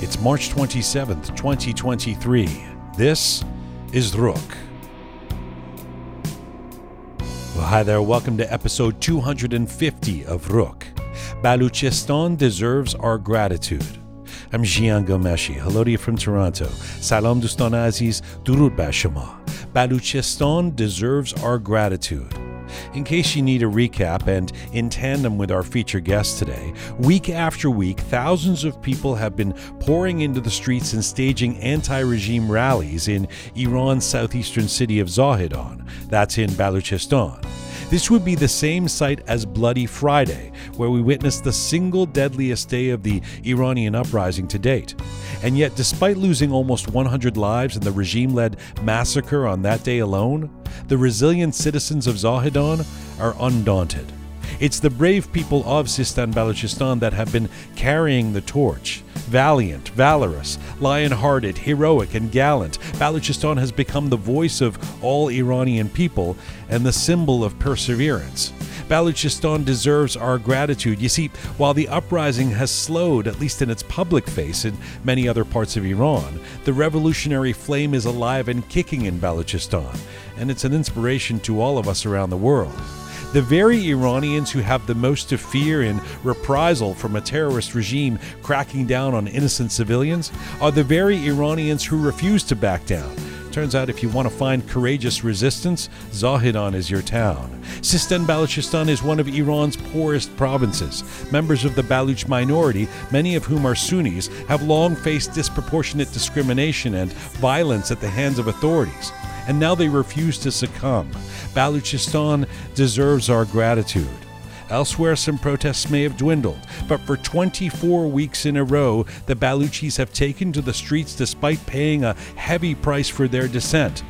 It's March 27th, 2023. This is Roqe. Well, hi there. Welcome to episode 250 of Roqe. Baluchistan deserves our gratitude. I'm Jian Ghomeshi. Hello to you from Toronto. Salam Dustan Aziz, Durud Bashama. Baluchistan deserves our gratitude. In case you need a recap, and in tandem with our featured guest today, week after week, thousands of people have been pouring into the streets and staging anti regime rallies in Iran's southeastern city of Zahedan. That's in Baluchistan. This would be the same site as Bloody Friday, where we witnessed the single deadliest day of the Iranian uprising to date. And yet, despite losing almost 100 lives in the regime led massacre on that day alone, the resilient citizens of Zahedan are undaunted. It's the brave people of Sistan Balochistan that have been carrying the torch. Valiant, valorous, lion hearted, heroic, and gallant, Balochistan has become the voice of all Iranian people and the symbol of perseverance. Balochistan deserves our gratitude. You see, while the uprising has slowed, at least in its public face, in many other parts of Iran, the revolutionary flame is alive and kicking in Balochistan, and it's an inspiration to all of us around the world. The very Iranians who have the most to fear in reprisal from a terrorist regime cracking down on innocent civilians are the very Iranians who refuse to back down. Turns out if you want to find courageous resistance, Zahedan is your town. Sistan Balochistan is one of Iran's poorest provinces. Members of the Baluch minority, many of whom are Sunnis, have long faced disproportionate discrimination and violence at the hands of authorities and now they refuse to succumb. Baluchistan deserves our gratitude. Elsewhere, some protests may have dwindled, but for 24 weeks in a row, the Baluchis have taken to the streets despite paying a heavy price for their dissent.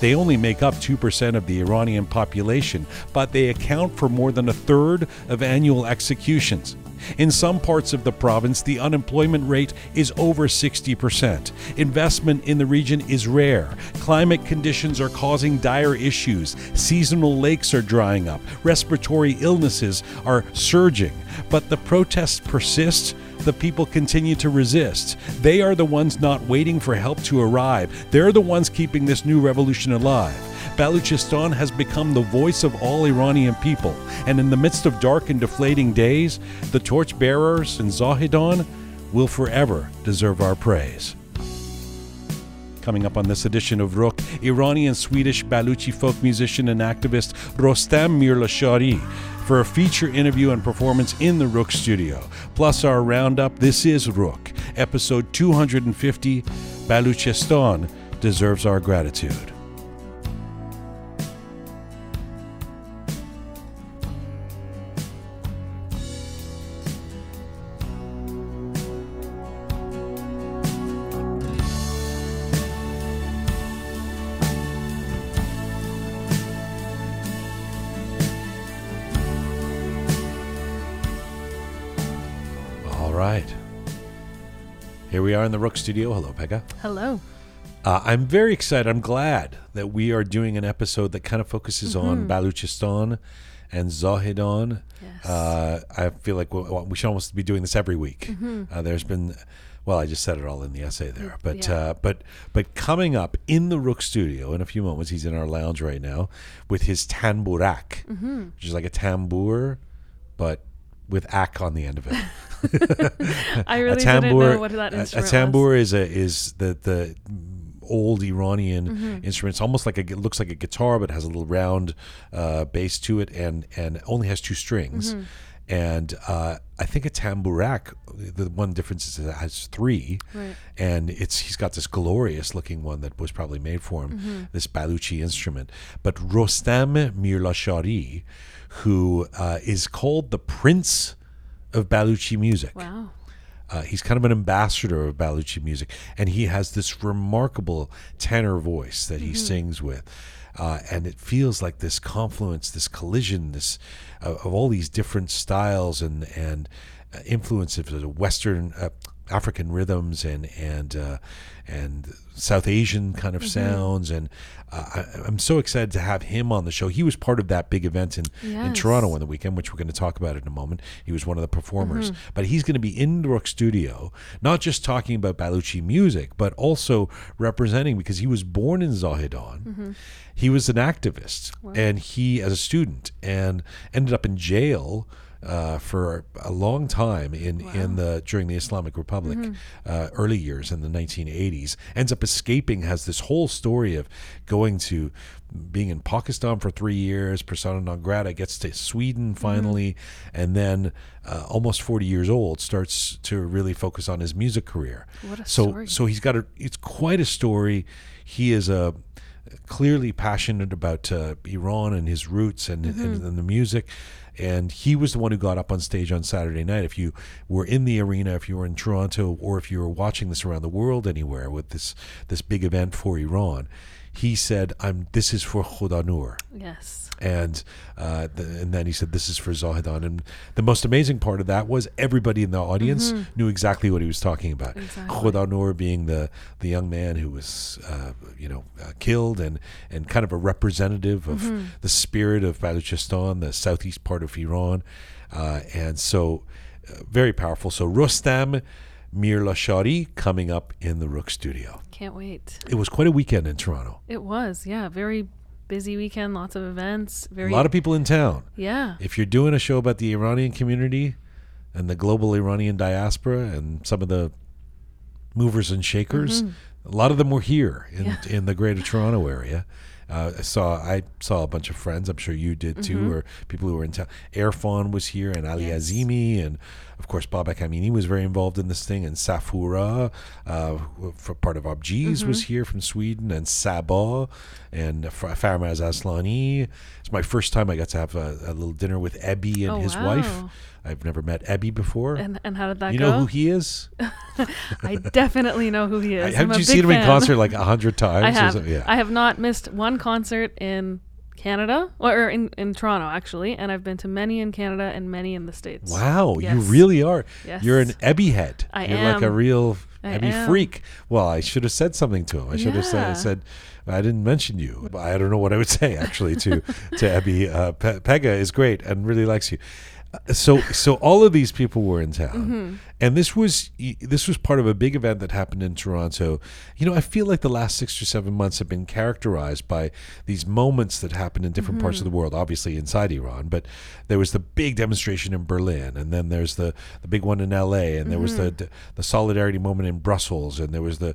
They only make up 2% of the Iranian population, but they account for more than a third of annual executions. In some parts of the province, the unemployment rate is over 60%. Investment in the region is rare. Climate conditions are causing dire issues. Seasonal lakes are drying up. Respiratory illnesses are surging. But the protests persist. The people continue to resist. They are the ones not waiting for help to arrive. They're the ones keeping this new revolution alive. Baluchistan has become the voice of all Iranian people, and in the midst of dark and deflating days, the torchbearers in Zahedan will forever deserve our praise. Coming up on this edition of Roqe, Iranian Swedish Baluchi folk musician and activist Rostam Mirlashari for a feature interview and performance in the Roqe studio. Plus, our roundup This is Roqe, episode 250 Baluchistan deserves our gratitude. Are in the Roqe Studio. Hello, Pegah. Hello. Uh, I'm very excited. I'm glad that we are doing an episode that kind of focuses mm-hmm. on Baluchistan and Zahedan. Yes. Uh, I feel like we, we, should almost be doing this every week. Mm-hmm. Uh, there's been, well, I just said it all in the essay there, but yeah. uh, but but coming up in the Roqe Studio in a few moments, he's in our lounge right now with his tamburak, mm-hmm. which is like a tambour, but with ak on the end of it. I really didn't know what that instrument a, a tambour is a is the the old Iranian mm-hmm. instrument. It's almost like a, it looks like a guitar, but has a little round uh, bass to it, and and only has two strings. Mm-hmm. And uh, I think a tambourak, the one difference is it has three, right. and it's he's got this glorious looking one that was probably made for him, mm-hmm. this Baluchi instrument. But Rostam Mirlashari, who uh, is called the Prince of Baluchi music. Wow. Uh, he's kind of an ambassador of Baluchi music, and he has this remarkable tenor voice that he mm-hmm. sings with. Uh, and it feels like this confluence, this collision, this uh, of all these different styles and and uh, influences of Western, uh, African rhythms and and uh, and South Asian kind of mm-hmm. sounds, and uh, I, am so excited to have him on the show. He was part of that big event in, yes. in Toronto on the weekend, which we're going to talk about in a moment. He was one of the performers, mm-hmm. but he's going to be in the Roqe Studio, not just talking about Baluchi music, but also representing because he was born in Zahedan. Mm-hmm. He was an activist, wow. and he as a student, and ended up in jail uh, for a long time in, wow. in the during the Islamic Republic, mm-hmm. uh, early years in the 1980s. Ends up escaping, has this whole story of going to being in Pakistan for three years, persona non grata, gets to Sweden mm-hmm. finally, mm-hmm. and then uh, almost 40 years old starts to really focus on his music career. What a so, story. So he's got a, it's quite a story. He is a clearly passionate about uh, Iran and his roots and, mm-hmm. and, and the music and he was the one who got up on stage on Saturday night. If you were in the arena, if you were in Toronto, or if you were watching this around the world anywhere with this this big event for Iran, he said, "I'm. This is for Khuda Nur." Yes and uh, the, and then he said, "This is for Zahedan." And the most amazing part of that was everybody in the audience mm-hmm. knew exactly what he was talking about. Exactly. Being the the young man who was uh, you know uh, killed and and kind of a representative of mm-hmm. the spirit of Baluchistan, the southeast part of Iran, uh, and so uh, very powerful. So Rostam. Mir Lashari coming up in the Roqe studio. Can't wait. It was quite a weekend in Toronto. It was, yeah. Very busy weekend, lots of events. Very a lot of people in town. Yeah. If you're doing a show about the Iranian community and the global Iranian diaspora and some of the movers and shakers, mm-hmm. a lot of them were here in yeah. in the Greater Toronto area. Uh, I saw I saw a bunch of friends. I'm sure you did too, mm-hmm. or people who were in town. Erfan was here, and Ali yes. Azimi, and of course Babak Amini was very involved in this thing, and Safura, uh, for part of Abjeez, mm-hmm. was here from Sweden, and Sabah, and Farmaz Aslani. It's my first time I got to have a, a little dinner with Ebi and oh, his wow. wife. I've never met Ebi before. And, and how did that you go? You know who he is? I definitely know who he is. I, haven't you seen him in concert like a hundred times? I have. Yeah. I have not missed one concert in Canada or in, in Toronto actually, and I've been to many in Canada and many in the states. Wow, yes. you really are. Yes. You're an Ebi head. I You're am. like a real I am. freak. Well, I should have said something to him. I should yeah. have said, I said I didn't mention you. I don't know what I would say actually to to Ebi. Uh, Pe- Pegah is great and really likes you so so all of these people were in town mm-hmm. and this was this was part of a big event that happened in Toronto you know I feel like the last 6 or 7 months have been characterized by these moments that happened in different mm-hmm. parts of the world obviously inside Iran but there was the big demonstration in Berlin and then there's the the big one in LA and mm-hmm. there was the mm-hmm. the solidarity moment in Brussels and there was the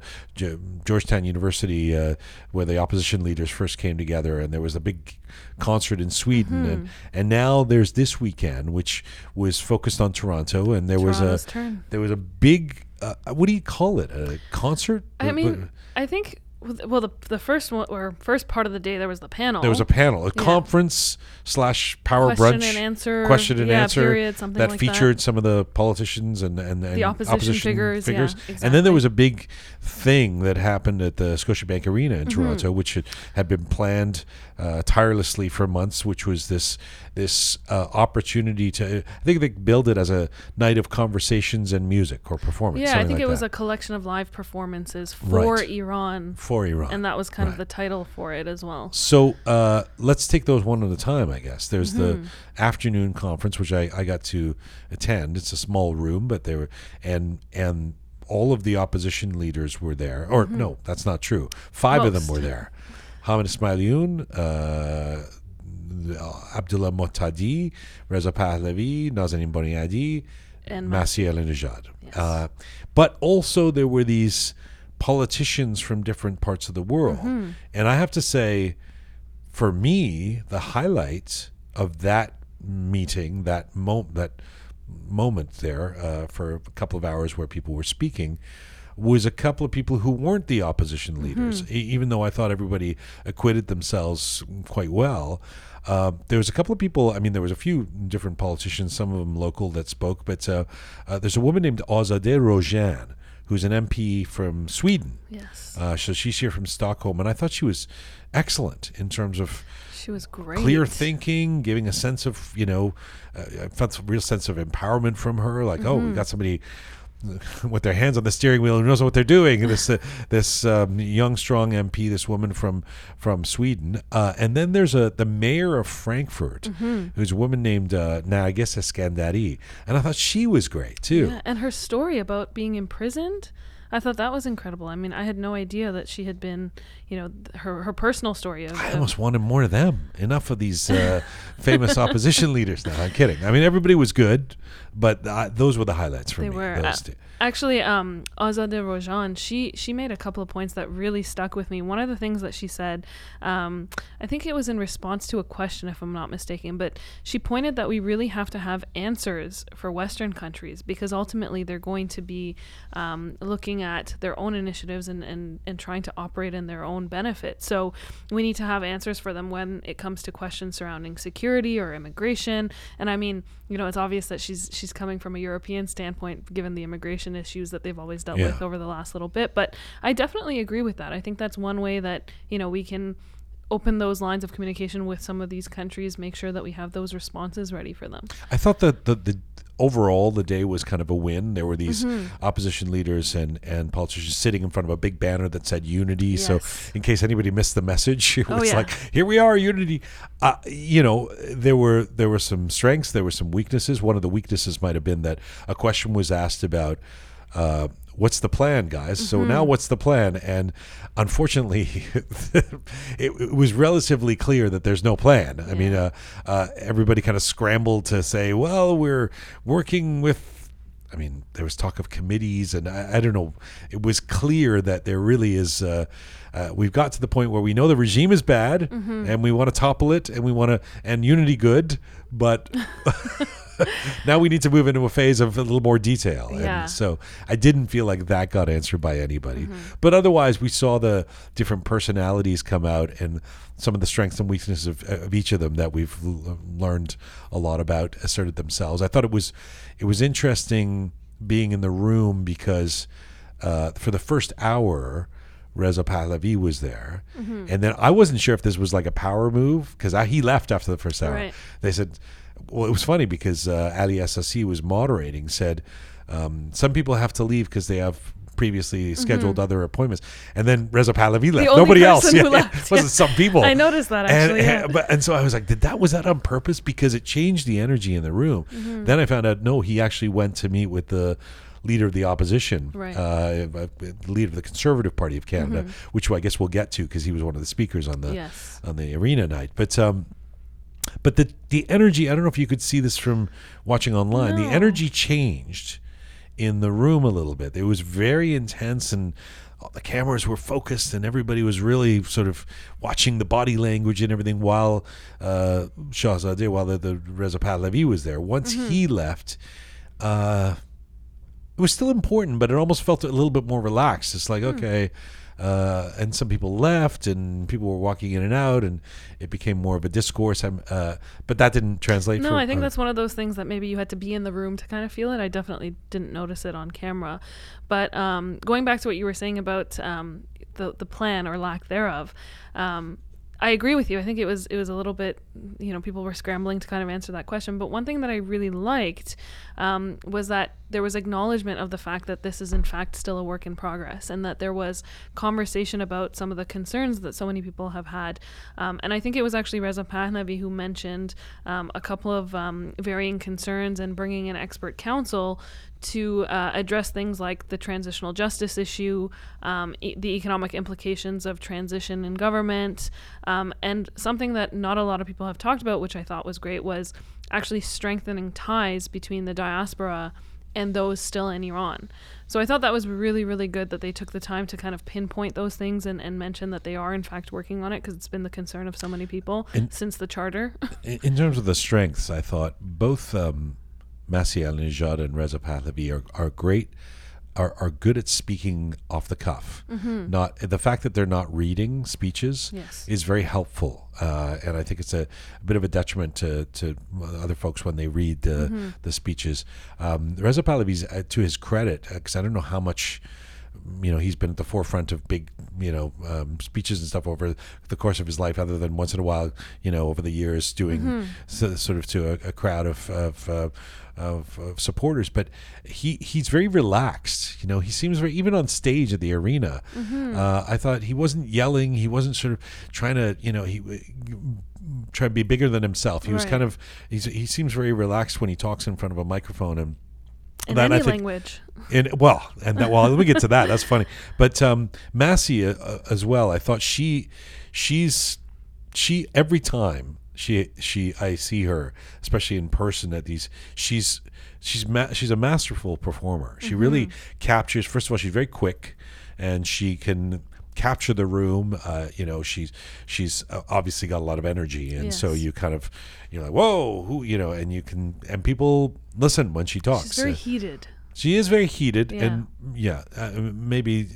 Georgetown University uh, where the opposition leaders first came together and there was a big concert in Sweden and Mm-hmm. and now there's this weekend which which was focused on Toronto, and there Toronto's was a turn. there was a big uh, what do you call it? A concert? I mean, I think well the the first one or first part of the day there was the panel. There was a panel, a Yeah. conference slash power question brunch and answer. question and yeah, answer period, something that like featured some of the politicians and and, and The opposition figures, yeah, and then there was a big thing that happened at the Scotiabank Arena in Mm-hmm. Toronto, which had, had been planned uh, tirelessly for months, which was this this uh, opportunity to. I think they billed it as a night of conversations and music or performance. Yeah, I think like it was a collection of live performances for Right. Iran, for Iran. and that was kind of the title for it as well. So uh, let's take those one at a time, I guess. There's Mm-hmm. the afternoon conference, which I, I got to attend. It's a small room, but they were and and all of the opposition leaders were there. Or no, that's not true. Five of them Mm-hmm. Were there. Hamid Esmaeilion, uh, Abdullah Mohtadi, Reza Pahlavi, Nazanin Boniadi, And Masih Alinejad. Yes. Uh, but also there were these politicians from different parts of the world. Mm-hmm. And I have to say, for me, the highlight of that meeting, that mo- that moment there uh, for a couple of hours where people were speaking, was a couple of people who weren't the opposition leaders. E- even though I thought everybody acquitted themselves quite well, uh, there was a couple of people. I mean, there was a few different politicians, some of them local, that spoke. But uh, uh, there's a woman named Azadeh Rojhan, who's an MP from Sweden. Yes, Uh, so she's here from Stockholm, and I thought she was excellent in terms of she was great. clear thinking, giving a sense of you know, uh, I felt a real sense of empowerment from her. Like, oh, we got somebody with their hands on the steering wheel who knows what they're doing. This uh, this um, young, strong MP, this woman from from Sweden, uh, and then there's a the mayor of Frankfurt, who's a woman named uh, Nargess Eskandari, and I thought she was great too. Yeah, and her story about being imprisoned, I thought that was incredible. I mean, I had no idea that she had been, you know, her her personal story of. I of- almost wanted more of them. Enough of these uh, famous opposition leaders. Now I'm kidding. I mean, everybody was good, but uh, those were the highlights for They me. were, those uh, two. Actually, um, Azadeh Rojhan, she she made a couple of points that really stuck with me. One of the things that she said, um, I think it was in response to a question, if I'm not mistaken, but she pointed that we really have to have answers for Western countries because ultimately they're going to be um, looking at their own initiatives and, and, and trying to operate in their own benefit. So we need to have answers for them when it comes to questions surrounding security or immigration. And I mean, you know, it's obvious that she's she's coming from a European standpoint, given the immigration issues that they've always dealt Yeah. with over the last little bit. But I definitely agree with that. I think that's one way that you know we can open those lines of communication with some of these countries, make sure that we have those responses ready for them. I thought that the, the overall the day was kind of a win. There were these Mm-hmm. opposition leaders and, and politicians sitting in front of a big banner that said unity. So in case anybody missed the message, it Oh, was yeah. like, here we are, unity. Uh, you know, there were there were some strengths, there were some weaknesses. One of the weaknesses might have been that a question was asked about uh, what's the plan, guys? So Mm-hmm. now what's the plan? And unfortunately, it, it was relatively clear that there's no plan. I mean, uh, uh, everybody kind of scrambled to say, well, we're working with. I mean, there was talk of committees, and I, I don't know. It was clear that there really is. Uh, uh, we've got to the point where we know the regime is bad, and we want to topple it, and we want to and unity good, but now we need to move into a phase of a little more detail. Yeah. And so I didn't feel like that got answered by anybody. But otherwise, we saw the different personalities come out and some of the strengths and weaknesses of, of each of them that we've l- learned a lot about asserted themselves. I thought it was it was interesting being in the room because uh, for the first hour. Reza Pahlavi was there, Mm-hmm. and then I wasn't sure if this was like a power move because he left after the first hour. Right. They said, well, it was funny because uh, Ali SSC was moderating, said um, some people have to leave because they have previously scheduled other appointments, and then Reza Pahlavi left. Mm-hmm. Nobody else. Yeah, who yeah. wasn't some people. I noticed that, And- actually, And, yeah. but, and so I was like, did that was that on purpose because it changed the energy in the room? Mm-hmm. Then I found out no, he actually went to meet with the leader of the opposition, Right. uh, uh, leader of the Conservative Party of Canada, Mm-hmm. which I guess we'll get to because he was one of the speakers on the Yes. on the arena night. But um, but the the energy, I don't know if you could see this from watching online. The energy changed in the room a little bit. It was very intense and all the cameras were focused and everybody was really sort of watching the body language and everything while uh, Shahzadeh, while the, the Reza Pahlavi was there. Once he left, uh, it was still important, but it almost felt a little bit more relaxed. It's like, okay. Uh, and some people left, and people were walking in and out, and it became more of a discourse. I'm, uh, but that didn't translate. No, for, I think that's one of those things that maybe you had to be in the room to kind of feel it. I definitely didn't notice it on camera. But um, going back to what you were saying about um, the the plan or lack thereof, um, I agree with you. I think it was it was a little bit, you know, people were scrambling to kind of answer that question. But one thing that I really liked um, was that there was acknowledgement of the fact that this is in fact still a work in progress, and that there was conversation about some of the concerns that so many people have had. Um, and I think it was actually Reza Pahlavi who mentioned um, a couple of um, varying concerns and bringing in expert counsel to uh, address things like the transitional justice issue, um, e- the economic implications of transition in government, um, and something that not a lot of people have talked about, which I thought was great, was actually strengthening ties between the diaspora and those still in Iran. So I thought that was really, really good that they took the time to kind of pinpoint those things and, and mention that they are, in fact, working on it because it's been the concern of so many people And- since the charter. in, in terms of the strengths, I thought both um, Masih Alinejad and Reza Pahlavi are, are great, are, are good at speaking off the cuff. Not the fact that they're not reading speeches Yes. is very helpful, uh, and I think it's a, a bit of a detriment to, to other folks when they read the, the speeches. Um, Reza Pahlavi's, uh, to his credit, because I don't know how much you know he's been at the forefront of big you know um, speeches and stuff over the course of his life other than once in a while you know over the years doing so, sort of to a, a crowd of of, uh, of of supporters but he he's very relaxed you know he seems very even on stage at the arena uh, I thought he wasn't yelling he wasn't sort of trying to you know he try to be bigger than himself he was kind of he's, he seems very relaxed when he talks in front of a microphone and In that, I any think- language. in well, and that, well, let me get to that. That's funny. But um, Masih uh, uh, as well. I thought she, she's, she every time she she I see her, especially in person at these, she's she's ma- she's a masterful performer. She really captures. First of all, she's very quick, and she can capture the room. Uh, you know, she's she's uh, obviously got a lot of energy, and so you kind of you're like, whoa, who you know, and you can and people listen when she talks. She's very Uh, heated. she is very heated, Yeah. and yeah, uh, maybe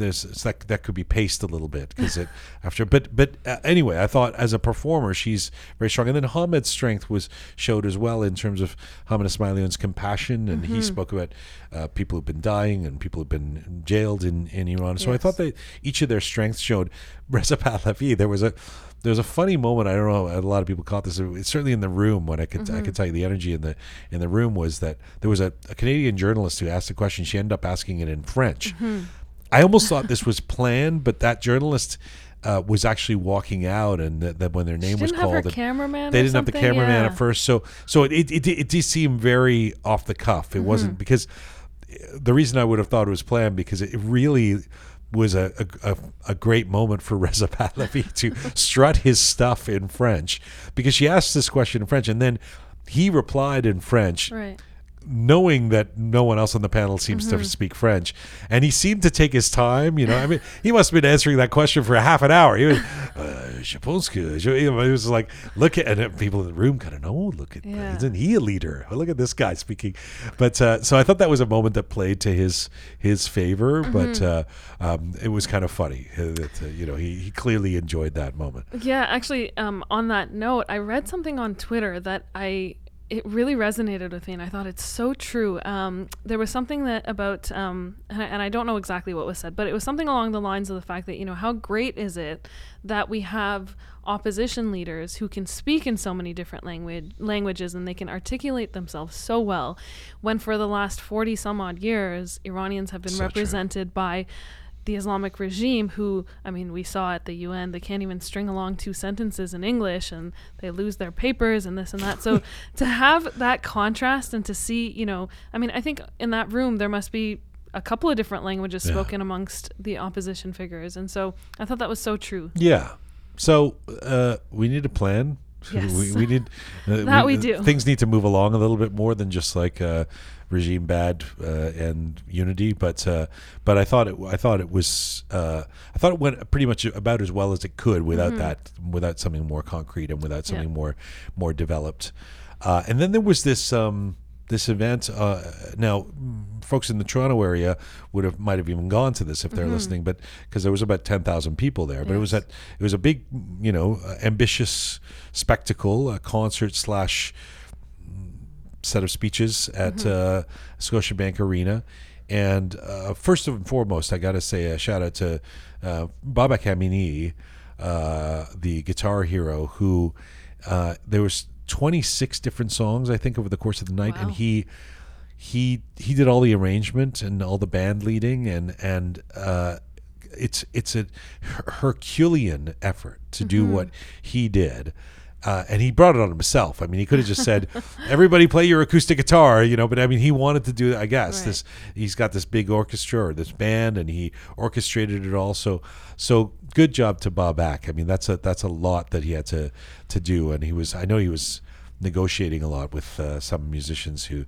there's it's like that could be paced a little bit because it after. But but uh, anyway, I thought as a performer, she's very strong, and then Hamid's strength was showed as well in terms of Hamid Esmaeilion's compassion, and Mm-hmm. he spoke about uh, people who've been dying and people who've been jailed in in Iran. So I thought that each of their strengths showed. Reza Pahlavi, there was a. There was a funny moment. I don't know. A lot of people caught this. It's certainly in the room when I could I could tell you the energy in the in the room was that there was a, a Canadian journalist who asked a question. She ended up asking it in French. I almost thought this was planned, but that journalist uh, was actually walking out, and that, that when their name was didn't have her called, cameraman. they didn't have the cameraman Yeah. at first. So so it it, it, it did seem very off the cuff. It Mm-hmm. wasn't because the reason I would have thought it was planned because it really was a, a, a, a great moment for Reza Pahlavi to strut his stuff in French because she asked this question in French and then he replied in French Right. Knowing that no one else on the panel seems Mm-hmm. to speak French, and he seemed to take his time. You know, I mean, he must have been answering that question for a half an hour. He was, uh, je pense que, je, he was like, look at, and people in the room kind of know, look at, Yeah. isn't he a leader? Look at this guy speaking. But uh, so I thought that was a moment that played to his his favor, Mm-hmm. but uh, um, it was kind of funny uh, that uh, you know he, he clearly enjoyed that moment. Yeah, actually, um, on that note, I read something on Twitter that I it really resonated with me, and I thought it's so true. Um, there was something that about, um, and, I, and I don't know exactly what was said, but it was something along the lines of the fact that you know how great is it that we have opposition leaders who can speak in so many different language languages and they can articulate themselves so well, when for the last forty some odd years Iranians have been So true. represented by the Islamic regime, who, I mean, we saw at the UN, they can't even string along two sentences in English and they lose their papers and this and that. So to have that contrast and to see, you know, I mean, I think in that room there must be a couple of different languages Yeah. spoken amongst the opposition figures. And so I thought that was so true. Yeah. So uh, we need a plan. Yes. we, we need uh, That we do. Things need to move along a little bit more than just like uh, regime bad uh, and unity. But uh, but I thought it I thought it was uh, I thought it went pretty much about as well as it could without that without something more concrete and without Mm-hmm. Yeah. something more more developed. Uh, and then there was this. Um, this event uh, now folks in the Toronto area would have might have even gone to this if they're listening but because there was about 10,000 people there but it was Mm-hmm. At it was a big you know uh, ambitious spectacle a concert slash set of speeches at Mm-hmm. uh, Scotiabank Arena and uh, first and foremost I got to say a shout out to uh, Babak Amini uh, the guitar hero who uh, there was 26 different songs I think over the course of the night and he he he did all the arrangement and all the band leading and and uh, it's it's a Herculean effort to do Mm-hmm. what he did. Uh, and he brought it on himself. I mean, he could have just said, "Everybody play your acoustic guitar," you know. But I mean, he wanted to do. I guess Right. this. He's got this big orchestra or this band, and he orchestrated it all. So, so good job to Babak. I mean, that's a that's a lot that he had to to do, and he was. I know he was negotiating a lot with uh, some musicians who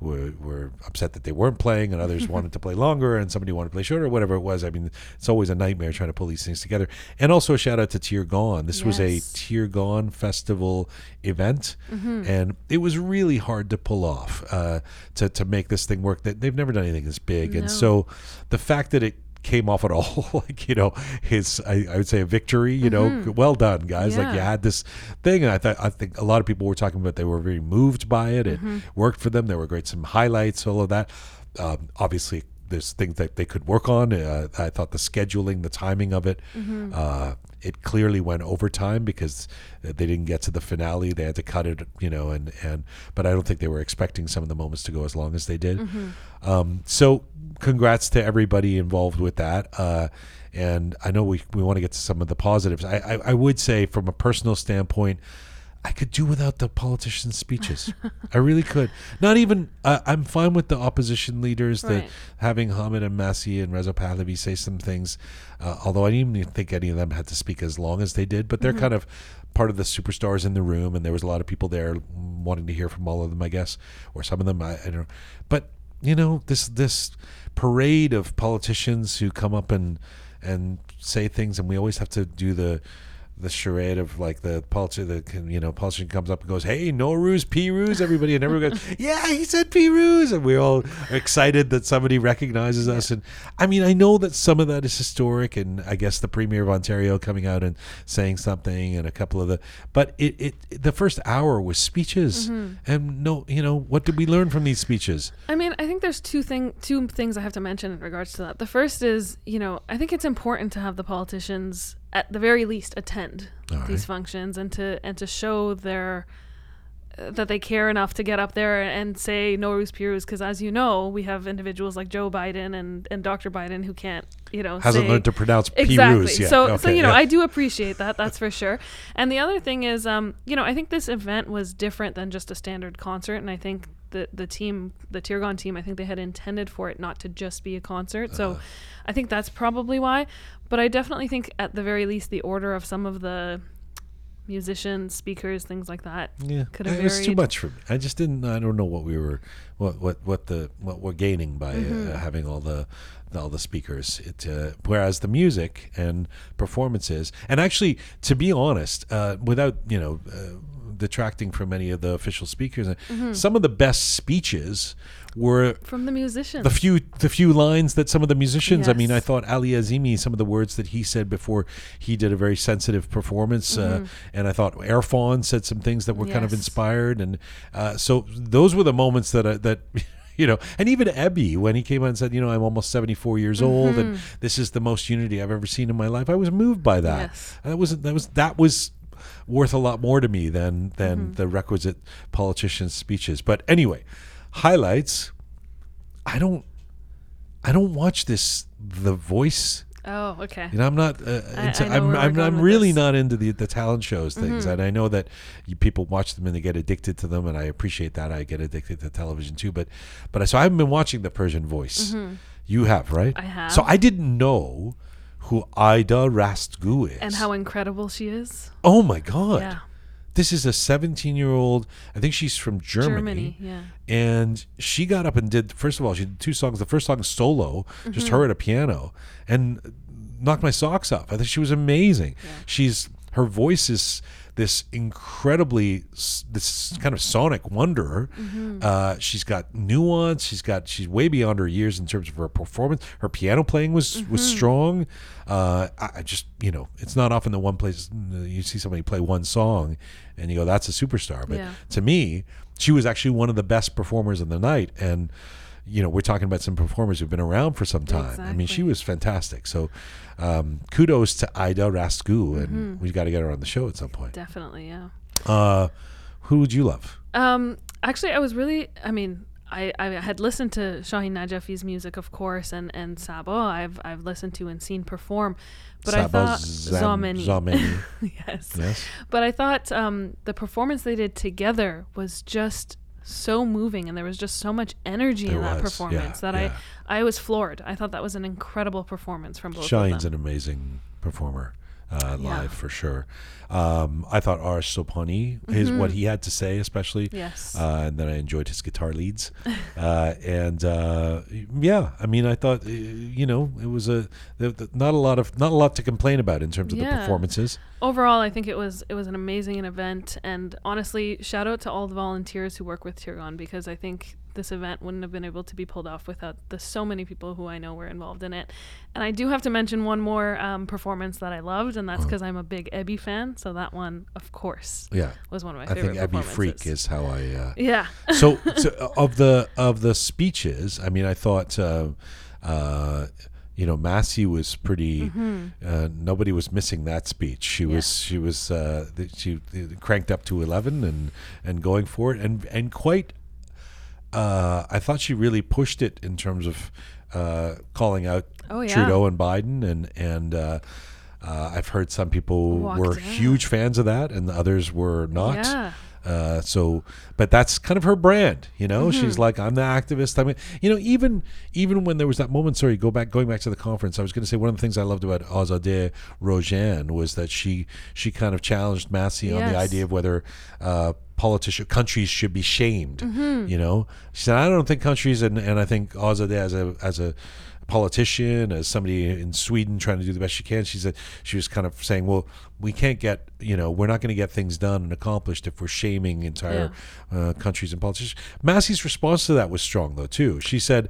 were, were upset that they weren't playing and others wanted to play longer and somebody wanted to play shorter whatever it was. I mean it's always a nightmare trying to pull these things together. And also a shout out to Tirgan. This was a Yes. Tirgan festival event Mm-hmm. and it was really hard to pull off uh, to, to make this thing work. That they've never done anything this big. And so the fact that it came off at all like you know his I, I would say a victory you know? Well done guys. Like you Mm-hmm. Had this thing and I thought I think a lot of people were talking about they were very moved by it. It Mm-hmm. worked for them. There were great some highlights all of that. Um, obviously there's things that they could work on. Uh, I thought the scheduling, the timing of it, uh, it clearly went overtime because they didn't get to the finale. They had to cut it, you know, and and but I don't think they were expecting some of the moments to go as long as they did. Um, so congrats to everybody involved with that. Uh, and I know we, we want to get to some of the positives. I, I, I would say, from a personal standpoint, I could do without the politicians' speeches. I really could. Not even. Uh, I'm fine with the opposition leaders, the Right. having Hamid and Masih and Reza Pahlavi say some things. Uh, although I didn't even think any of them had to speak as long as they did. But they're kind of part of the superstars in the room, and there was a lot of people there wanting to hear from all of them. I guess, or some of them. I, I don't know. But you know, this this parade of politicians who come up and and say things, and we always have to do the the charade of like the politician, the you know politician comes up and goes, "Hey, Nowruz, p ruse," everybody, and everyone goes, "Yeah, he said p ruse," and we're all excited that somebody recognizes us. And I mean, I know that some of that is historic, and I guess the premier of Ontario coming out and saying something, and a couple of the, but it it the first hour was speeches, mm-hmm. and no, you know, what did we learn from these speeches? I mean, I think there's two thing two things I have to mention in regards to that. The first is, you know, I think it's important to have the politicians at the very least attend All these right. functions and to and to show their uh, that they care enough to get up there and say Nowruz Pirus because as you know we have individuals like Joe Biden and, and Dr. Biden who can't you know Hasn't say, learned to pronounce exactly yet. so so you know yeah. i do appreciate that that's for sure and the other thing is um you know i think this event was different than just a standard concert and i think the the team the Tirgan team i think they had intended for it not to just be a concert so Uh-huh. i think that's probably why but i definitely think at the very least the order of some of the musicians speakers things like that Yeah, could have it was too much for me. I just didn't. I don't know what we were, what what what the what we're gaining by Mm-hmm. uh, having all the all the speakers. It uh, whereas the music and performances, and actually, to be honest, uh, without you know. Uh, detracting from any of the official speakers Mm-hmm. some of the best speeches were from the musicians the few the few lines that some of the musicians I mean I thought Ali Azimi some of the words that he said before he did a very sensitive performance uh, and I thought Erfan said some things that were kind of Mm-hmm. Inspired and uh, so those were the moments that I, that you know and even Ebi when he came out and said you know I'm almost 74 years old and Mm-hmm. this is the most unity I've ever seen in my life I was moved by that Yes. that was that was that was worth a lot more to me than than Mm-hmm. the requisite politicians speeches but anyway highlights I don't I don't watch this the voice. Oh okay. You know I'm not uh, I- into, I I'm where we're I'm, I'm with really this. Mm-hmm. not into the the talent shows things. And I know that you, people watch them and they get addicted to them and I appreciate that. I get addicted to television too but but I, so I haven't been watching the Persian voice. You have right? Mm-hmm. I have. so I didn't know who Ida Rastgu is and how incredible she is? Oh my god. Yeah this is a 17 year old I think she's from germany. Germany, yeah. And she got up and did first of all she did two songs. The first song solo just Mm-hmm. her at a piano and knocked my socks off. I think she was amazing. She's her voice is this incredibly this kind of sonic wonder Mm-hmm. uh, she's got nuance she's got she's way beyond her years in terms of her performance her piano playing was was Mm-hmm. strong uh, I, I just you know it's not often the one place you see somebody play one song and you go that's a superstar but Yeah. to me, she was actually one of the best performers of the night. And, you know, we're talking about some performers who've been around for some time. I mean, she was fantastic. So, um, kudos to Ida Rastgu, and we've got to get her on the show at some point. definitely yeah Uh, who would you love? Um, actually, I was really. I mean, I, I had listened to Shahin Najafi's music, of course, and and Sabo. I've I've listened to and seen perform, but I thought Zam- Zameni. Zameni. yes. yes. But I thought um, the performance they did together was just so moving, and there was just so much energy There in that was, performance yeah, that yeah. I I was floored. I thought that was an incredible performance from both Shine's of an amazing performer uh, Yeah. live for sure. Um, I thought Arash Sobhani, his what he had to say, especially. Mm-hmm. Yes. Uh, and then I enjoyed his guitar leads. uh, and uh, yeah, I mean, I thought uh, you know it was a not a lot of not a lot to complain about in terms of the performances. Overall, I think it was it was an amazing event, and honestly, shout out to all the volunteers who work with Tirgan because I think this event wouldn't have been able to be pulled off without the so many people who I know were involved in it. And I do have to mention one more um, performance that I loved, and Uh-huh. that's because I'm a big Ebi fan. So that one, of course, Yeah, was one of my I favorite think Ebi Freak is how I. Uh, Yeah. so, so of the of the speeches, I mean, I thought uh, uh, you know, Masih was pretty. Mm-hmm. Uh, nobody was missing that speech. She was she was uh, she cranked up to eleven and and going for it and and quite. Uh, I thought she really pushed it in terms of uh, calling out Oh, yeah. Trudeau and Biden and and. Uh, uh, I've heard some people Walked were out. huge fans of that, and the others were not. Yeah. Uh, so, but that's kind of her brand, you know. Mm-hmm. She's like, I'm the activist. I mean, you know, even even when there was that moment. Sorry, go back, going back to the conference. I was going to say one of the things I loved about Azadeh Rojhan was that she she kind of challenged Masih on the idea of whether uh, politician countries should be shamed. Mm-hmm. You know, she said, I don't think countries, and and I think Azadeh as a as a politician, as somebody in Sweden trying to do the best she can. She said she was kind of saying, "Well, we can't get, you know, we're not going to get things done and accomplished if we're shaming entire uh, countries and politicians." Masih's response to that was strong, though, too. She said.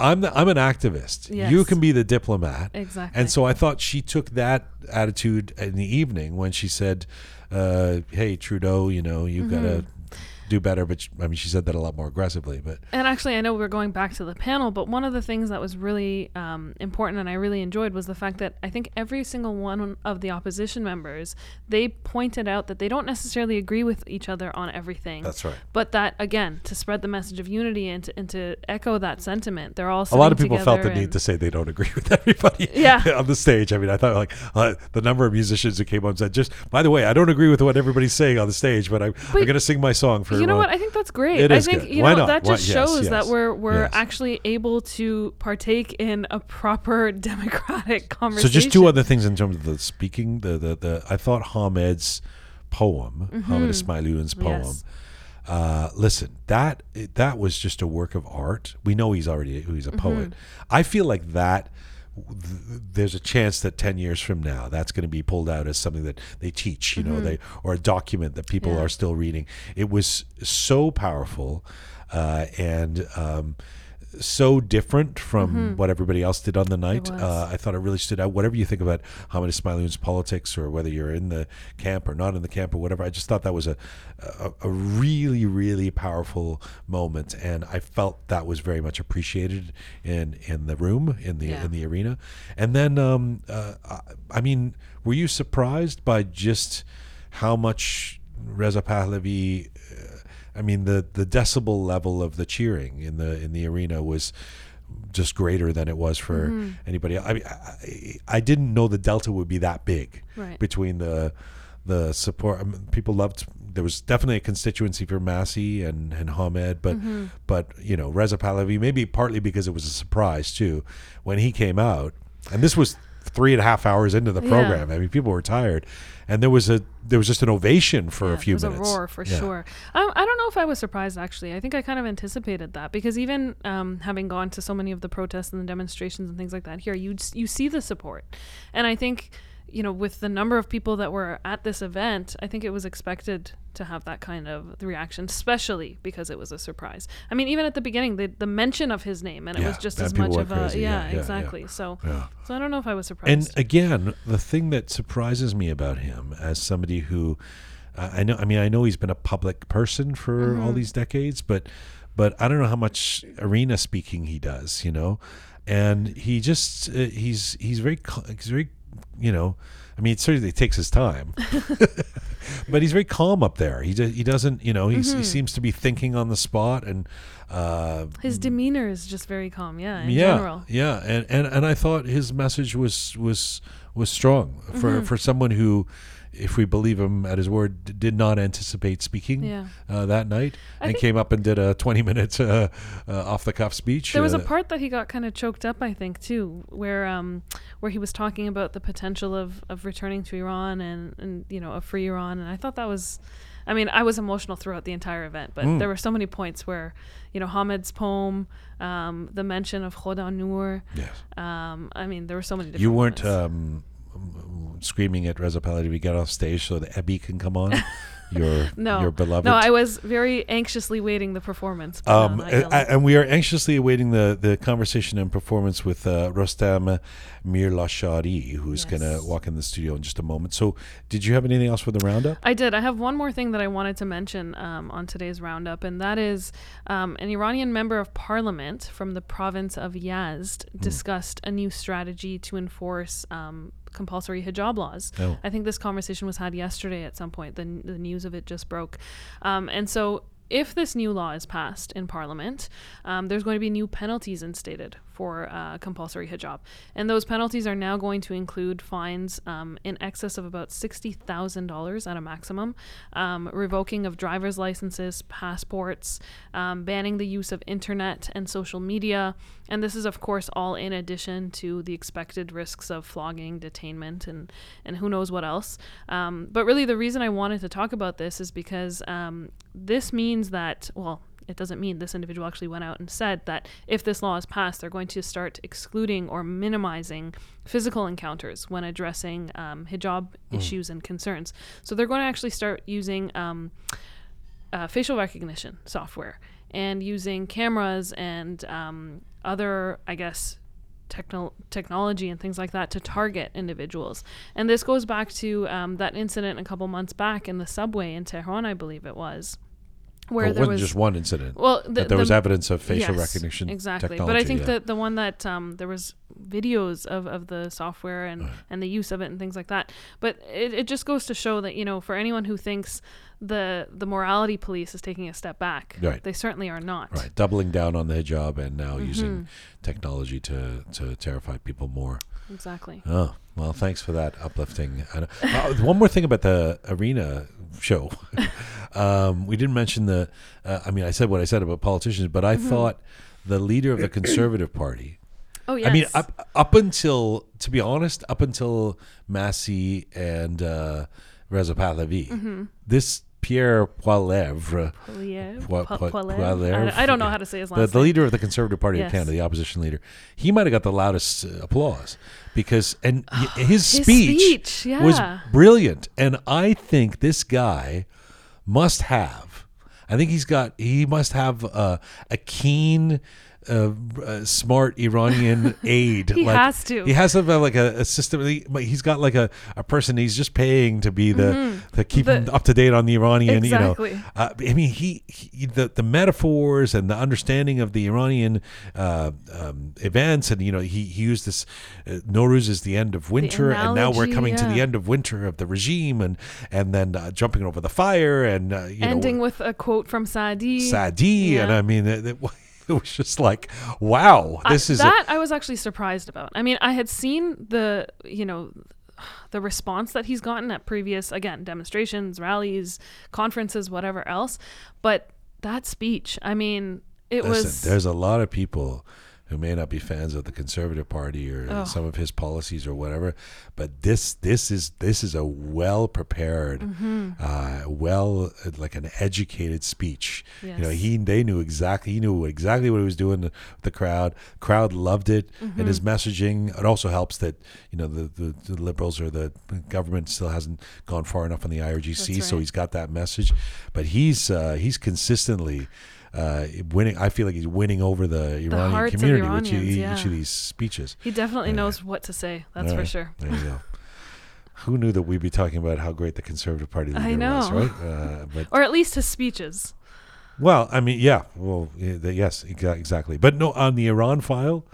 I'm the, I'm an activist. You can be the diplomat. Exactly. And so I thought she took that attitude in the evening when she said, uh, "Hey Trudeau, you know, you've got to do better." But sh- I mean, she said that a lot more aggressively. But And actually, I know we're going back to the panel, but one of the things that was really um, important and I really enjoyed was the fact that I think every single one of the opposition members they pointed out that they don't necessarily agree with each other on everything. That's right. But that again, to spread the message of unity and to, and to echo that sentiment, they're all a lot of people felt the need to say they don't agree with everybody Yeah. on the stage. I mean, I thought like uh, the number of musicians who came on said, "Just by the way, I don't agree with what everybody's saying on the stage, but I'm, I'm going to sing my song for you know what? I think that's great. It I is think good. you Why know not? that Why- just yes, shows that we're we're yes. actually able to partake in a proper democratic conversation. So conversation. just two other things in terms of the speaking. The the, the I thought Hamed's poem, Hamed Esmaeilion's poem. Mm-hmm. Yes. Uh, listen, that that was just a work of art. We know he's already he's a poet. I feel like that. Th- There's a chance that ten years from now, that's going to be pulled out as something that they teach, you know, they or a document that people Yeah. are still reading. It was so powerful, uh, and um, so different from what everybody else did on the night. Uh, I thought it really stood out. Whatever you think about Hamid Esmaeilion's politics, or whether you're in the camp or not in the camp or whatever, I just thought that was a, a a really really powerful moment, and I felt that was very much appreciated in in the room in the Yeah. in the arena. And then, um, uh, I- I mean, were you surprised by just how much Reza Pahlavi? I mean, the the decibel level of the cheering in the in the arena was just greater than it was for Mm-hmm. anybody. I mean, I, I didn't know the delta would be that big Right. between the the support. I mean, people loved. There was definitely a constituency for Masih and and Hamed, but Mm-hmm. but you know Reza Pahlavi maybe partly because it was a surprise too when he came out, and this was three and a half hours into the Yeah. program. I mean, people were tired, and there was a there was just an ovation for Yeah, a few it was minutes. a roar for Yeah. sure. Um, I don't know if I was surprised actually. I think I kind of anticipated that because even um, having gone to so many of the protests and the demonstrations and things like that here, you you see the support, and I think you know with the number of people that were at this event, I think it was expected to have that kind of reaction, especially because it was a surprise. I mean, even at the beginning, the the mention of his name and it was just as much of a yeah, Yeah, yeah, yeah. exactly. So Yeah. so I don't know if I was surprised. And again, the thing that surprises me about him as somebody who uh, I know I mean I know he's been a public person for Mm-hmm. all these decades, but but I don't know how much arena speaking he does, you know. And he just uh, he's he's very cal- he's very you know, I mean, it certainly takes his time, but he's very calm up there. He do, he doesn't, you know, he's, Mm-hmm. he seems to be thinking on the spot, and uh, his demeanor is just very calm. Yeah, in yeah, general. yeah, and, and and I thought his message was was was strong for Mm-hmm. for someone who, if we believe him at his word, did not anticipate speaking Yeah. uh, that night, I and came up and did a twenty minute uh, uh, off the cuff speech. There was a uh, part that he got kind of choked up, I think, too, where um, where he was talking about the potential of, of returning to Iran and, and you know a free Iran, and I thought that was, I mean, I was emotional throughout the entire event, but Mm. there were so many points where, you know, Hamid's poem, um, the mention of Khoda Noor, Yes. um, I mean, there were so many. different You weren't um, screaming at Reza Pahlavi to get off stage so that Ebi can come on. your No, your beloved. no, I was very anxiously waiting the performance. Um, no, I and, and we are anxiously awaiting the, the conversation and performance with uh, Rostam Mirlashari, who's going to walk in the studio in just a moment. So, did you have anything else for the roundup? I did. I have one more thing that I wanted to mention um, on today's roundup, and that is um, an Iranian member of parliament from the province of Yazd Hmm. discussed a new strategy to enforce um, compulsory hijab laws. Oh. I think this conversation was had yesterday at some point. The, the news of it just broke. Um, and so, if this new law is passed in Parliament, um, there's going to be new penalties instated for uh, compulsory hijab. And those penalties are now going to include fines um, in excess of about $60,000 at a maximum, um, revoking of driver's licenses, passports, um, banning the use of internet and social media. And this is, of course, all in addition to the expected risks of flogging, detainment, and, and who knows what else. Um, but really, the reason I wanted to talk about this is because um, this means that, well, it doesn't mean this individual actually went out and said that if this law is passed, they're going to start excluding or minimizing physical encounters when addressing um, hijab issues and concerns. So they're going to actually start using um, uh, facial recognition software and using cameras and um, other, I guess, techno- technology and things like that to target individuals. And this goes back to um, that incident a couple months back in the subway in Tehran, I believe it was, where Well, it there wasn't was just one incident. well, the, there was evidence of facial yes, recognition exactly. But I think yeah. that the one that um, there was videos of, of the software and, and the use of it and things like that. But it, it just goes to show that you know for anyone who thinks the the morality police is taking a step back, Right. they certainly are not. Right, doubling down on the hijab and now Mm-hmm. using technology to, to terrify people more. Exactly. Oh, well, thanks for that uplifting. Uh, one more thing about the arena show. um, we didn't mention the, uh, I mean, I said what I said about politicians, but I Mm-hmm. thought the leader of the Conservative Party, Oh yes. I mean, up, up until, to be honest, up until Masih and uh, Reza Pahlavi, Mm-hmm. this Pierre Poilievre, Poilievre? Poi- Po- Poilievre? Poilievre, I, I don't know how to say his the, last the name. leader of the Conservative Party of Canada, the opposition leader, he might have got the loudest uh, applause because and y- his, His speech, speech, was brilliant, and I think this guy must have. I think he's got. He must have uh, a keen. Uh, uh, smart Iranian aide. He like, has to. He has have like a, a system. He, he's got like a, a person he's just paying to be the to keep Mm-hmm. The- him up to date on the Iranian. Exactly. You know, uh, I mean, he, he the the metaphors and the understanding of the Iranian uh, um, events, and you know, he, he used this. Uh, Nowruz is the end of winter, and now we're analogy, coming to the end of winter of the regime, and and then uh, jumping over the fire, and uh, you know Ending know, with a quote from Sadi. Sadi, and I mean, it, it, it was just like, wow, I- this is that I was actually surprised about. I mean, I had seen the you know the response that he's gotten at previous again demonstrations, rallies, conferences, whatever else, but that speech, I mean, it Listen, was there's a lot of people who may not be fans of the Conservative Party or Oh. some of his policies or whatever, but this this is this is a well prepared, Mm-hmm. uh, well like an educated speech. You know, he they knew exactly he knew exactly what he was doing with the crowd. Crowd loved it, Mm-hmm. and his messaging. It also helps that you know the, the, the liberals or the government still hasn't gone far enough on the IRGC, That's so he's got that message. But he's uh, he's consistently uh, winning. I feel like he's winning over the Iranian of community with each, Iranians, each of these speeches. he definitely Yeah. knows what to say. That's All for sure. There you go. Who knew that we'd be talking about how great the Conservative Party leader I was, know. right? Uh, but Or at least his speeches. well, I mean, yeah, well, yes, exactly. But no, on the Iran file,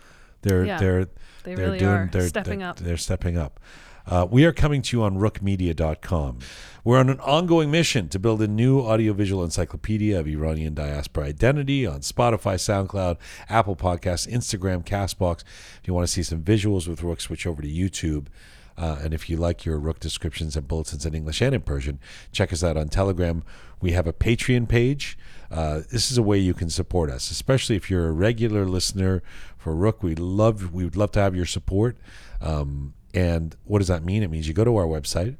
they're Yeah, they're They they're really doing are they're stepping they're, up. They're stepping up. Uh, we are coming to you on roqemedia.com. We're on an ongoing mission to build a new audiovisual encyclopedia of Iranian diaspora identity on Spotify, SoundCloud, Apple Podcasts, Instagram, Castbox. If you want to see some visuals with Roqe, switch over to YouTube. Uh, and if you like your Roqe descriptions and bulletins in English and in Persian, check us out on Telegram. We have a Patreon page. Uh, this is a way you can support us, especially if you're a regular listener for Roqe. We love we would love to have your support. Um, and what does that mean? It means you go to our website,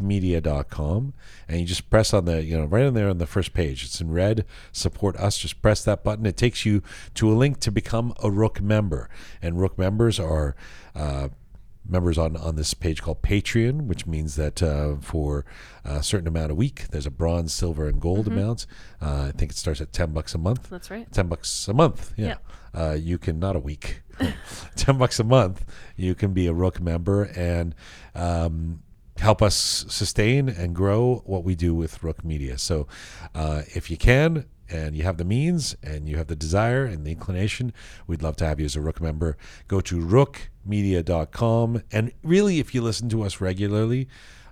roqemedia.com, and you just press on the, you know, right on there on the first page. It's in red, support us. Just press that button. It takes you to a link to become a Roqe member. And Roqe members are uh, members on, on this page called Patreon, which means that uh, for a certain amount a week, there's a bronze, silver, and gold Mm-hmm. amount. Uh, I think it starts at 10 bucks a month. That's right. 10 bucks a month. Yeah. Uh, you can, not a week, 10 bucks a month. You can be a Roqe member and um, help us sustain and grow what we do with Roqe Media. So uh, if you can, and you have the means and you have the desire and the inclination, we'd love to have you as a Roqe member. Go to roqemedia.com. And really, if you listen to us regularly,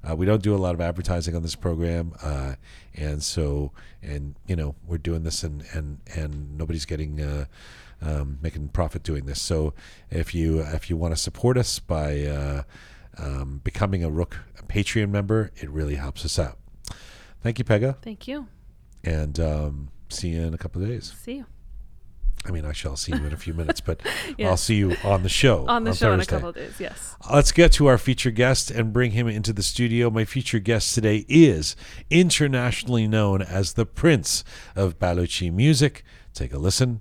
uh, we don't do a lot of advertising on this program, uh, and so and you know we're doing this, and and and nobody's getting uh, um, making profit doing this. So if you if you want to support us by uh, um, becoming a Roqe Patreon member, it really helps us out. Thank you, Pegah, Thank you. and um, see you in a couple of days. See you I mean, I shall see you in a few minutes, but. I'll see you on the show on the show in a Thursday. couple of days. Yes. Let's get to our feature guest and bring him into the studio. My feature guest today is internationally known as the Prince of Baluchi music. Take a listen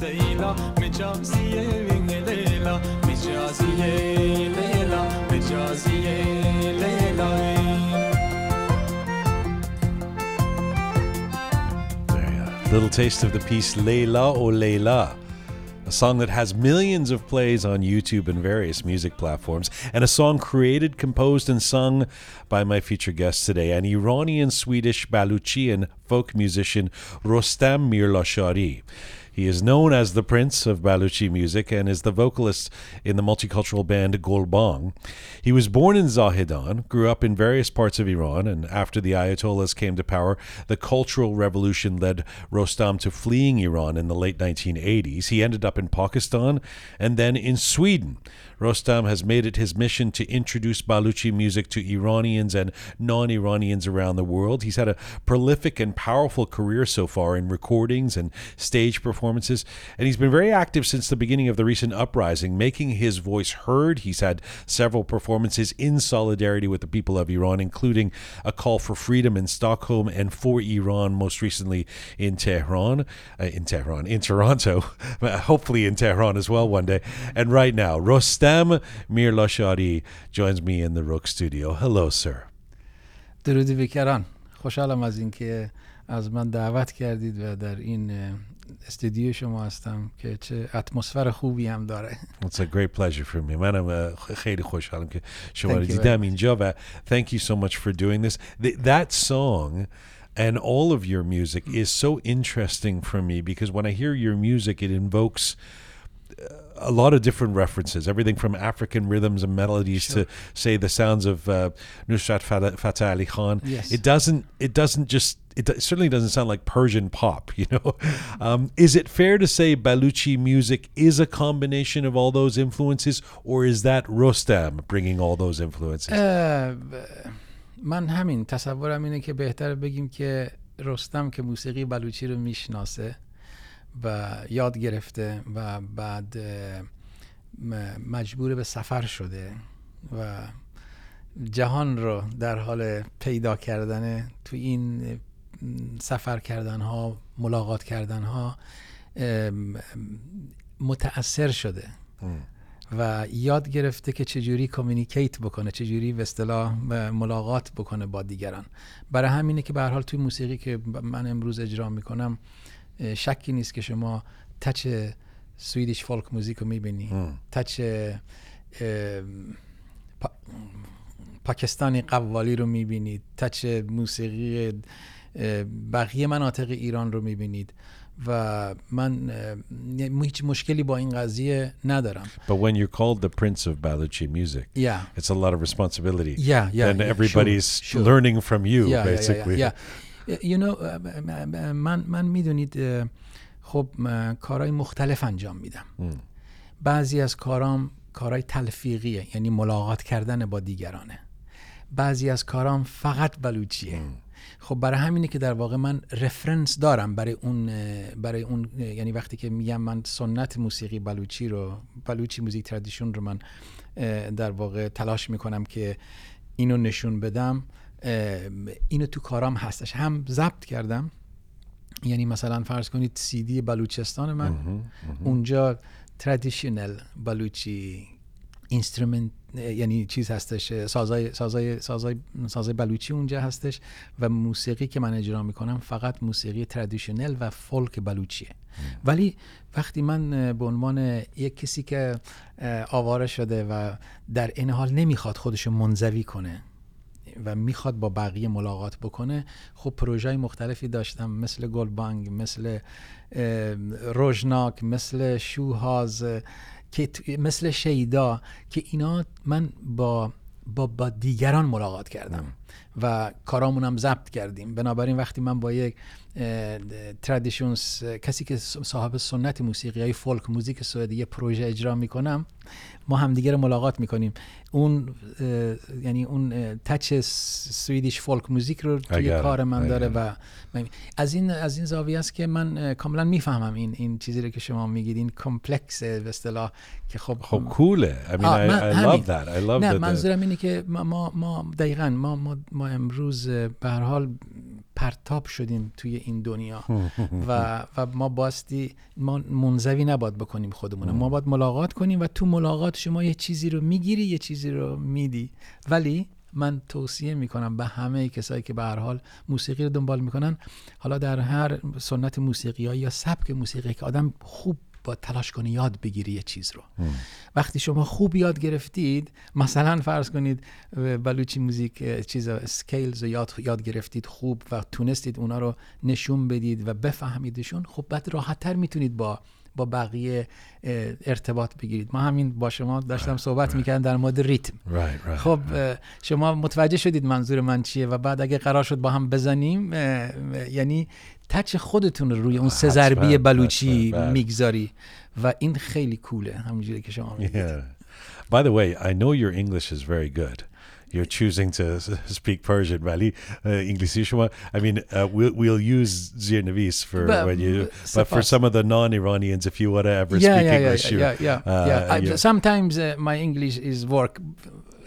There you are. Little taste of the piece Leila O Leila. A song that has millions of plays on YouTube and various music platforms, and a song created, composed, and sung by my featured guest today, an Iranian Swedish Baluchian folk musician Rostam Mirlashari. He is known as the Prince of Baluchi music and is the vocalist in the multicultural band Golbang. He was born in Zahedan, grew up in various parts of Iran, and after the Ayatollahs came to power, the Cultural Revolution led Rostam to fleeing Iran in the late 1980s. He ended up in Pakistan and then in Sweden. Rostam has made it his mission to introduce Baluchi music to Iranians and non Iranians around the world. He's had a prolific and powerful career so far in recordings and stage performances, and he's been very active since the beginning of the recent uprising, making his voice heard. He's had several performances in solidarity with the people of Iran, including a call for freedom in Stockholm and for Iran, most recently in Tehran, uh, in Tehran, in Toronto, hopefully in Tehran as well one day. And right now, Rostam Madame Mirlashari joins me in the Roqe studio. Hello, sir. درود بیکران خوشحالم از اینکه از من دعوت کردید و در این استودیو شما هستم که چه اتمسفر خوبی هم داره. It's a great pleasure for me. منم خیلی خوشحالم که شما رو دیدم اینجا و thank you so much for doing this. That song and all of your music is so interesting for me because when I hear your music it invokes a lot of different references, everything from African rhythms and melodies to say the sounds of uh, Nusrat Fateh Fateh Ali Khan. Yes. It doesn't. It doesn't just. It do- certainly doesn't sound like Persian pop. You know, um, is it fair to say Baluchi music is a combination of all those influences, or is that Rostam bringing all those influences? اه، ب- من همین تصورم اینه که بهتر بگیم که رستم که موسیقی بلوچی رو میشناسه و یاد گرفته و بعد مجبور به سفر شده و جهان رو در حال پیدا کردن تو این سفر کردن ها ملاقات کردن ها متاثر شده و یاد گرفته که چجوری کامیونیکیت بکنه چجوری به اصطلاح ملاقات بکنه با دیگران. برای همینه که به هر حال توی موسیقی که من امروز اجرا می‌کنم شکی نیست که شما تچ سویدیش فولک موزیک رو می‌بینی تچ پا- پاکستانی قوالی رو می‌بینید تچ موسیقی بقیه مناطق ایران رو می‌بینید و من هیچ مشکلی با این قضیه ندارم But when you're called the Prince of Baluchi music, Yeah. it's a lot of responsibility. Yeah, yeah, Then yeah, everybody's sure, sure. learning from you, Yeah, yeah, yeah, basically. yeah, yeah. You know, من من می‌دونید خب کارهای مختلف انجام میدم. بعضی از کارام کارهای تلفیقیه یعنی ملاقات کردن با دیگرانه. بعضی از کارام فقط بلوچیه خب برای همینه که در واقع من رفرنس دارم برای اون برای اون یعنی وقتی که میگم من سنت موسیقی بلوچی رو بلوچی موزیک تردیشون رو من در واقع تلاش می‌کنم که اینو نشون بدم. اینو تو کارام هستش. هم ضبط کردم. یعنی مثلا فرض کنید سی دی بلوچستان من. اونجا تردیشنل بلوچی اینسترومنت یعنی چیز هستش سازای سازای سازای سازای بلوچی اونجا هستش و موسیقی که من اجرا می‌کنم فقط موسیقی تردیشنل و فولک بلوچیه. ولی وقتی من اه، به عنوان یک کسی که اه، آواره شده و در این حال نمی‌خواد خودشو منزوی کنه و می‌خواد با بقیه ملاقات بکنه خب پروژه مختلفی داشتم مثل گلبانگ مثل روژناک مثل شوهاز مثل شیدا که اینا من با با, با دیگران ملاقات کردم. و کارامونم ضبط کردیم بنابراین وقتی من با یک تردیشون کسی که صاحب سنت موسیقی های فولک موزیک سوئدی یه پروژه اجرا می‌کنم ما همدیگه رو ملاقات می‌کنیم اون یعنی اون تچ سویدیش فولک موزیک رو توی it. کار من داره it. و من- از این از این زاویه است که من کاملا می‌فهمم این این چیزی رو که شما میگید این کمپلکس به اصطلاح که خب خب کوله I mean I, I love that I love نه the- منظورم اینه که ما, ما دقیقا ما, ما, ما امروز به هر حال پرتاب شدیم توی این دنیا. و و ما باستی ما منزوی نباید بکنیم خودمون ما باید ملاقات کنیم و تو ملاقات شما یه چیزی رو می‌گیری یه چیزی رو میدی. ولی من توصیه می‌کنم به همه کسایی که به هر حال موسیقی رو دنبال می‌کنن حالا در هر سنت موسیقی یا سبک موسیقی که آدم خوب با تلاش کنی یاد بگیری یه چیز رو. وقتی شما خوب یاد گرفتید مثلا فرض کنید بلوچی موزیک چیز سکیلز رو یاد, یاد گرفتید خوب و تونستید اونا رو نشون بدید و بفهمیدشون خب بعد راحتتر می‌تونید با با بقیه ارتباط بگیرید ما همین با شما داشتم صحبت می‌کردم در مورد ریتم right right خب شما متوجه شدید منظور من چیه و بعد اگه قرار شد با هم بزنیم یعنی تچ خودتون رو روی اون سه ضربی بلوچی. می‌گذاری و این خیلی کوله همونجوری که شما میگید Yeah. By the way, I know your English is very good. You're choosing to s- speak Persian, ولی uh, انگلیسی شما I mean, uh, we'll, we'll use Zirnavis for But, when you, uh, but for suffice. some of the non-Iranians, if you want to ever yeah, speak yeah, English, yeah, you, yeah, yeah, uh, yeah. I, you- sometimes uh, my English is work,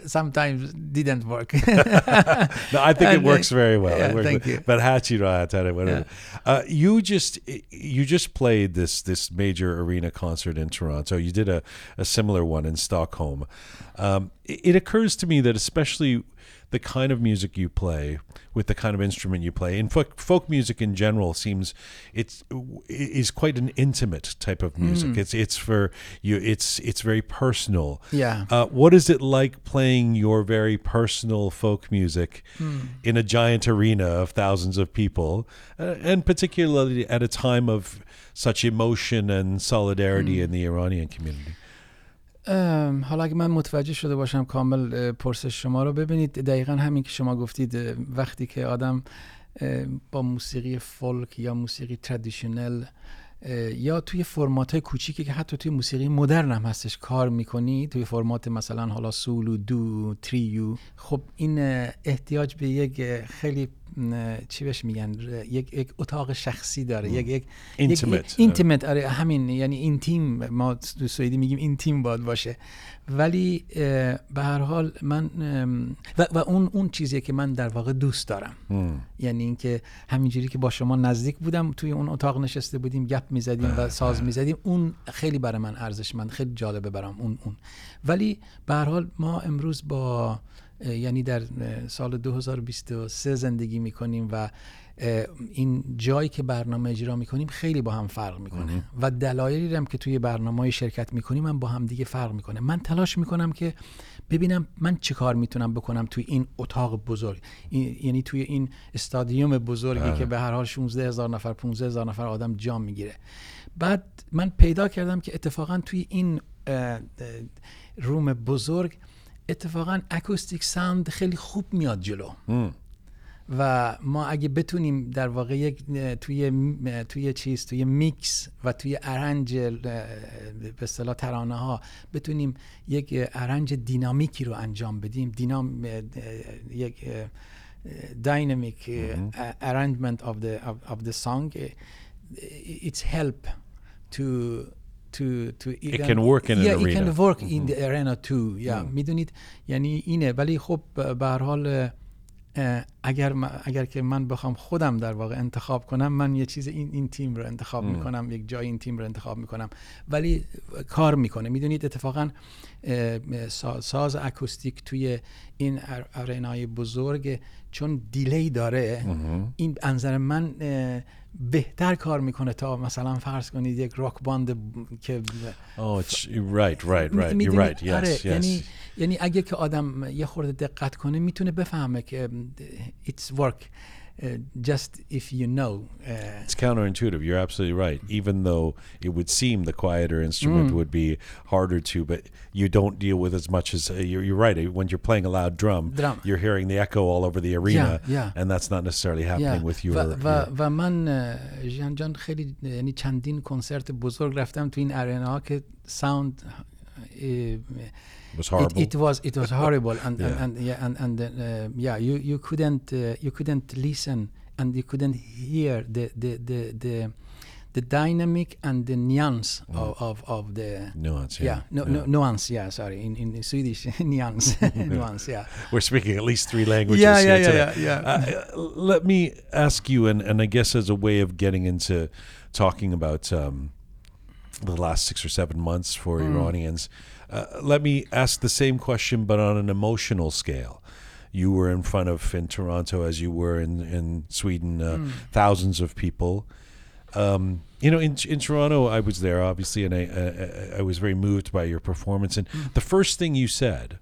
sometimes didn't work. no, I think it And, uh, works very well. yeah, works thank you. But Hachi Rahatare, whatever. Uh, you just you just played this this major arena concert in Toronto. You did a, a similar one in Stockholm. Um, it, it occurs to me that especially the kind of music you play with the kind of instrument you play. And folk, folk music in general seems it's is quite an intimate type of music. It's it's for you it's it's very personal. Yeah. uh, what is it like playing your very personal folk music in a giant arena of thousands of people, uh, and particularly at a time of such emotion and solidarity in the Iranian community? حالا اگه من متوجه شده باشم کامل پرسش شما رو ببینید. دقیقا همین که شما گفتید وقتی که آدم با موسیقی فولک یا موسیقی تردیشنل یا توی فرمات های کوچیکی که حتی توی موسیقی مدرن هم هستش کار می‌کنی توی فرمات مثلا حالا سولو دو تریو خب این احتیاج به یک خیلی چی بهش میگن؟ یک, یک اتاق شخصی داره. یک یک Intimate. اینتیمت آره. همین. یعنی اینتیم ما تو سوئدی میگیم اینتیم باید باشه. ولی به هر حال من ام، و, و اون اون چیزیه که من در واقع دوست دارم. یعنی اینکه همینجوری که با شما نزدیک بودم توی اون اتاق نشسته بودیم گپ می‌زدیم و ساز می‌زدیم. اون خیلی برای من ارزشمند خیلی جالبه برام اون اون. ولی به هر حال ما امروز با یعنی در سال 2023 زندگی می‌کنیم و این جایی که برنامه اجرا می‌کنیم خیلی با هم فرق می‌کنه. و دلایلی هم که توی برنامه های شرکت می‌کنیم هم با هم دیگه فرق می‌کنه. من تلاش می‌کنم که ببینم من چه کار می‌تونم بکنم توی این اتاق بزرگ. این- یعنی توی این استادیوم بزرگی که به هر حال 16 هزار نفر 15 هزار نفر آدم جام می‌گیره. بعد من پیدا کردم که اتفاقا توی این روم بزرگ اتفاقا اکوستیک ساوند خیلی خوب میاد جلو. و ما اگه بتونیم در واقع یک توی توی چیز توی میکس و توی ارنج به اصطلاح ترانه ها بتونیم یک ارنج دینامیکی رو انجام بدیم. دینام یک of the of, of the song. Uh, it's help to to to It can work in an yeah, it arena. can work in the arena too. Yeah می‌دونید یعنی اینه. ولی خب به هر حال اگر اگر که من بخوام خودم در واقع انتخاب کنم من یه چیز این این تیم رو انتخاب می‌کنم یک جای این تیم رو انتخاب می‌کنم. ولی کار می‌کنه. می‌دونید اتفاقا ساز اکوستیک توی این ار- ارنای بزرگ چون دیلی داره این از نظر من بهتر کار می‌کنه تا مثلا فرض کنید یک راک باند که Oh, it's right, right, right. You're right. Yes, آره، yes. یعنی یعنی اگه که آدم یه خورده دقت کنه می‌تونه بفهمه که it's work uh, just if you know uh, It's counterintuitive. You're absolutely right. Even though it would seem the quieter instrument Mm. would be harder to, but you don't deal with as much as uh, you're, you're right. When you're playing a loud drum, Drum. you're hearing the echo all over the arena, yeah. and that's not necessarily happening Yeah. with your. و, و, your- و من اه، ژیان جان خیلی یعنی چندین کنسرت بزرگ رفتم تو این ارنا ها که ساوند it was horrible. It, it was it was horrible and Yeah. and, and yeah and and uh, yeah you you couldn't uh, you couldn't listen and you couldn't hear the the the the, the dynamic and the nuance of, of of the Nuance. yeah, no, no nuance yeah sorry in in Swedish nuance nuance yeah We're speaking at least three languages. Yeah, yeah, yeah, yeah, yeah. Uh, let me ask you, and, and I guess as a way of getting into talking about um, the last six or seven months for Mm. Iranians, uh, let me ask the same question, but on an emotional scale. You were in front of in Toronto as you were in in Sweden, uh, Mm. thousands of people. Um, you know, in in Toronto, I was there obviously, and I I, I was very moved by your performance. And Mm. the first thing you said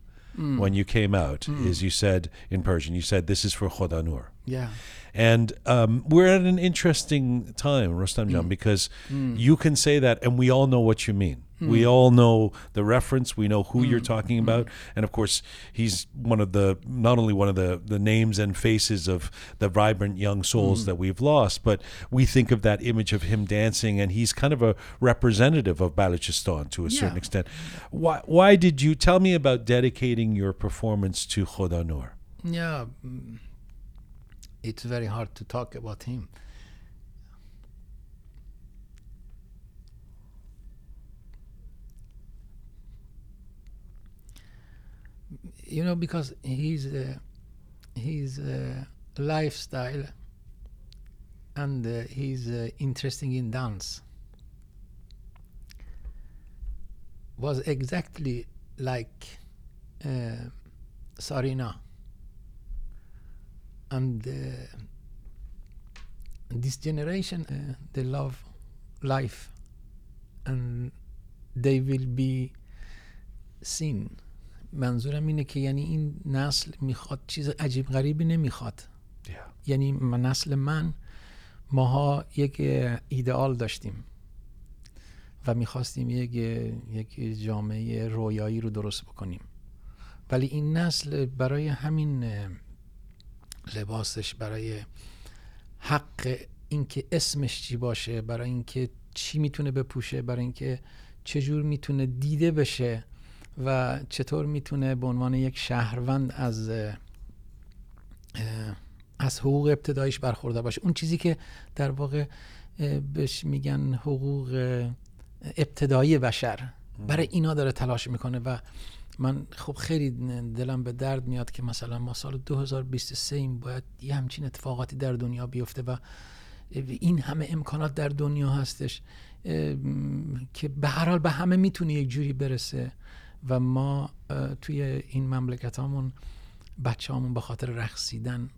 when you came out is you said in Persian, you said, "This is for Khodanur." yeah And um, we're at an interesting time, Rostam Jan, because you can say that, and we all know what you mean. We mm. all know the reference. We know who you're mm. talking mm. about, and of course, he's one of the not only one of the the names and faces of the vibrant young souls that we've lost, but we think of that image of him dancing, and he's kind of a representative of Balochistan to a certain extent. Why? Why did you tell me about dedicating your performance to Khodanur? yeah mm, it's very hard to talk about him you know because his uh, his uh, lifestyle and uh, he's uh, interesting in dance. Was exactly like uh, Sarina. And uh, this generation they love life and they will be seen منظورم اینه که یعنی این نسل می‌خواد چیز عجیب غریبی نمی‌خواد Yeah. یعنی من- نسل من ماها یک ایدئال داشتیم و می‌خواستیم یک یک جامعه رویایی رو درست بکنیم ولی این نسل برای همین لباسش برای حق اینکه اسمش چی باشه برای اینکه چی می‌تونه بپوشه برای اینکه چجور می‌تونه دیده بشه و چطور می‌تونه به عنوان یک شهروند از از حقوق ابتدایش برخوردار باشه؟ اون چیزی که در واقع بهش میگن حقوق ابتدایی بشر برای اینا داره تلاش می‌کنه و من خب خیلی دلم به درد میاد که مثلا ما سال 2023 این باید یه همچین اتفاقاتی در دنیا بیفته و این همه امکانات در دنیا هستش که به هر حال به همه می‌تونه یک جوری برسه. و ما اه، توی این مملکت همون بچه همون به خاطر رقصیدن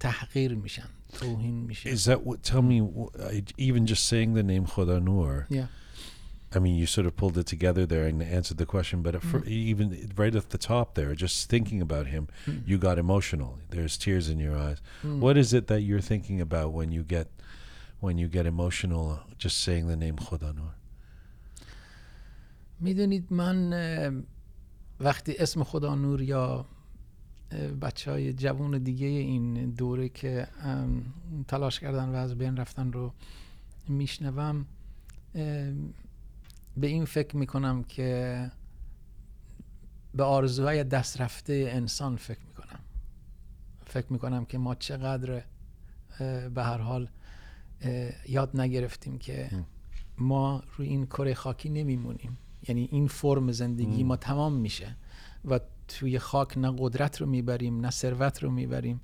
تحقیر میشن توهین میشه Is that what? Tell me, wh- I- even just saying the name Khodanur. Yeah. I mean, you sort of pulled it together there and answered the question, but at fir- even right at the top there, just thinking about him, you got emotional. There's tears in your eyes. What is it that you're thinking about when you get when you get emotional just saying the name Khodanur? می‌دونید من وقتی اسم خدا نور یا بچه های جوان دیگه این دوره که تلاش کردن و از بین رفتن رو میشنوم به این فکر می‌کنم که به آرزوهای دست رفته انسان فکر می‌کنم فکر می‌کنم که ما چقدر به هر حال یاد نگرفتیم که. ما روی این کره خاکی نمیمونیم یعنی این فرم زندگی. ما تمام میشه و توی خاک نه قدرت رو می‌بریم نه ثروت رو می‌بریم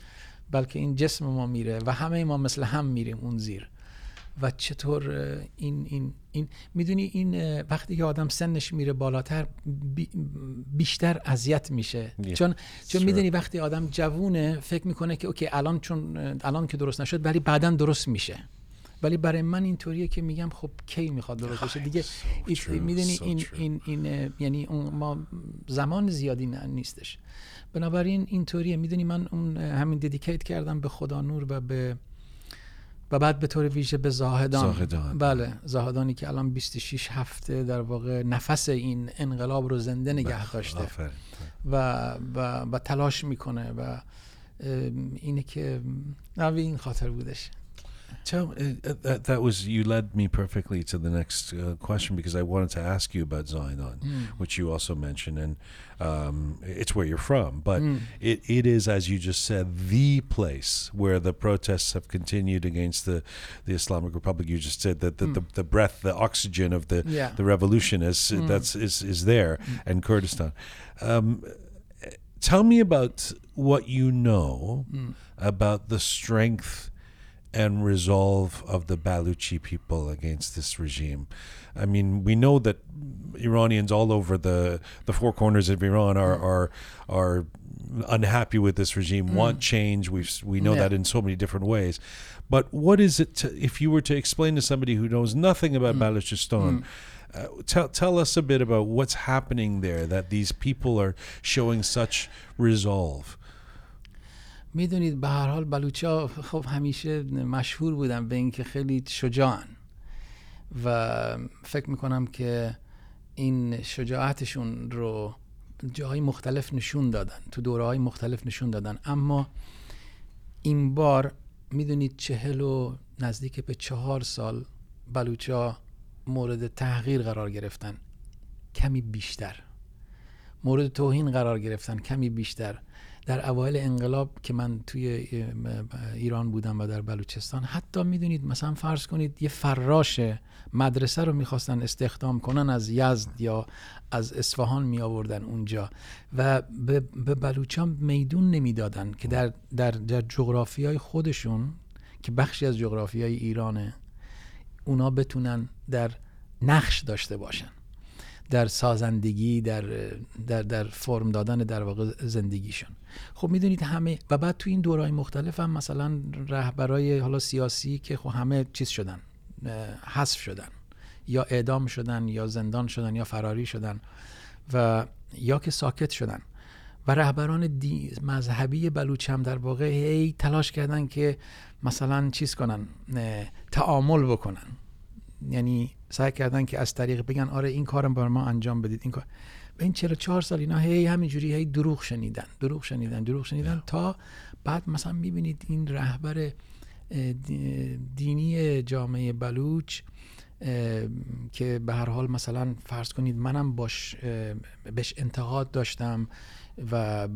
بلکه این جسم ما میره و همه ما مثل هم میریم اون زیر و چطور این این این می‌دونی این وقتی که آدم سنش میره بالاتر بی- بیشتر اذیت میشه Yeah. چون چون Sure. می‌دونی وقتی آدم جوونه فکر می‌کنه که اوکی الان چون الان که درست نشد ولی بعدا درست میشه ولی برای من اینطوریه که میگم خب کی می‌خواد درست بشه. دیگه So می‌دونی so این. این این یعنی اون ما زمان زیادی نیستش. بنابراین اینطوریه. می‌دونی من اون همین ددیکیت کردم به خدا نور و به و بعد به طور ویژه به زاهدان. زاهدان. بله. زاهدانی که الان 26 هفته در واقع نفس این انقلاب رو زنده نگه داشته. و, و, و تلاش می‌کنه و اینه که نوی این خاطر بودش. Tell uh, uh, that, that was you led me perfectly to the next uh, question because I wanted to ask you about Zahedan, which you also mentioned, and um, it's where you're from. But Mm. it, it is, as you just said, the place where the protests have continued against the, the Islamic Republic. You just said that the, the, the breath, the oxygen of the Yeah. the revolution is Mm. that's is is there and Kurdistan. Um, tell me about what you know Mm. about the strength and resolve of the Baluchi people against this regime. I mean, we know that Iranians all over the the four corners of Iran are mm. are are unhappy with this regime, mm. want change. We we know Yeah. that in so many different ways. But what is it? To, if you were to explain to somebody who knows nothing about mm. Baluchistan, uh, tell tell us a bit about what's happening there. That these people are showing such resolve. می‌دونید به هر حال بلوچا خب همیشه مشهور بودن به اینکه خیلی شجاعن. و فکر می‌کنم که این شجاعتشون رو جاهای مختلف نشون دادن تو دوره های مختلف نشون دادن. اما این بار می‌دونید چهل و نزدیک به چهار سال بلوچا مورد تحقیر قرار گرفتن. کمی بیشتر. مورد توهین قرار گرفتن. کمی بیشتر. در اوایل انقلاب که من توی ایران بودم و در بلوچستان حتی می‌دونید مثلا فرض کنید یه فراش مدرسه رو می‌خواستن استخدام کنن از یزد یا از اصفهان می آوردن اونجا و به, بلوچان میدون نمی‌دادن که در, در, در جغرافی های خودشون که بخشی از جغرافی های ایرانه اونا بتونن در نقش داشته باشن در سازندگی در در در فرم دادن در واقع زندگیشون. خب می‌دونید همه و بعد تو این دورهای مختلف هم مثلا رهبرای حالا سیاسی که خب همه چیز شدن حذف شدن. یا اعدام شدن یا زندان شدن یا فراری شدن و یا که ساکت شدن. و رهبران مذهبی بلوچ هم در واقع هی تلاش کردن که مثلا چیز کنن تعامل بکنن. یعنی سعی کردن که از طریق بگن آره این کارم بر ما انجام بدید این کار این 44 سال اینا هی همینجوری هی دروغ شنیدن دروغ شنیدن دروغ شنیدن تا بعد مثلا می‌بینید این رهبر دینی جامعه بلوچ که به هر حال مثلا فرض کنید منم باش بهش انتقاد داشتم و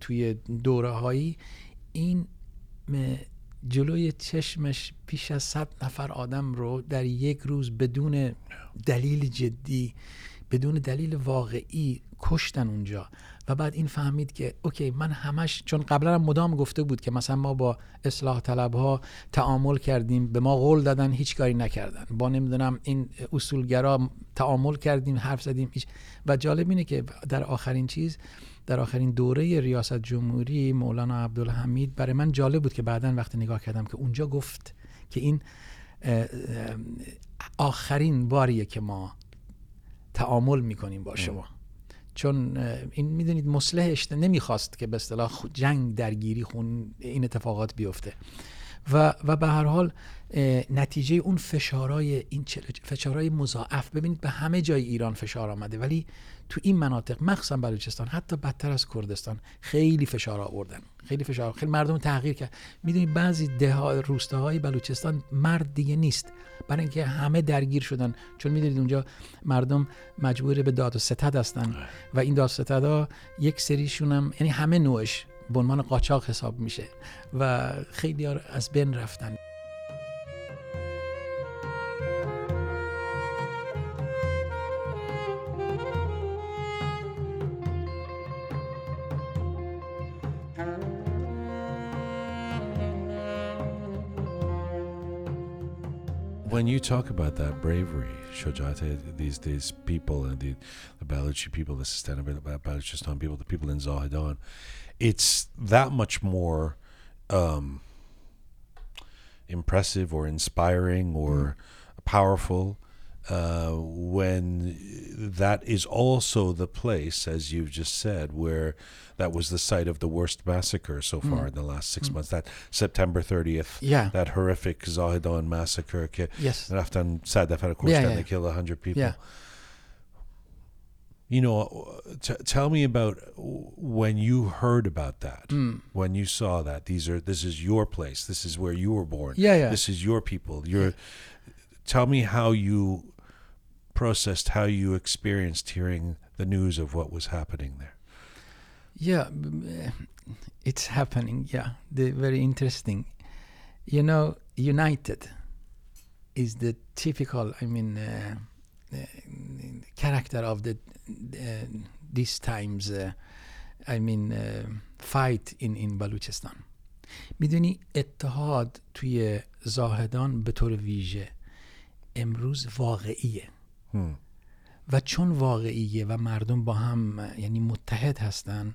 توی دوره هایی این جلوی چشمش بیش از صد نفر آدم رو در یک روز بدون دلیل جدی بدون دلیل واقعی کشتن اونجا. و بعد این فهمید که اوکی من همش چون قبلا هم مدام گفته بود که مثلا ما با اصلاح طلب ها تعامل کردیم به ما قول دادن هیچ کاری نکردن. با نمی‌دونم این اصولگرا تعامل کردیم حرف زدیم هیچ. و جالب اینه که در آخرین چیز در آخرین دوره ریاست جمهوری مولانا عبدالحمید برای من جالب بود که بعدا وقتی نگاه کردم که اونجا گفت که این آخرین باریه که ما تعامل می‌کنیم با شما. چون این می‌دونید مصلحش نمی‌خواست که به اصطلاح جنگ درگیری خون این اتفاقات بیفته. و و به هر حال نتیجه اون فشارهای این فشارهای مضاعف. ببینید به همه جای ایران فشار آمده ولی تو این مناطق مخصوصا بلوچستان حتی بدتر از کردستان خیلی فشار آوردن. خیلی فشار خیلی مردم تغییر کرد. می‌دونید بعضی ده روستاهای بلوچستان مرد دیگه نیست. برای اینکه همه درگیر شدن. چون می‌دونید اونجا مردم مجبور به داد و ستد هستن. و این داد و ستدها یک سریشون هم یعنی همه نوعش به عنوان قاچاق حساب میشه. و خیلی از بین رفتن. When you talk about that bravery, Shojate, these these people and the, the Baluchi people, the Sistan Baluchistan people, the people in Zahedan, it's that much more um, impressive or inspiring or powerful uh, when that is also the place, as you've just said, where that was the site of the worst massacre so far in the last six months. That September 30th, Yeah. that horrific Zahedan massacre. Yes. Raftan sad that of course Yeah, yeah. they killed 100 people. Yeah. You know, t- tell me about when you heard about that, Mm. when you saw that. These are this is your place. This is where you were born. Yeah, yeah. This is your people. You're. Tell me how you processed, how you experienced hearing the news of what was happening there. Yeah, b- uh, it's happening. Yeah, the very interesting. You know, United is the typical. I mean, uh, uh, character of the uh, these times. Uh, I mean, uh, fight in in Baluchistan. میدونی اتحاد توی زاهدان به طور ویژه امروز واقعیه و چون واقعیه و مردم با هم یعنی متحد هستن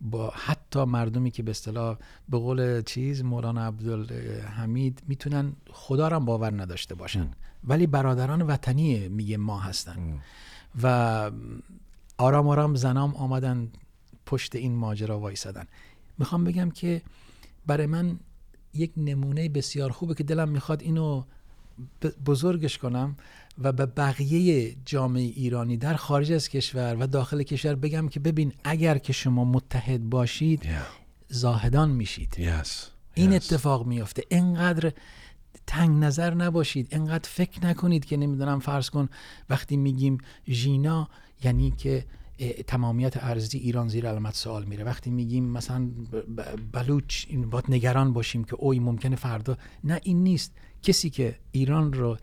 با حتی مردمی که به اصطلاح به قول چیز مولانا عبدالحمید می‌تونن خدا را باور نداشته باشن. ولی برادران وطنی میگه ما هستن. و آرام آرام زنام آمدن پشت این ماجرا وایسادن. می‌خوام بگم که برای من یک نمونه بسیار خوبه که دلم می‌خواد اینو بزرگش کنم و به بقیه جامعه ایرانی در خارج از کشور و داخل کشور بگم که ببین اگر که شما متحد باشید Yeah. زاهدان میشید Yes. این yes. اتفاق میفته انقدر تنگ نظر نباشید انقدر فکر نکنید که نمی‌دونم فرض کن وقتی میگیم ژینا یعنی که تمامیت ارزی ایران زیر علامت سوال میره وقتی میگیم مثلا بلوچ این باید نگران باشیم که اوی ممکنه فردا نه این نیست کسی که ایران رو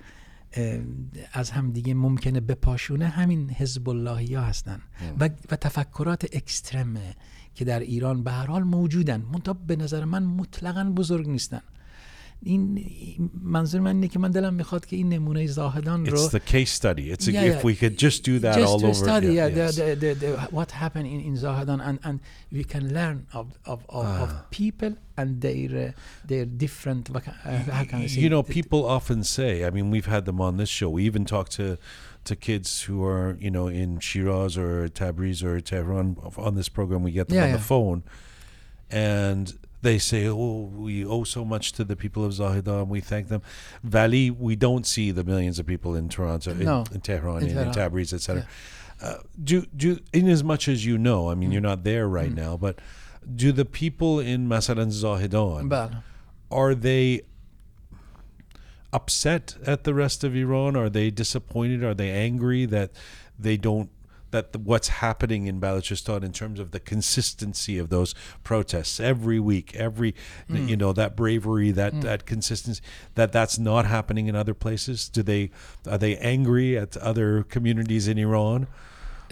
از هم دیگه ممکنه بپاشونه همین حزب اللهی ها هستن و, و تفکرات اکسترمه که در ایران به هر حال موجودن. منتها به نظر من مطلقا بزرگ نیستن. این این- منظور من اینه که من دلم میخواد که این نمونه زاهدان رو It's the case study. It's a, Yeah, if yeah. we could just do that just all to over. study yeah, yeah, yes. the, the, the, the, what happened in, in Zahedan and, and we can learn of, of, of, Ah. of people and their uh, their different what can- uh, how can I say you know, the- people often say. I mean, we've had them on this show. We even talk to to kids who are, you know, in Shiraz or Tabriz or Tehran. On this program, we get them Yeah, on yeah. the phone, and they say, oh, we owe so much to the people of Zahedan and we thank them. Valley, we don't see the millions of people in Toronto, no. in, Tehran, in, in Tabriz, etc. Yeah. Uh, do, do, in as much as you know, I mean, mm. you're not there right mm. now, but do the people in Masalan Zahedan, are they upset at the rest of Iran? Are they disappointed? Are they angry that they don't that the, what's happening in Balochistan in terms of the consistency of those protests every week, every you know that bravery, that that consistency, that that's not happening in other places? Do they are they angry at other communities in Iran?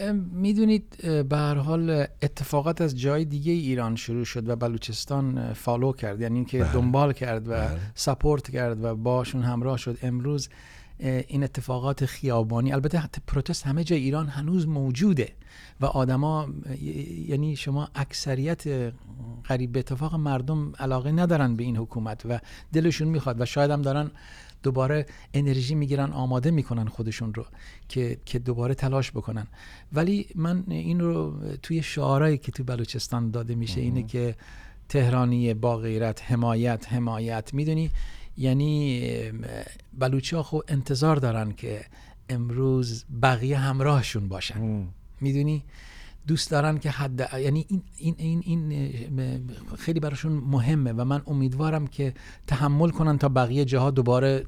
ام، میدونید اه، به هر حال اتفاقات از جای دیگه ایران شروع شد و بلوچستان اه، فالو کرد یعنی اینکه بله. دنبال کرد و بله. سپورت کرد و باشون همراه شد امروز اه، این اتفاقات خیابانی. البته حتی پروتست همه جای ایران هنوز موجوده و آدما یعنی شما اکثریت قریب به اتفاق مردم علاقه ندارن به این حکومت و دلشون می‌خواد و شاید هم دارن دوباره انرژی می‌گیرن آماده می‌کنن خودشون رو که که دوباره تلاش بکنن. ولی من این رو توی شعارهایی که تو بلوچستان داده میشه اینه که تهرانی با غیرت حمایت حمایت. می‌دونی یعنی بلوچی ها خب انتظار دارن که امروز بقیه همراهشون باشن. می‌دونی؟ دوست دارن که حد یعنی این این این, این خیلی براشون مهمه و من امیدوارم که تحمل کنن تا بقیه جاها دوباره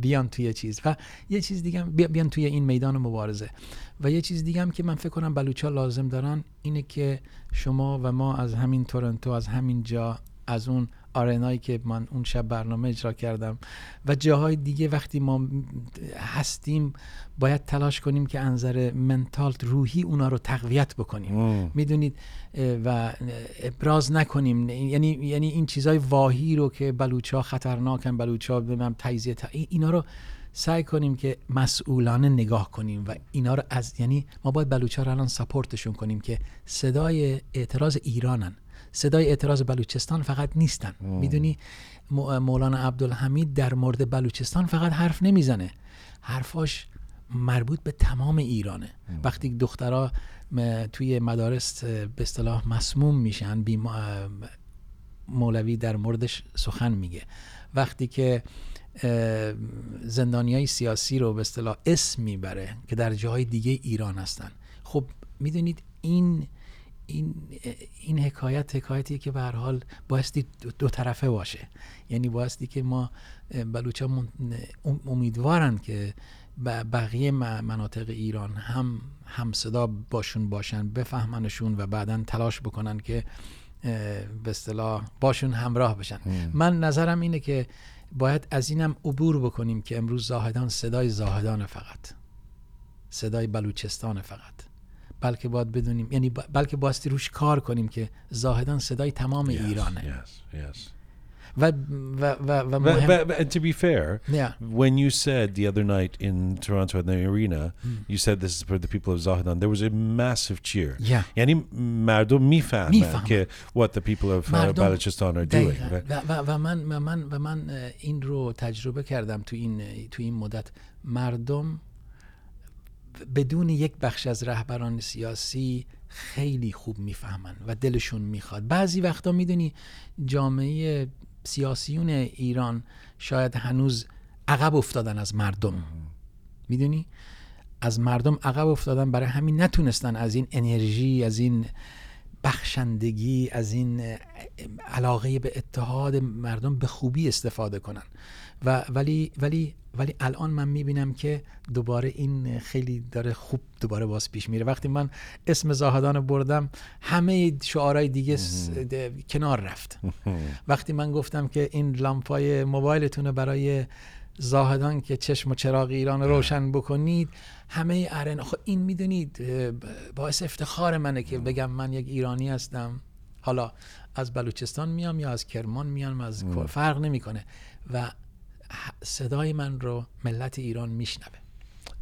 بیان توی چیز. و یه چیز دیگه بیان توی این میدان مبارزه. و یه چیز دیگه هم که من فکر کنم بلوچا لازم دارن اینه که شما و ما از همین تورنتو از همین جا از اون آرنایی که من اون شب برنامه اجرا کردم و جاهای دیگه وقتی ما هستیم باید تلاش کنیم که انظر منتال روحی اونا رو تقویت بکنیم. می‌دونید و ابراز نکنیم. یعنی یعنی این چیزای واهی رو که بلوچا خطرناکن بلوچا به من تجزیه اینا رو سعی کنیم که مسئولانه نگاه کنیم و اینا رو از یعنی ما باید بلوچا رو الان سپورتشون کنیم که صدای اعتراض ایرانن. صدای اعتراض بلوچستان فقط نیستن. می‌دونی؟ مولانا عبدالحمید در مورد بلوچستان فقط حرف نمی‌زنه. حرفاش مربوط به تمام ایرانه. وقتی دخترها توی مدارس به اصطلاح مسموم میشن مولوی در موردش سخن میگه. وقتی که زندانی های سیاسی رو به اصطلاح اسم می‌بره که در جاهای دیگه ایران هستن. خب می‌دونید این این این حکایت حکایتی که به هر حال بایستی دو طرفه باشه. یعنی بایستی که ما بلوچا امیدوارن که بقیه مناطق ایران هم هم صدا باشون باشن بفهمنشون و بعدا تلاش بکنن که به اصطلاح باشون همراه بشن. من نظرم اینه که باید از اینم عبور بکنیم که امروز زاهدان صدای زاهدان فقط. صدای بلوچستان فقط. بلکه باید بدونیم یعنی بلکه باستی روش کار کنیم که زاهدان صدای تمام yes, ایرانه yes, yes. و, و, و, و but, but, but, and to be fair, yeah. when you said the other night in Toronto at the arena, mm. you said this is for the people of Zahedan, there was a massive cheer. Yeah. یعنی مردم می‌فهمن که what the people of uh, Balochistan are doing. و, و, و, من و من و من این رو تجربه کردم تو این تو این مدت مردم بدون یک بخش از رهبران سیاسی خیلی خوب می‌فهمن و دلشون می‌خواد. بعضی وقتا می‌دونی جامعه سیاسیون ایران شاید هنوز عقب افتادن از مردم. می‌دونی؟ از مردم عقب افتادن برای همین نتونستن از این انرژی از این بخشندگی از این علاقه به اتحاد مردم به خوبی استفاده کنن. و ولی ولی ولی الان من می‌بینم که دوباره این خیلی داره خوب دوباره باز پیش میره. وقتی من اسم زاهدان بردم همه شعارهای دیگه کنار رفت. وقتی من گفتم که این لامپای موبایلتون برای زاهدان که چشم و چراغ ایران روشن بکنید همه ارن خب این می‌دونید باعث افتخار منه که بگم من یک ایرانی هستم. حالا از بلوچستان میام یا از کرمان میام از فرق نمی‌کنه. و صدای من رو ملت ایران میشنوه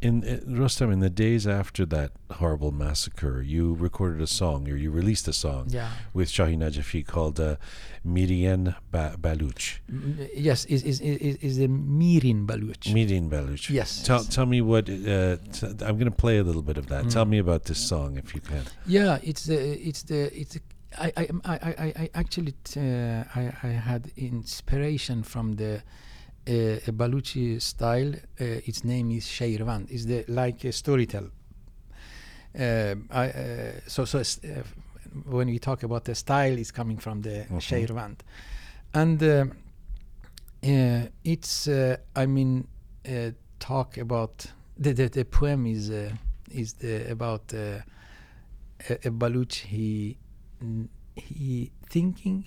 in uh, Rostam, in the days after that horrible massacre, you recorded a song, or you released a song yeah. with Shahi Najafi called uh, Mirian ba- Baluch. yes, is is is is the Mirin Baluch. Mirin Baluch. Yes. Tell tell me what. Uh, t- I'm going to play a little bit of that. Mm. Tell me about this song, if you can. Yeah, it's the it's the it's. I, I, I, I, I actually uh, I, I had inspiration from the a, a Baluchi style. Uh, its name is Shairvand. It's the like a storytell. Uh, I, uh, so so uh, when we talk about the style, it's coming from the mm-hmm. And uh, uh, it's I mean talk about the, the the poem is is the about a, a Baluch he he thinking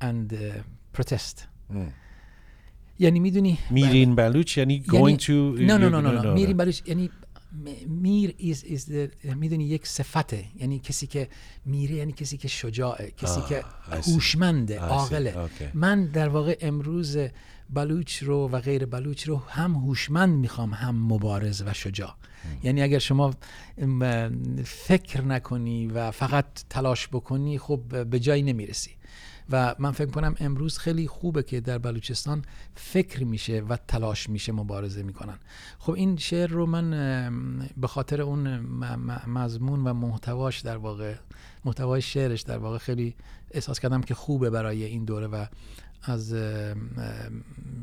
and protest. Mm. یعنی می‌دونی؟ میرین بلوچ؟ یعنی going to نه نه نه نه میرین بلوچ یعنی میر is, is the, می‌دونی یک صفته. یعنی کسی که میره یعنی کسی که شجاعه کسی که هوشمنده عاقله. من در واقع امروز بلوچ رو و غیر بلوچ رو هم هوشمند می‌خوام هم مبارز و شجاع. یعنی اگر شما فکر نکنی و فقط تلاش بکنی خب به جایی نمی‌رسی. و من فکر کنم امروز خیلی خوبه که در بلوچستان فکر میشه و تلاش میشه مبارزه می‌کنن. خب این شعر رو من به خاطر اون مضمون و محتواش در واقع محتوای شعرش در واقع خیلی احساس کردم که خوبه برای این دوره و از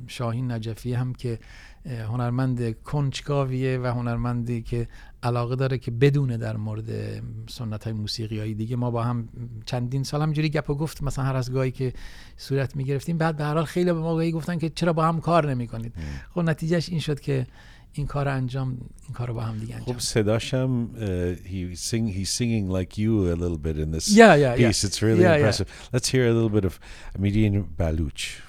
شاهین نجفی هم که هنرمند کنجکاویه و هنرمندی که علاقه داره که بدونه در مورد سنت های موسیقی دیگه. ما با هم چندین سال همجوری گپ و گفت مثلا هر از گاهی که صورت می گرفتیم بعد به هر حال خیلی به ما گاهی گفتن که چرا با هم کار نمی کنید خب نتیجهش این شد که این کار انجام این کار با هم دیگه انجام خب صداش هم he sing he's singing like you a little bit in this yeah, yeah, piece. yeah. it's really yeah, impressive. Yeah. let's hear a little bit of Mirin Baluch.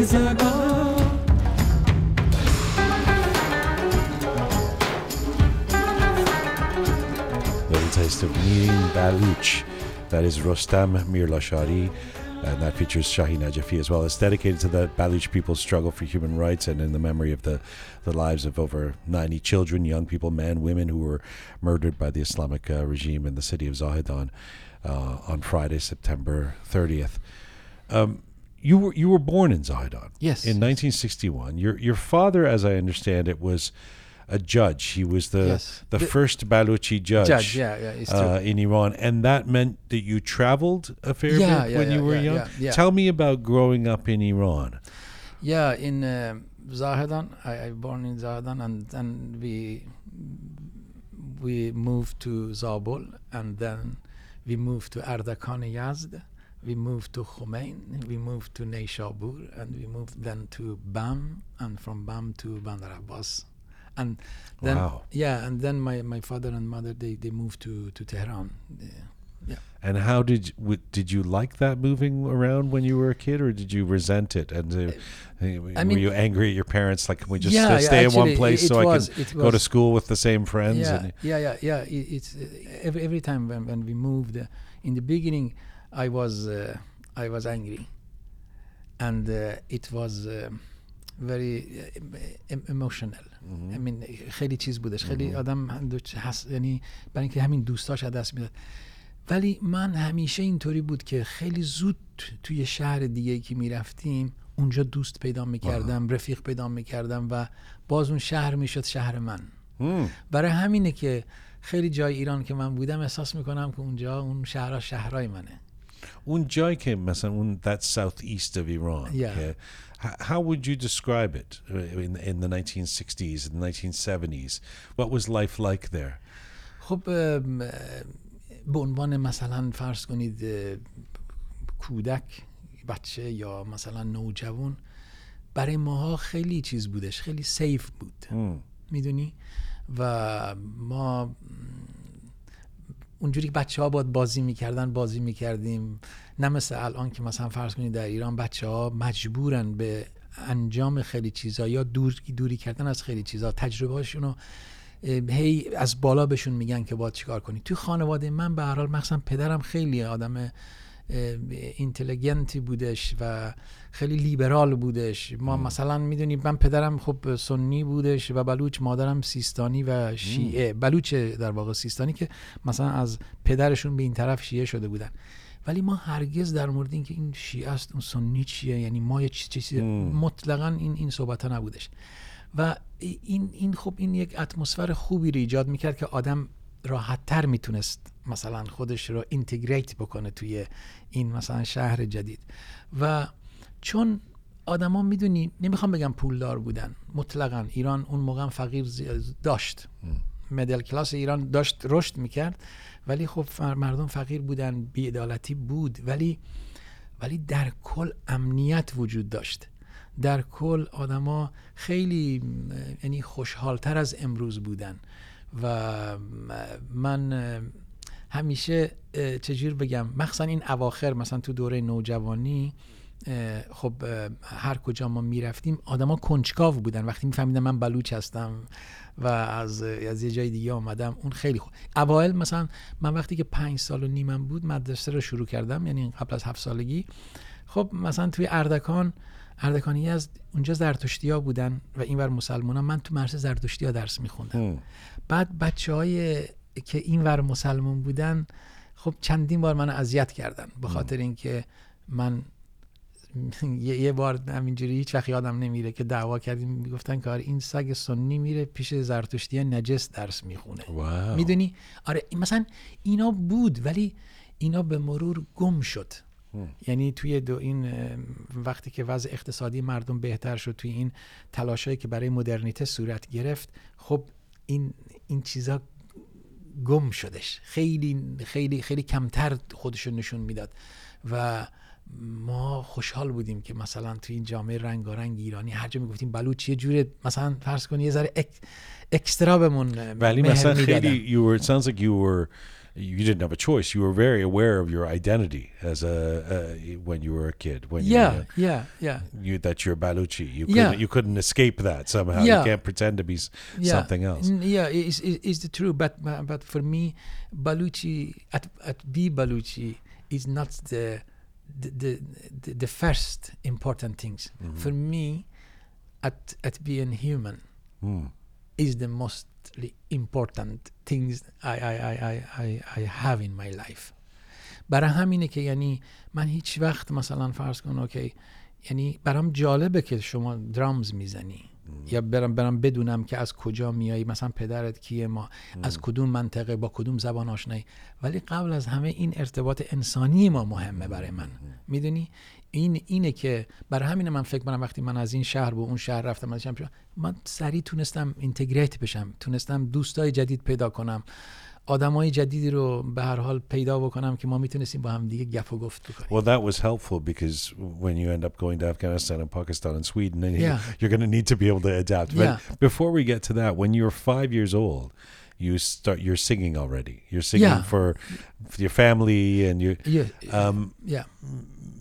days ago. Taste of Mirin Baluch. That is Rostam Mirlashari and that features Shahin Najafi as well. It's dedicated to the Baluch people's struggle for human rights and in the memory of the, the lives of over 90 children, young people, men, women who were murdered by the Islamic uh, regime in the city of Zahedan uh, on Friday, September 30th. Um, you were you were born in Zahedan. Yes. In 1961. Your your father, as I understand it, was a judge. He was the Yes. the, The- first Baluchi judge, Judge, yeah, yeah, uh, in Iran, and that meant that you traveled a fair Yeah, bit when you were young. Tell me about growing up in Iran. Yeah, in uh, Zahedan, I, I born in Zahedan, and then we we moved to Zabul, and then we moved to Ardakan Yazd. We moved to Khomein, we moved to Neyshabur, and we moved then to Bam, and from Bam to Bandar Abbas. And then, Wow. yeah, and then my, my father and mother they, they moved to to Tehran. Yeah. And how did w- did you like that moving around when you were a kid, or did you resent it? And uh, were mean- you angry at your parents? Like, can we just Yeah, uh, yeah, stay in one place it so was- I can go to school with the same friends? Yeah, And, yeah, yeah, yeah. It, it's uh, every every time when, when we moved, uh, in the beginning, I was uh, I was angry, and uh, it was um very uh, em- emotional. I mean خیلی چیز بودش. خیلی آدم هم دو- هست. یعنی برای اینکه همین دوستاش از دست می‌داد. ولی من همیشه اینطوری بود که خیلی زود توی شهر دیگه که می‌رفتیم اونجا دوست پیدا می‌کردم رفیق پیدا می‌کردم و باز اون شهر می‌شد شهر من. Hmm. برای همینه که خیلی جای ایران که من بودم احساس می‌کنم که اونجا اون شهرها شهرهای منه. اون جایی که مثلا اون that Southeast of Iran yeah. که, how would you describe it uh, in, in the 1960s and 1970s what was life like there? خب به عنوان مثلا فرض کنید کودک بچه یا مثلا نوجوان برای ماها خیلی چیز بودش خیلی سیف بود. Hmm. می‌دونی؟ و ما اونجوری که بچه ها باید بازی می‌کردن بازی می‌کردیم. نه مثل الان که مثلا فرض کنید در ایران بچه ها مجبورن به انجام خیلی چیزا یا دور دوری کردن از خیلی چیزا. تجربه رو هی از بالا بهشون میگن که باید چیکار کنی. توی خانواده من به هر حال مخصوصا پدرم خیلی آدم اه، اینتلیگنتی بودش و خیلی لیبرال بودش. ما مثلا می‌دونی من پدرم خب سنی بودش و بلوچ مادرم سیستانی و شیعه. بلوچ در واقع سیستانی که مثلا از پدرشون به این طرف شیعه شده بودن. ولی ما هرگز در مورد اینکه این شیعه است اون سنی چیه یعنی ما یه چیز چیزی مطلقا این این صحبت ها نبودش. و این این خب این یک اتمسفر خوبی رو ایجاد می‌کرد که آدم راحت تر می‌تونست مثلا خودش رو اینتگریت بکنه توی این مثلا شهر جدید. و چون آدما می‌دونی نمی‌خوام بگم پولدار بودن. مطلقا ایران اون موقع فقیر داشت. مدل کلاس ایران داشت رشد می‌کرد. ولی خب مردم فقیر بودن بیعدالتی بود. ولی ولی در کل امنیت وجود داشت. در کل آدما خیلی یعنی خوشحالتر از امروز بودن. و من همیشه چجور بگم مخصوصا این اواخر مثلا تو دوره نوجوانی خب هر کجا ما می‌رفتیم آدما کنجکاو بودن. وقتی میفهمیدن من بلوچ هستم و از از یه جای دیگه آمدم اون خیلی خوب. اوایل مثلا من وقتی که پنج سال و نیمم بود مدرسه رو شروع کردم یعنی قبل از هفت سالگی. خب مثلا توی اردکان اردکانی از اونجا زرتشتی ها بودن و اینور مسلمان ها. من تو مرسه زرتشتی ها درس میخوندم. بعد بچه های که اینور مسلمان بودن خب چندین بار من اذیت کردن به خاطر اینکه من یه, بار همینجوری هیچ وقت یادم نمیره که دعوا کردیم می‌گفتن که آره این سگ سنی میره پیش زرتشتی نجس درس می‌خونه. می‌دونی؟ آره این- مثلا اینا بود ولی اینا به مرور گم شد. یعنی توی دو این وقتی که وضع اقتصادی مردم بهتر شد توی این تلاشایی که برای مدرنیته صورت گرفت خب این این چیزا گم شدش خیلی خیلی خیلی کمتر خودشون نشون می‌داد و ما خوشحال بودیم که مثلا توی این جامعه رنگارنگ ایرانی هر جا می‌گفتیم بلوچ یه جوره مثلا فرض کنی یه ذره اک، اکسترا بمون ولی مثلا. خیلی you were it sounds like you were you didn't have a choice you were very aware of your identity as a uh, when you were a kid when you yeah yeah yeah you that you're Baluchi you Yeah. couldn't you couldn't escape that somehow Yeah. you can't pretend to be s- yeah. something else Yeah, it's, it's, the truth. But but for me, Baluchi at at B Baluchi is not the the the, the, the first important things. For me, at at being human Hmm. is the mostly important things I I, I, I, I, I have in my life. برای همینه که یعنی من هیچ وقت مثلا فرض کن اوکی یعنی برام جالبه که شما درامز می‌زنی. یا برم برم بدونم که از کجا میایی مثلا پدرت کیه ما از کدوم منطقه با کدوم زبان آشنایی. ولی قبل از همه این ارتباط انسانی ما مهمه برای من. می‌دونی؟ این اینه که برای همین من فکر کنم وقتی من از این شهر به اون شهر رفتم از شهر من سریع تونستم اینتگریت بشم تونستم دوستای جدید پیدا کنم آدمای جدیدی رو به هر حال پیدا بکنم که ما می‌تونستیم با هم دیگه گپ و گفت بکنیم Well, that was helpful because when you end up going to Afghanistan and Pakistan and Sweden, then you- Yeah. you're going to need to be able to adapt. But Yeah. before we get to that, when you're five years old, you start you're singing already. You're singing Yeah. for, for your family and you. Yeah, Um, yeah.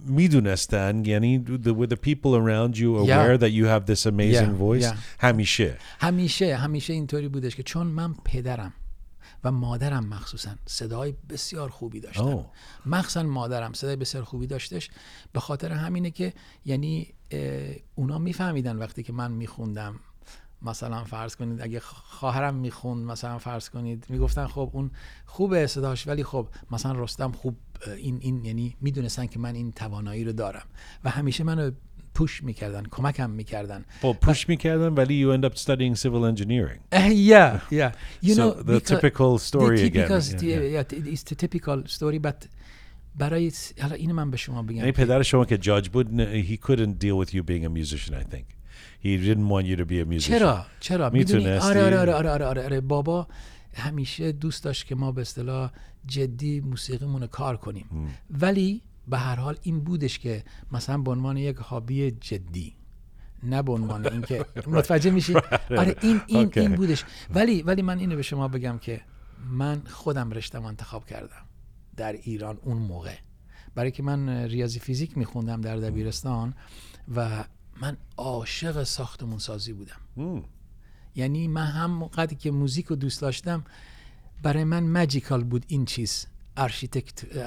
می‌دونستن یعنی the, were the people around you Yeah. aware that you have this amazing Yeah, voice yeah. همیشه همیشه همیشه اینطوری بودش که چون من پدرم و مادرم مخصوصا صدای بسیار خوبی داشتن اوه. مخصوصا مادرم صدای بسیار خوبی داشتش به خاطر همینه که یعنی اونا میفهمیدن وقتی که من میخوندم مثلا فرض کنید اگه خواهرم می‌خوند مثلا فرض کنید می‌گفتن خب اون خوبه صداش ولی خب مثلا رستم خوب این این یعنی می‌دونستن که من این توانایی رو دارم. و همیشه منو پوش می‌کردن کمکم می‌کردن. well push می‌کردن ولی you end up studying civil engineering. Uh, yeah, yeah. You so know, the because- typical story the again. typical, Yeah, yeah. yeah, it's the typical story, but برای حالا اینو من به شما بگم. یعنی که- پدر شما که judge بود he couldn't deal with you being a musician I think. He didn't want you to be a musician. چرا؟ چرا؟ می‌دونی؟ می‌تونستی؟ آره آره آره آره آره, آره, آره. بابا همیشه دوست داشت که ما به اصطلاح جدی موسیقیمون کار کنیم. ولی به هر حال این بودش که مثلا به عنوان یک هابی جدی نه به عنوان اینکه متوجه میشی؟ آره این این اوکی. این بودش. ولی ولی من اینو به شما بگم که من خودم رشتم انتخاب کردم در ایران اون موقع. برای که من ریاضی فیزیک میخوندم در دبیرستان و من عاشق ساختمون سازی بودم. Hmm. یعنی من هم قدری که موزیک رو دوست داشتم برای من ماجیکال بود این چیز. ارشیتکت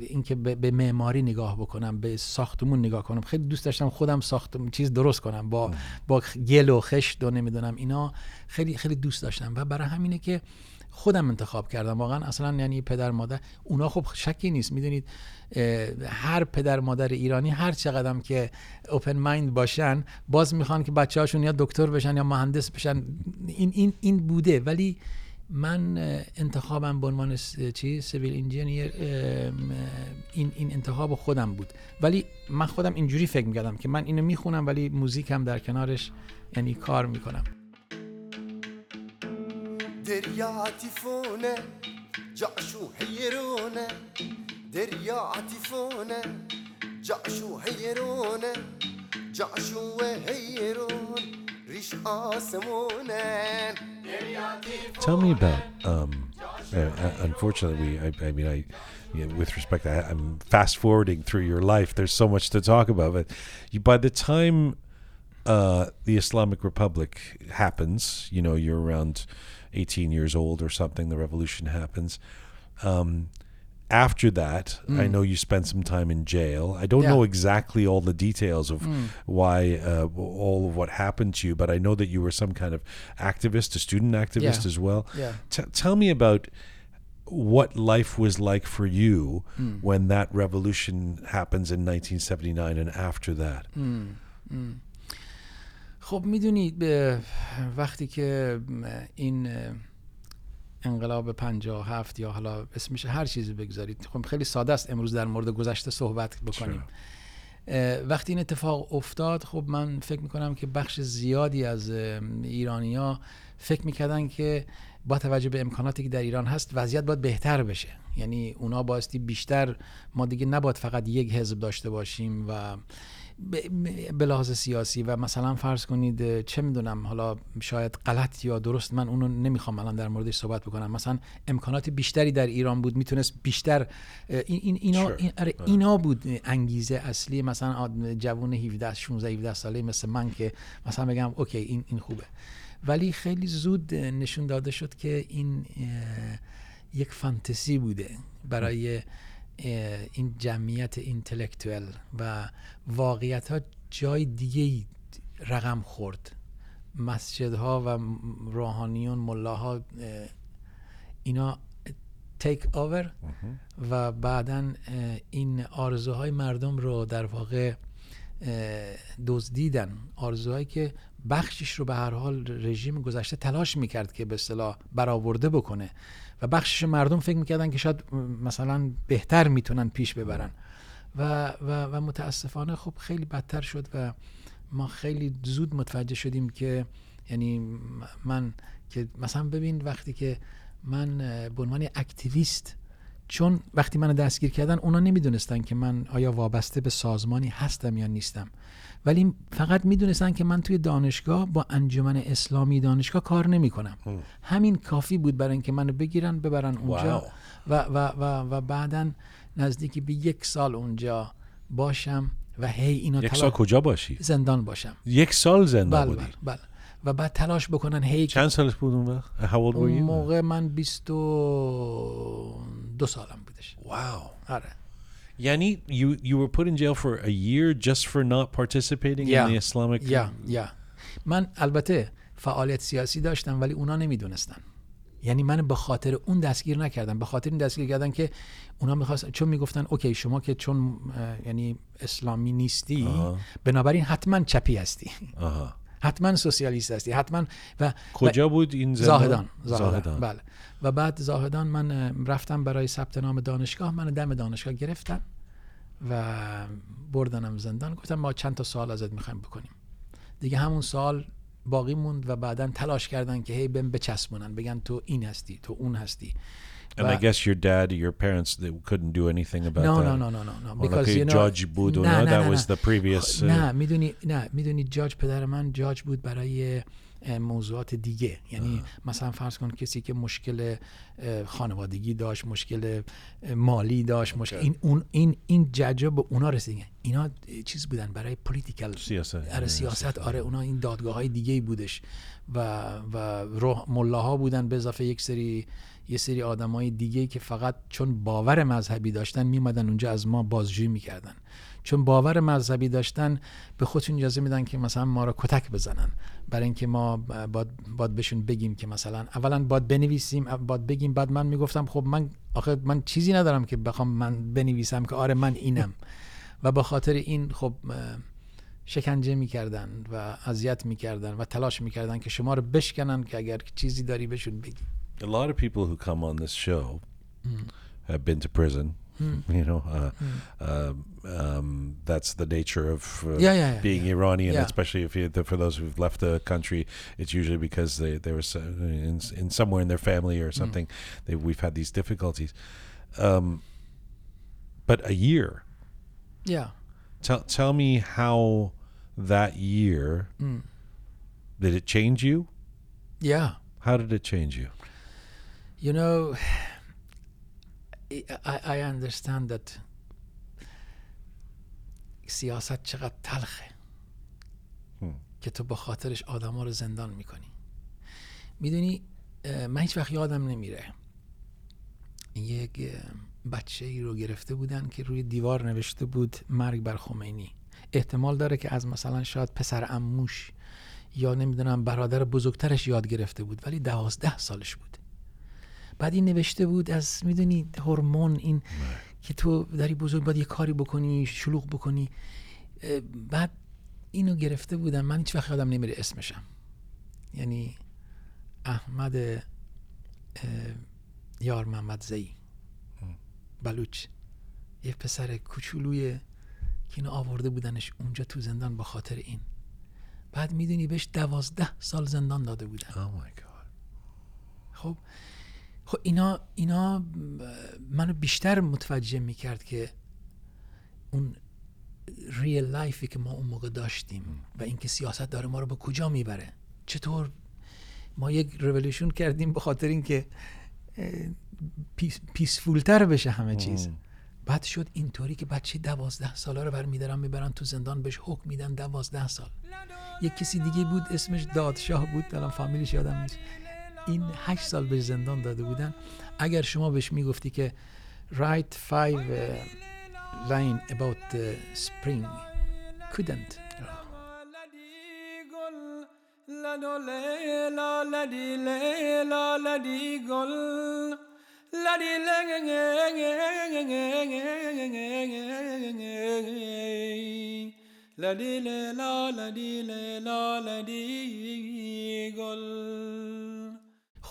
اینکه به, معماری نگاه بکنم به ساختمون نگاه کنم. خیلی دوست داشتم خودم ساختم چیز درست کنم. با با گل و خشت و نمی‌دونم اینا خیلی خیلی دوست داشتم. و برای همینه که خودم انتخاب کردم. واقعا اصلا یعنی پدر مادر اونا خب شکی نیست. می‌دونید هر پدر مادر ایرانی هر چقدرم که اوپن مایند باشن باز می‌خوان که بچه هاشون یا دکتر بشن یا مهندس بشن. این این این بوده. ولی من انتخابم به عنوان چی؟ سیویل انجینیر این این انتخاب خودم بود. ولی من خودم اینجوری فکر می‌کردم که من اینو می‌خونم ولی موزیکم در کنارش یعنی کار می‌کنم. دريا عتيفونة جعشو حيرونة دريا عتيفونة جاشو هیرونه جاشو هیرون ریش آسمونه Tell me about. Um, uh, uh, unfortunately, we, I, I mean, I, yeah, with respect, I, I'm fast forwarding through your life. There's so much to talk about, but you, by the time uh, the Islamic Republic happens, you know, you're around 18 years old or something. The revolution happens. Um, after that, I mm. know you spent some time in jail. I don't Yeah. know exactly all the details of mm. why uh, all of what happened to you, but I know that you were some kind of activist, a student activist Yeah. as well. Yeah. T- tell me about what life was like for you mm. when that revolution happens in 1979 and after that. خب می‌دونید به وقتی که این انقلاب 57 یا حالا اسمش هر چیزی بگذارید خب خیلی ساده است امروز در مورد گذشته صحبت بکنیم. وقتی این اتفاق افتاد خب من فکر می‌کنم که بخش زیادی از ایرانیا فکر می‌کردن که با توجه به امکاناتی که در ایران هست وضعیت باید بهتر بشه. یعنی اونا بایستی بیشتر ما دیگه نباید فقط یک حزب داشته باشیم و به- لحاظ سیاسی و مثلا فرض کنید چه می‌دونم حالا شاید غلط یا درست من اونو نمی‌خوام الان در موردش صحبت بکنم. مثلا امکانات بیشتری در ایران بود می‌تونست بیشتر این, این اینا. این آره اینا بود انگیزه اصلی مثلا جوون 17 16 17 ساله مثل من که مثلا بگم اوکی این این خوبه. ولی خیلی زود نشون داده شد که این یک فانتزی بوده برای این جمعیت اینتלקچوال و واقعیت ها جای دیگه رقم خورد. مسجدها و روحانیون ملاها اه، اینا تیک اوور و بعدا این آرزوهای مردم رو در واقع دزدیدن. آرزوهایی که بخشش رو به هر حال رژیم گذشته تلاش می‌کرد که به اصطلاح برآورده بکنه. و بخشش مردم فکر می‌کردن که شاید مثلا بهتر می‌تونن پیش ببرن. و, و, و متاسفانه خب خیلی بدتر شد و ما خیلی زود متوجه شدیم که یعنی من که مثلا ببین وقتی که من به عنوان اکتیویست چون وقتی منو دستگیر کردن اونا نمی‌دونستن که من آیا وابسته به سازمانی هستم یا نیستم. ولی فقط می‌دونستن که من توی دانشگاه با انجمن اسلامی دانشگاه کار نمی کنم همین کافی بود برای اینکه منو بگیرن ببرن اونجا واو. و, و, و, و بعدا نزدیکی به یک سال اونجا باشم و هی اینا یک سال کجا باشی؟ زندان باشم یک سال زندان بله بودی بله بله و بعد تلاش بکنن هی چند سالت بود اون وقت؟ اون? موقع من بیست و دو سالم بودش Wow. آره Yani, you you were put in jail for a year just for not participating Yeah. in the Islamic. یا یا من البته فعالیت سیاسی داشتم ولی اونا نمی‌دونستن یعنی من به خاطر اون دستگیر نکردم به خاطر این دستگیر کردن که اونا می‌خواستن چون می‌گفتن اوکی شما که چون یعنی اسلامی نیستی بنابراین حتما چپی هستی آها. حتما سوسیالیست هستی حتما و کجا بود این زندان؟ زاهدان زاهدان زاهدان. بله و بعد زاهدان من رفتم برای ثبت نام دانشگاه من دم دانشگاه گرفتن و بردنم زندان گفتم ما چند تا سوال ازت می‌خوایم بکنیم دیگه همون سال باقی موند و بعدا تلاش کردن که هی بهم بچسبونن بگن تو این هستی تو اون هستی And I guess your dad, your parents, they couldn't do anything about no, that. no, no, no, no, no. Because you know, judge بود نه، نه, that نه، was the previous. uh, نه می‌دونی نه می‌دونی جاج پدر من جاج بود برای موضوعات دیگه. یعنی مثلا فرض کن کسی که مشکل خانوادگی داشت مشکل مالی داشت مشکل این اون این این ججا به اونا رسیدن. اینا چیز بودن برای پولیتیکال سیاست. آره سیاست. آره اونا این دادگاه های دیگه بودش. و و روح ملاها بودن به اضافه یک سری یه سری آدمای دیگه که فقط چون باور مذهبی داشتن میمدن اونجا از ما بازجویی می‌کردن. چون باور مذهبی داشتن به خودشون اجازه میدن که مثلا ما رو کتک بزنن. برای اینکه ما باید, باید بهشون بگیم که مثلا اولا باید بنویسیم باید بگیم. بعد من می‌گفتم خب من آخه من چیزی ندارم که بخوام من بنویسم که آره من اینم. و به خاطر این خب شکنجه می‌کردن و اذیت می‌کردن و تلاش می‌کردن که شما رو بشکنن که اگر چیزی داری بهشون بگی. A lot of people who come on this show have been to prison. You know, uh, um, um, that's the nature of uh, Yeah, yeah, yeah, being yeah. Iranian, Yeah. especially if you, for those who've left the country. It's usually because they they were in, in somewhere in their family or something. They, we've had these difficulties. Um, but a year. یا Tell tell me how that year did it change you? Yeah. How did it change you? You know, I, I understand that سیاست چقدر تلخه که تو با خاطرش آدما رو زندان می‌کنی. می‌دونی من هیچ وقت یادم نمیره. یک بچه ای رو گرفته بودن که روی دیوار نوشته بود مرگ بر خمینی. احتمال داره که از مثلا شاید پسر اموش یا نمی‌دونم برادر بزرگترش یاد گرفته بود ولی دوازده سالش بود. بعد این نوشته بود از می‌دونی هورمون این که تو داری بزرگ باید یه کاری بکنی شلوغ بکنی. بعد اینو گرفته بودم. من هیچ وقت یادم نمیره اسمشم. یعنی احمد یار محمد زئی. بلوچ. یه پسر کوچولوی که اینو آورده بودنش اونجا تو زندان با خاطر این. بعد می‌دونی بهش دوازده سال زندان داده بودن. Oh my god. خب خب اینا اینا منو بیشتر متوجه می‌کرد که اون ریل لایفی که ما اون موقع داشتیم و اینکه سیاست داره ما رو به کجا می‌بره چطور ما یک رولوشن کردیم به خاطر اینکه پیس پیسفولتر بشه همه چیز. بعد شد اینطوری که بچه دوازده ساله رو برمیدارن می‌برن تو زندان بهش حکم میدن دوازده سال. یک کسی دیگه بود اسمش دادشاه بود. الان فامیلش یادم نیست. این هشت سال به زندان داده بودن اگر شما بهش می‌گفتی که write five uh, line about the spring couldn't